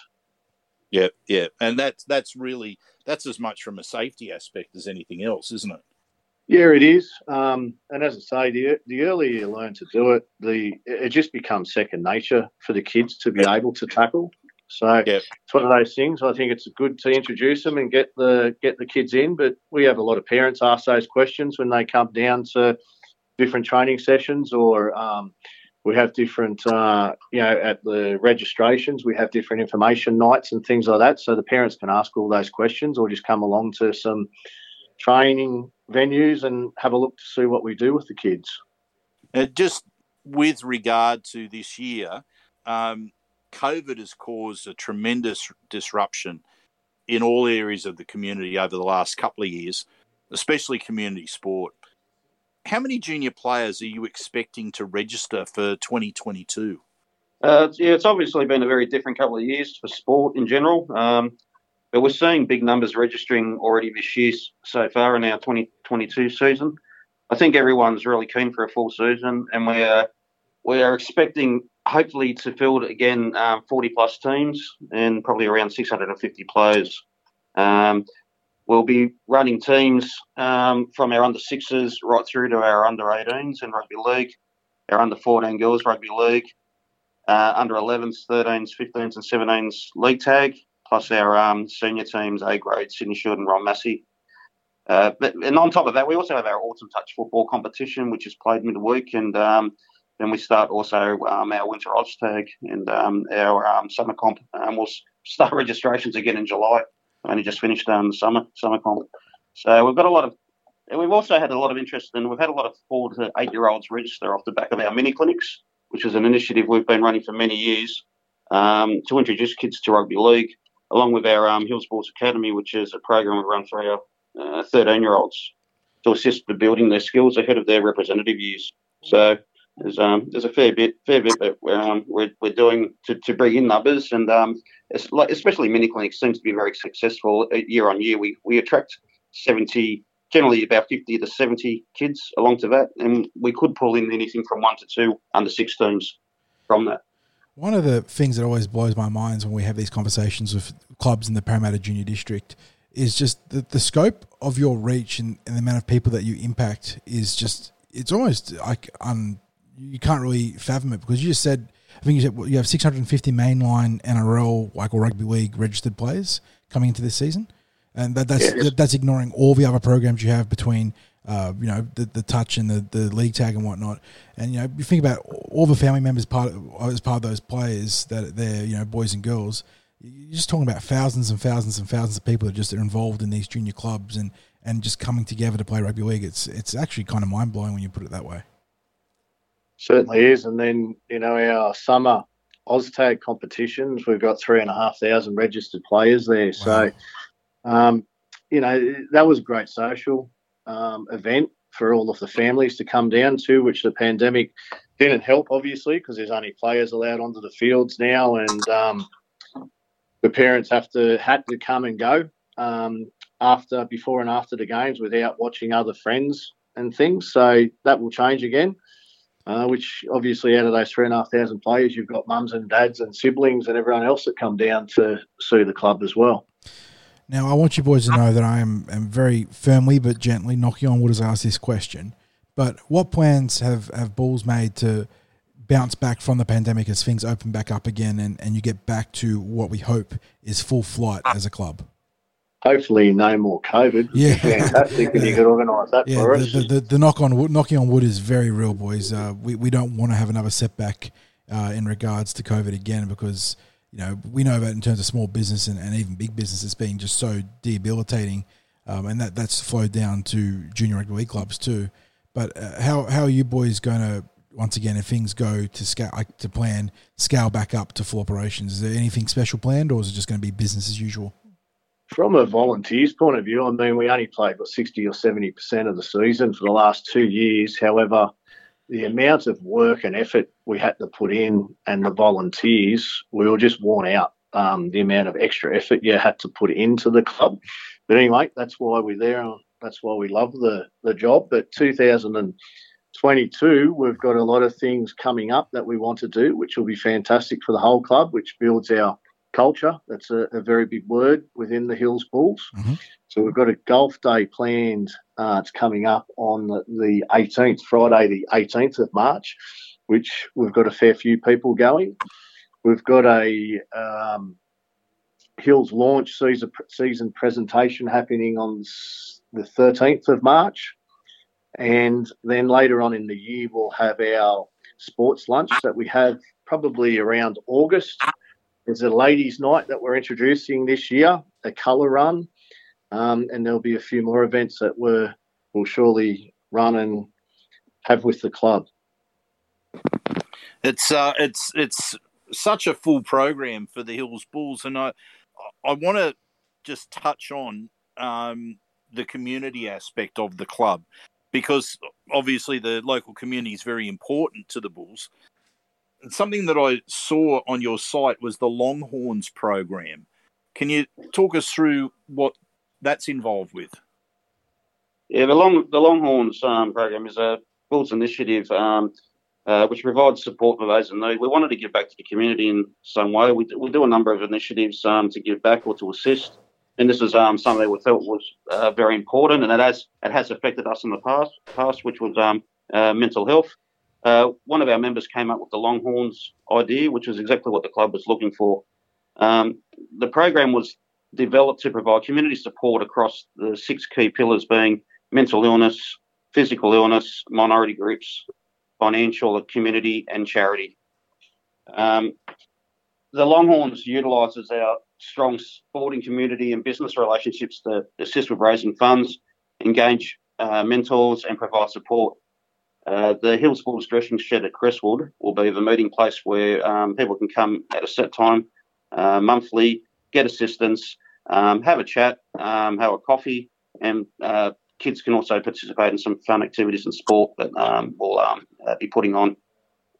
[SPEAKER 3] Yeah, yeah, and that's that's really that's as much from a safety aspect as anything else, isn't it?
[SPEAKER 5] Yeah, it is. Um, and as I say, the, the earlier you learn to do it, the it just becomes second nature for the kids to be able to tackle. So
[SPEAKER 3] Yeah.
[SPEAKER 5] it's one of those things. I think it's good to introduce them and get the get the kids in. But we have a lot of parents ask those questions when they come down to different training sessions, or um, we have different, uh, you know, at the registrations we have different information nights and things like that. So the parents can ask all those questions, or just come along to some training venues and have a look to see what we do with the kids.
[SPEAKER 3] Uh, just with regard to this year, um, COVID has caused a tremendous disruption in all areas of the community over the last couple of years, especially community sport. How many junior players are you expecting to register for 2022?
[SPEAKER 6] Uh, it's- yeah, it's obviously been a very different couple of years for sport in general. Um, but we're seeing big numbers registering already this year so far in our 2022 season. I think everyone's really keen for a full season, and we are we are expecting hopefully to field again um, 40 plus teams and probably around 650 players. Um, we'll be running teams um, from our under sixes right through to our under 18s in rugby league, our under 14 girls rugby league, uh, under 11s, 13s, 15s, and 17s league tag, plus our um, senior teams, A grade, Sydney Shield and Ron Massey. Uh, but, and on top of that, we also have our autumn touch football competition, which is played midweek, and um, then we start also um, our winter Oz tag and um, our um, summer comp. And we'll start registrations again in July. I only just finished um, the summer summer comp, so we've got a lot of. and We've also had a lot of interest, and we've had a lot of four to eight year olds register off the back of our mini clinics, which is an initiative we've been running for many years um, to introduce kids to rugby league, along with our um, Hill Sports Academy, which is a program we run for our 13 year olds to assist with building their skills ahead of their representative years. So there's um, there's a fair bit fair bit that we're, um, we're, we're doing to, to bring in numbers, and um, like, especially mini clinics seems to be very successful uh, year on year. We we attract 70 generally about 50 to 70 kids along to that, and we could pull in anything from one to two under 16s from that.
[SPEAKER 2] One of the things that always blows my mind is when we have these conversations with clubs in the Parramatta Junior District is just the, the scope of your reach and, and the amount of people that you impact is just it's almost like un, you can't really fathom it because you just said I think you said you have 650 mainline NRL like or rugby league registered players coming into this season, and that, that's
[SPEAKER 5] Yes.
[SPEAKER 2] that's ignoring all the other programs you have between uh, you know the, the touch and the, the league tag and whatnot. And you know you think about all the family members part of, as part of those players that they're you know boys and girls. You're just talking about thousands and thousands and thousands of people that just are involved in these junior clubs and, and just coming together to play rugby league. It's it's actually kind of mind blowing when you put it that way.
[SPEAKER 5] Certainly is. And then, you know, our summer OzTag competitions, we've got three and a half thousand registered players there. So, um, you know, that was great social um, event for all of the families to come down to, which the pandemic didn't help, obviously, because there's only players allowed onto the fields now, and um, the parents have to had to come and go um, after, before, and after the games without watching other friends and things. So that will change again. Uh, which obviously out of those three and a half thousand players, you've got mums and dads and siblings and everyone else that come down to see the club as well.
[SPEAKER 2] Now, I want you boys to know that I am, am very firmly but gently knocking on wood as I ask this question. But what plans have, have Bulls made to bounce back from the pandemic as things open back up again and, and you get back to what we hope is full flight as a club?
[SPEAKER 5] Hopefully, no more COVID.
[SPEAKER 2] Yeah.
[SPEAKER 5] fantastic if you could organise that
[SPEAKER 2] Yeah,
[SPEAKER 5] for
[SPEAKER 2] the,
[SPEAKER 5] us.
[SPEAKER 2] the, the, the knock on wood, knocking on wood is very real, boys. Uh, we, we don't want to have another setback uh, in regards to COVID again because you know we know that in terms of small business and, and even big business, it's been just so debilitating, um, and that that's flowed down to junior rugby league clubs too. But uh, how how are you boys going to once again if things go to scale like to plan scale back up to full operations? Is there anything special planned, or is it just going to be business as usual?
[SPEAKER 5] From a volunteers point of view, I mean, we only played what sixty or seventy percent of the season for the last two years. However, the amount of work and effort we had to put in, and the volunteers, we were just worn out. Um, the amount of extra effort you had to put into the club. But anyway, that's why we're there. That's why we love the the job. But 2022, we've got a lot of things coming up that we want to do, which will be fantastic for the whole club, which builds our culture. That's a, a very big word within the Hills Bulls.
[SPEAKER 2] Mhm.
[SPEAKER 5] So we've got a golf day planned. Uh, it's coming up on the, the 18th, Friday, the 18th of March, which we've got a fair few people going. We've got a um, Hills launch season, season presentation happening on the 13th of March. And then later on in the year, we'll have our sports lunch that we have probably around August. There's a ladies' night that we're introducing this year, a colour run, um, and there'll be a few more events that we'll surely run and have with the club.
[SPEAKER 3] It's uh, it's it's such a full program for the Hills Bulls, and I I want to just touch on um, the community aspect of the club because obviously the local community is very important to the Bulls. And something that I saw on your site was the Longhorns program. Can you talk us through what that's involved with?
[SPEAKER 6] Yeah, the Long the Longhorns um, program is a Bulls initiative um, uh, which provides support for those in need. We wanted to give back to the community in some way. We, do- we do a number of initiatives um, to give back or to assist, and this is um, something we felt was uh, very important, and it has it has affected us in the past, past which was um, uh, mental health. Uh, one of our members came up with the Longhorns idea, which was exactly what the club was looking for. Um, the program was developed to provide community support across the six key pillars being mental illness, physical illness, minority groups, financial, community, and charity. Um, the Longhorns utilises our strong sporting community and business relationships to assist with raising funds, engage uh, mentors, and provide support. Uh, the Bulls dressing shed at Crestwood will be the meeting place where um, people can come at a set time, uh, monthly, get assistance, um, have a chat, um, have a coffee, and uh, kids can also participate in some fun activities and sport that um, we'll um, uh, be putting on.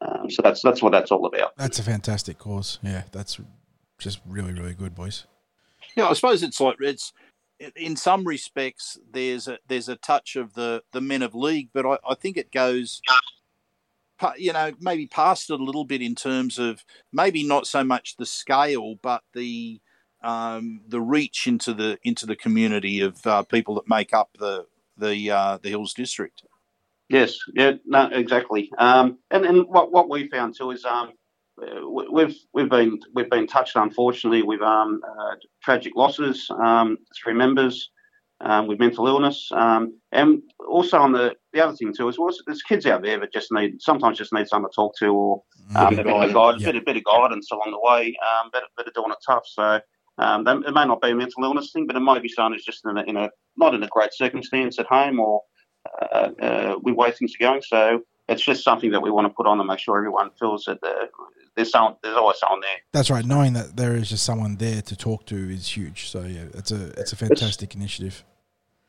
[SPEAKER 6] Um, so that's that's what that's all about.
[SPEAKER 2] That's a fantastic cause. Yeah, that's just really really good, boys.
[SPEAKER 3] Yeah, I suppose it's like it's in some respects there's a there's a touch of the the men of league, but I, I think it goes you know, maybe past it a little bit in terms of maybe not so much the scale, but the um, the reach into the into the community of uh, people that make up the the uh, the Hills district.
[SPEAKER 6] Yes, yeah, no, exactly. Um, and and what, what we found too is um, we've we've been we've been touched unfortunately with um, uh, tragic losses um, through members um, with mental illness, um, and also on the the other thing too is well, there's kids out there that just need sometimes just need someone to talk to or um, a bit of guidance, yeah. bit, bit of guidance along the way, um, better, better doing it tough. So um, it may not be a mental illness thing, but it might be someone who's just in a, in a not in a great circumstance at home or uh, uh, with way things are going. So it's just something that we want to put on to make sure everyone feels that there's someone, there's always someone there.
[SPEAKER 2] That's right. Knowing that there is just someone there to talk to is huge. So yeah, it's a it's a fantastic it's initiative.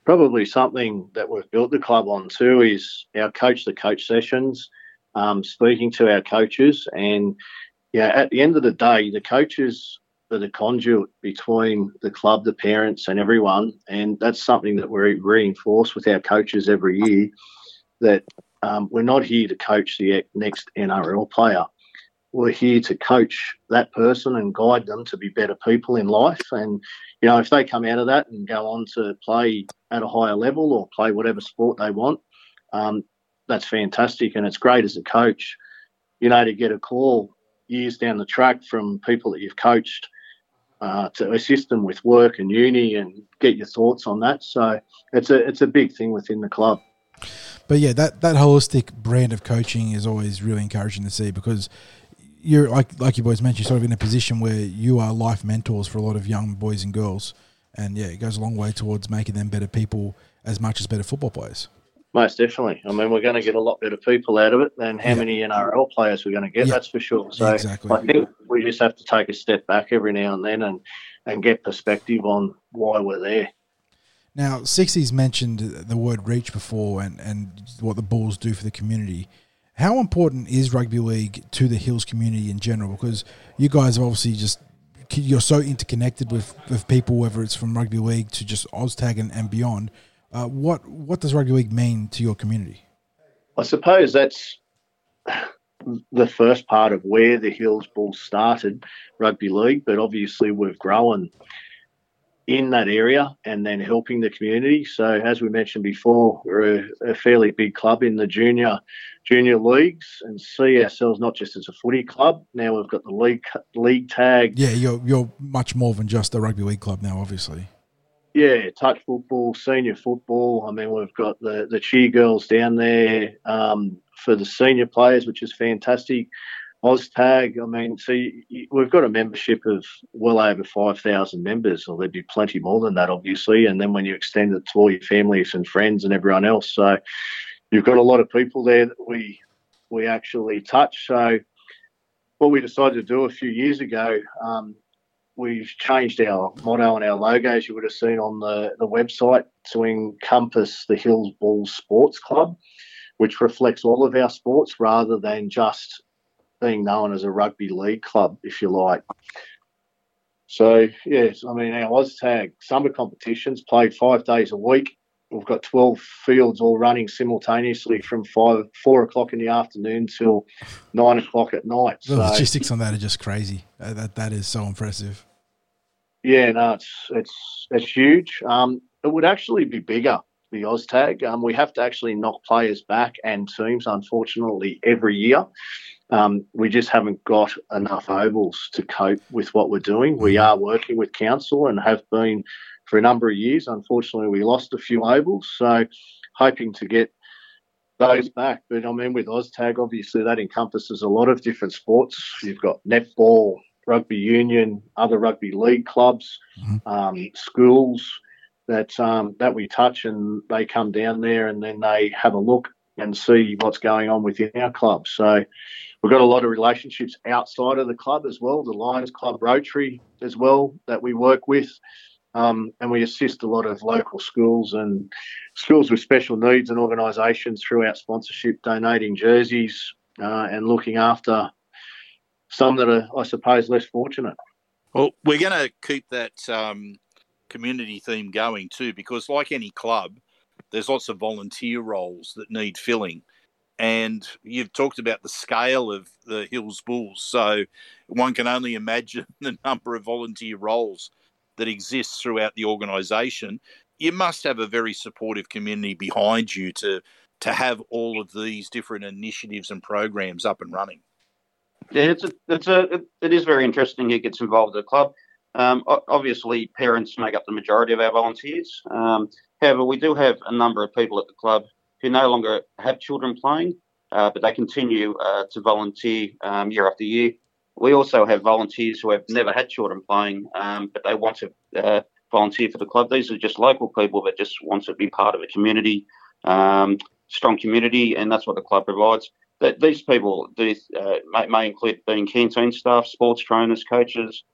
[SPEAKER 5] Probably something that we've built the club on too is our coach the coach sessions, um, speaking to our coaches, and yeah, at the end of the day, the coaches the conduit between the club, the parents, and everyone, and that's something that we reinforce with our coaches every year. That um, we're not here to coach the next NRL player we're here to coach that person and guide them to be better people in life. And, you know, if they come out of that and go on to play at a higher level or play whatever sport they want, um, that's fantastic. And it's great as a coach, you know, to get a call years down the track from people that you've coached uh, to assist them with work and uni and get your thoughts on that. So it's a it's a big thing within the club.
[SPEAKER 2] But yeah, that, that holistic brand of coaching is always really encouraging to see because you're like like you boys mentioned, you're sort of in a position where you are life mentors for a lot of young boys and girls, and yeah, it goes a long way towards making them better people as much as better football players.
[SPEAKER 5] Most definitely. I mean, we're going to get a lot better people out of it than how yeah. many NRL players we're going to get. Yeah. That's for sure. So exactly. I think we just have to take a step back every now and then and and get perspective on why we're there.
[SPEAKER 2] Now, Sixties mentioned the word reach before and, and what the Bulls do for the community. How important is rugby league to the Hills community in general? Because you guys are obviously just you're so interconnected with, with people, whether it's from rugby league to just OzTag and, and beyond. Uh, what what does rugby league mean to your community?
[SPEAKER 5] I suppose that's the first part of where the Hills Bulls started rugby league, but obviously we've grown in that area and then helping the community. So as we mentioned before, we're a, a, fairly big club in the junior junior leagues and see ourselves not just as a footy club. Now we've got the league league tag.
[SPEAKER 2] Yeah, you're you're much more than just a rugby league club now, obviously.
[SPEAKER 5] Yeah, touch football, senior football. I mean, we've got the the cheer girls down there um, for the senior players, which is fantastic. OzTag, I mean, see, we've got a membership of well over 5,000 members, or there'd be plenty more than that, obviously. And then when you extend it to all your families and friends and everyone else, so you've got a lot of people there that we we actually touch. So what we decided to do a few years ago, um, we've changed our motto and our logos. You would have seen on the, the website to encompass the Hills Bulls Sports Club, which reflects all of our sports rather than just being known as a rugby league club, if you like. So, yes, I mean, our OzTag summer competitions played five days a week. We've got 12 fields all running simultaneously from five, four o'clock in the afternoon till nine o'clock at night.
[SPEAKER 2] The so, logistics on that are just crazy. Uh, that That is so impressive.
[SPEAKER 5] Yeah, no, it's, it's, it's huge. Um, it would actually be bigger the OzTag. Um, we have to actually knock players back and teams, unfortunately, every year. Um, we just haven't got enough ovals to cope with what we're doing. We mm-hmm. are working with council and have been for a number of years. Unfortunately, we lost a few ovals, so hoping to get those back. But I mean, with OzTag, obviously that encompasses a lot of different sports. You've got netball, rugby union, other rugby league clubs, mm-hmm. um, schools that um, that we touch, and they come down there and then they have a look and see what's going on within our club. So We've got a lot of relationships outside of the club as well, the Lions Club Rotary as well that we work with. Um, and we assist a lot of local schools and schools with special needs and organisations throughout sponsorship, donating jerseys uh, and looking after some that are, I suppose, less fortunate.
[SPEAKER 3] Well, we're going to keep that um, community theme going too, because like any club, there's lots of volunteer roles that need filling. And you've talked about the scale of the Hills Bulls. So one can only imagine the number of volunteer roles that exists throughout the organisation. You must have a very supportive community behind you to to have all of these different initiatives and programs up and running.
[SPEAKER 6] Yeah, it's a, it's a, it is very interesting who gets involved at the club. Um, obviously, parents make up the majority of our volunteers. Um, however, we do have a number of people at the club who no longer have children playing, uh, but they continue uh, to volunteer um, year after year. We also have volunteers who have never had children playing, um, but they want to uh, volunteer for the club. These are just local people that just want to be part of a community. Um, strong community, and that's what the club provides. That these people these, uh, may, may, include being canteen staff, sports trainers, coaches,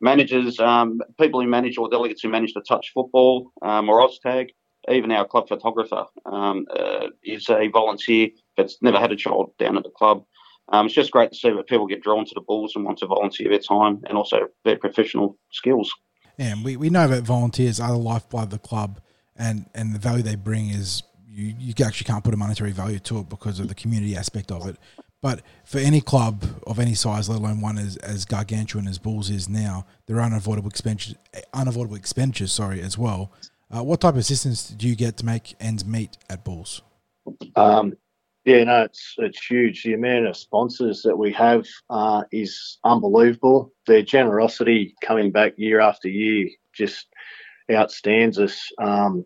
[SPEAKER 6] managers, um, people who manage or delegates who manage the touch football um, or OzTag. Even our club photographer um, uh, is a volunteer that's never had a child down at the club. Um, it's just great to see that people get drawn to the Bulls and want to volunteer their time and also their professional skills.
[SPEAKER 2] Yeah, we, we know that volunteers are the lifeblood of the club, and, and the value they bring is you, you actually can't put a monetary value to it because of the community aspect of it. But for any club of any size, let alone one as, as gargantuan as Bulls is now, there are unavoidable expenditures, unavoidable expenditures, sorry, as well. Uh, what type of assistance do you get to make ends meet at Bulls?
[SPEAKER 5] Um, yeah, no, it's it's huge. The amount of sponsors that we have uh, is unbelievable. Their generosity coming back year after year just outstands us. Um,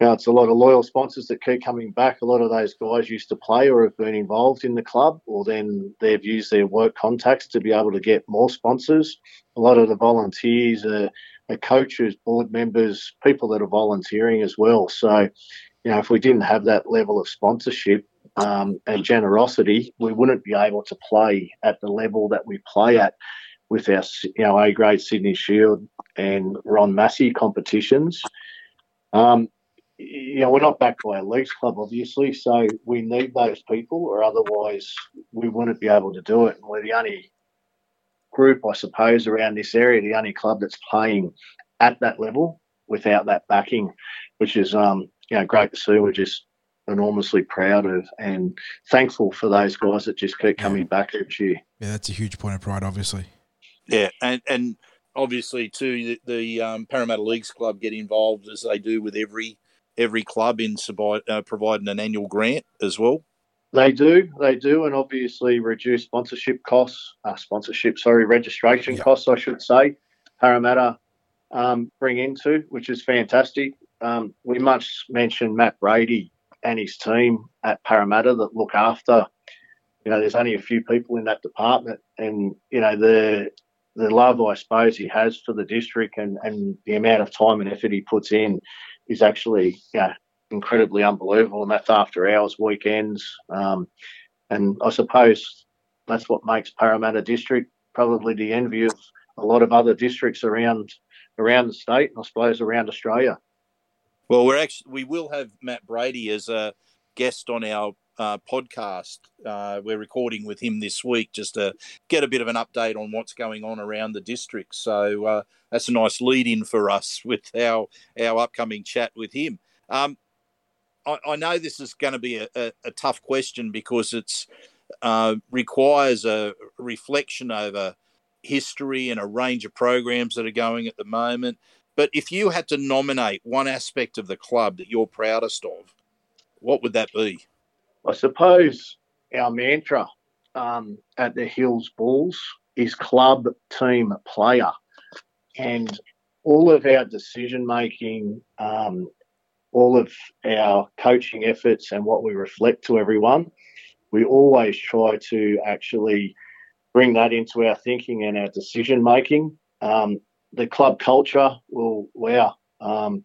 [SPEAKER 5] now, it's a lot of loyal sponsors that keep coming back. A lot of those guys used to play or have been involved in the club, or then they've used their work contacts to be able to get more sponsors. A lot of the volunteers are, are coaches, board members, people that are volunteering as well. So, you know, if we didn't have that level of sponsorship um, and generosity, we wouldn't be able to play at the level that we play at with our, you know, A grade Sydney Shield and Ron Massey competitions. Um, you know, we're not backed by a leagues club, obviously, so we need those people, or otherwise we wouldn't be able to do it. And we're the only group, I suppose, around this area, the only club that's playing at that level without that backing, which is, um, you know, great to see. We're just enormously proud of and thankful for those guys that just keep coming back each year.
[SPEAKER 2] Yeah, that's a huge point of pride, obviously.
[SPEAKER 3] Yeah, and and obviously too the, the um, Parramatta Leagues Club get involved as they do with every every club in uh, providing an annual grant as well?
[SPEAKER 5] They do, they do, and obviously reduce sponsorship costs, uh, sponsorship, sorry, registration yep. costs, I should say. Parramatta um, bring into, which is fantastic. Um, we must mention Matt Brady and his team at Parramatta that look after. You know, there's only a few people in that department, and you know the the love I suppose he has for the district and, and the amount of time and effort he puts in is actually yeah, incredibly unbelievable, and that's after hours, weekends, um, and I suppose that's what makes Parramatta District probably the envy of a lot of other districts around around the state, and I suppose around Australia.
[SPEAKER 3] Well, we're actually we will have Matt Brady as a guest on our uh, podcast. Uh, we're recording with him this week just to get a bit of an update on what's going on around the district. So uh, that's a nice lead in for us with our our upcoming chat with him. Um, I, I, know this is going to be a, a, a tough question because it's uh, requires a reflection over history and a range of programs that are going at the moment. But if you had to nominate one aspect of the club that you're proudest of, what would that be?
[SPEAKER 5] I suppose our mantra um, at the Hills Bulls is club, team, player. And all of our decision making, um, all of our coaching efforts, and what we reflect to everyone, we always try to actually bring that into our thinking and our decision making. Um, the club culture will, wow, um,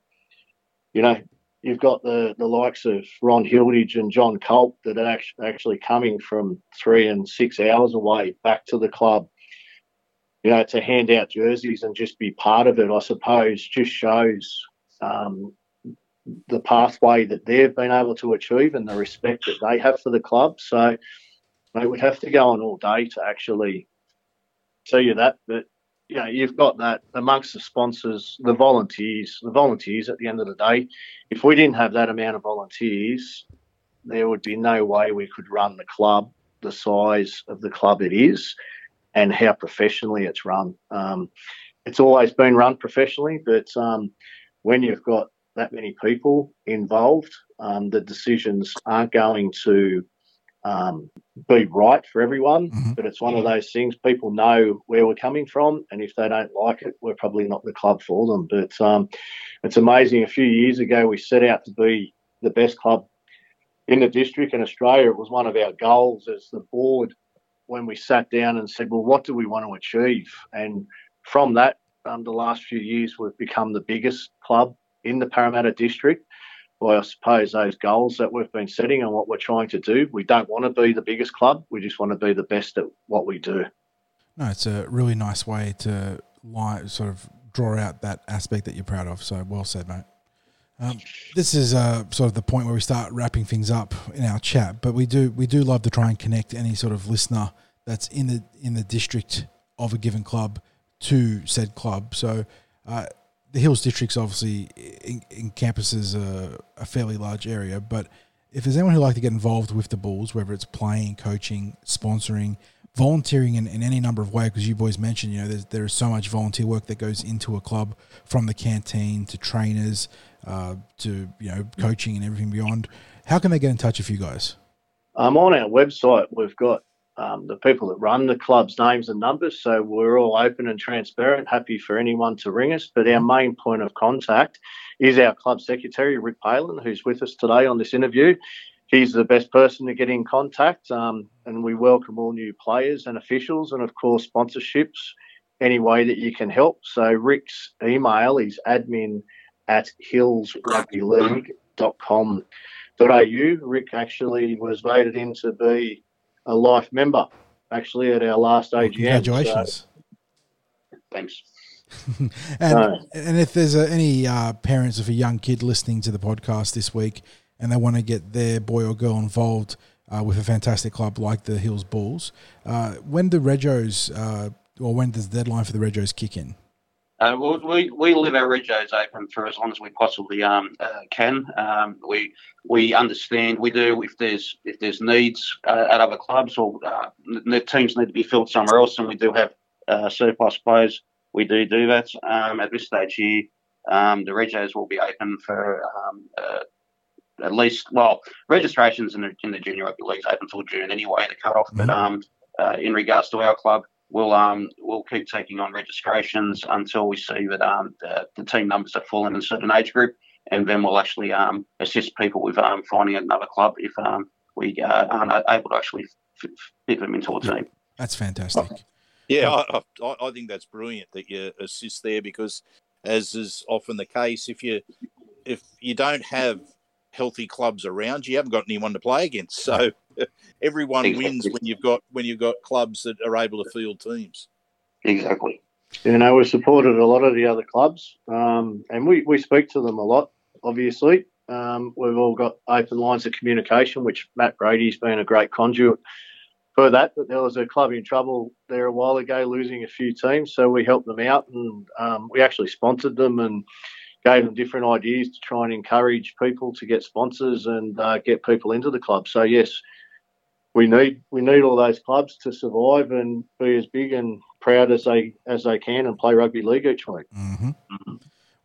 [SPEAKER 5] you know, you've got the, the likes of Ron Hilditch and John Colt that are actually coming from three and six hours away back to the club, you know, to hand out jerseys and just be part of it, I suppose, just shows um, the pathway that they've been able to achieve and the respect that they have for the club. So, mate, we'd have to go on all day to actually tell you that. But you know, you've got that amongst the sponsors, the volunteers, the volunteers at the end of the day. If we didn't have that amount of volunteers, there would be no way we could run the club the size of the club it is and how professionally it's run. Um, it's always been run professionally, but um, when you've got that many people involved, um, the decisions aren't going to um, be right for everyone.
[SPEAKER 2] Mm-hmm.
[SPEAKER 5] But it's one of those things people know where we're coming from, and if they don't like it, we're probably not the club for them. But um, it's amazing. A few years ago, we set out to be the best club in the district in Australia. It was one of our goals as the board when we sat down and said, "Well, what do we want to achieve?" And from that, um, the last few years, we've become the biggest club in the Parramatta district. Well, I suppose those goals that we've been setting and what we're trying to do, we don't want to be the biggest club. We just want to be the best at what we do.
[SPEAKER 2] No, it's a really nice way to lie, sort of draw out that aspect that you're proud of. So well said, mate. Um, this is uh, sort of the point where we start wrapping things up in our chat, but we do we do love to try and connect any sort of listener that's in the in the district of a given club to said club. So uh, the Hills district's obviously encompasses a, a fairly large area, but if there's anyone who'd like to get involved with the Bulls, whether it's playing, coaching, sponsoring, volunteering in, in any number of ways, because you boys mentioned, you know, there is so much volunteer work that goes into a club from the canteen to trainers uh, to, you know, coaching and everything beyond. How can they get in touch with you guys?
[SPEAKER 5] I'm on our website, we've got um, the people that run the club's names and numbers, so we're all open and transparent. Happy for anyone to ring us, but our main point of contact is our club secretary, Rick Palin, who's with us today on this interview. He's the best person to get in contact, um, and we welcome all new players and officials, and of course sponsorships. Any way that you can help. So Rick's email is admin at hillsrugbyleague.com.au. Rick actually was voted in to be a life member actually at our last AGM.
[SPEAKER 2] Congratulations.
[SPEAKER 5] So, thanks.
[SPEAKER 2] and,
[SPEAKER 5] No.
[SPEAKER 2] and if there's uh, any uh, parents of a young kid listening to the podcast this week and they want to get their boy or girl involved uh, with a fantastic club like the Hills Bulls, uh, when the Regos, uh, or when does the deadline for the Regos kick in?
[SPEAKER 6] Uh, we, we leave our regos open for as long as we possibly um, uh, can. Um, we we understand we do if there's if there's needs uh, at other clubs or uh, the teams need to be filled somewhere else, and we do have uh, surplus players. We do do that. Um, at this stage here, um, the regos will be open for um, uh, at least well registrations in the in the junior rugby leagues open until June anyway. The cut off, but um, uh, in regards to our club, we'll um we'll keep taking on registrations until we see that um the, the team numbers are full in a certain age group, and then we'll actually um assist people with um finding another club if um we uh, aren't able to actually f- fit them into a team.
[SPEAKER 2] That's fantastic.
[SPEAKER 3] Yeah, I, I, I think that's brilliant that you assist there because, as is often the case, if you if you don't have healthy clubs around, you haven't got anyone to play against. So everyone
[SPEAKER 6] Exactly.
[SPEAKER 3] wins when you've got when you've got clubs that are able to field teams.
[SPEAKER 6] Exactly.
[SPEAKER 5] You know, we've supported a lot of the other clubs, um, and we, we speak to them a lot, obviously. Um, we've all got open lines of communication, which Matt Brady's been a great conduit for that. But there was a club in trouble there a while ago, losing a few teams, so we helped them out, and um, we actually sponsored them and gave them different ideas to try and encourage people to get sponsors and uh, get people into the club. So yes, we need we need all those clubs to survive and be as big and proud as they as they can and play rugby league each week.
[SPEAKER 2] hmm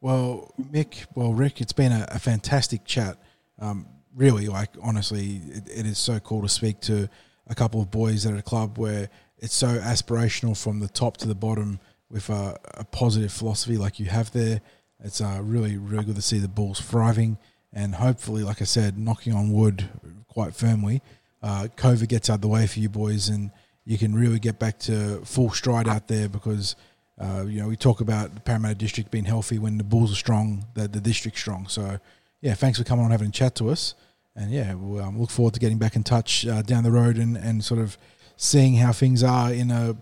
[SPEAKER 2] Well, Mick, well, Rick, it's been a, a fantastic chat. Um, really, like honestly, it, it is so cool to speak to a couple of boys at a club where it's so aspirational from the top to the bottom with a, a positive philosophy like you have there. It's uh, really, really good to see the Bulls thriving and hopefully, like I said, knocking on wood quite firmly, uh, COVID gets out of the way for you boys and you can really get back to full stride out there because uh, you know, we talk about the Parramatta District being healthy when the Bulls are strong, the, the district's strong. So, yeah, thanks for coming on having a chat to us. And yeah, we'll um, look forward to getting back in touch uh, down the road and, and sort of seeing how things are in a,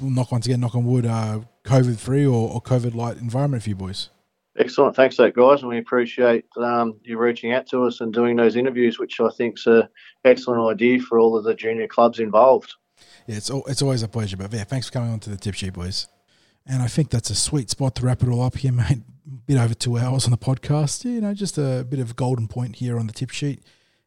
[SPEAKER 2] knock once again, knock on wood, uh, COVID free or, or COVID light environment for you boys.
[SPEAKER 5] Excellent, thanks for that, guys, and we appreciate um, you reaching out to us and doing those interviews, which I think is an excellent idea for all of the junior clubs involved.
[SPEAKER 2] Yeah, it's, al- it's always a pleasure. But yeah, thanks for coming on to the tip sheet, boys. And I think that's a sweet spot to wrap it all up here, mate. bit over two hours on the podcast. You know, just a bit of golden point here on the tip sheet.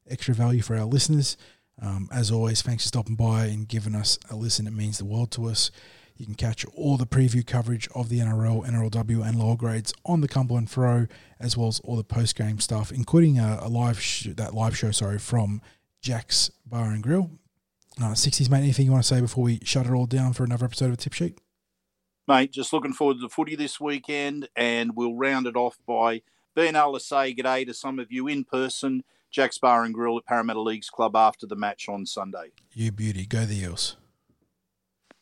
[SPEAKER 2] extra value for our listeners. Um, as always, thanks for stopping by and giving us a listen. It means the world to us. You can catch all the preview coverage of the NRL, NRLW, and lower grades on the Cumberland Throw, as well as all the post game stuff, including a, a live sh- that live show. Sorry, from Jack's Bar and Grill. Uh, 60s, mate. Anything you want to say before we shut it all down for another episode of Tip Sheet?
[SPEAKER 3] Mate, just looking forward to the footy this weekend, and we'll round it off by being able to say good day to some of you in person. Jack's Bar and Grill at Parramatta Leagues Club after the match on Sunday.
[SPEAKER 2] You beauty. Go the Eels.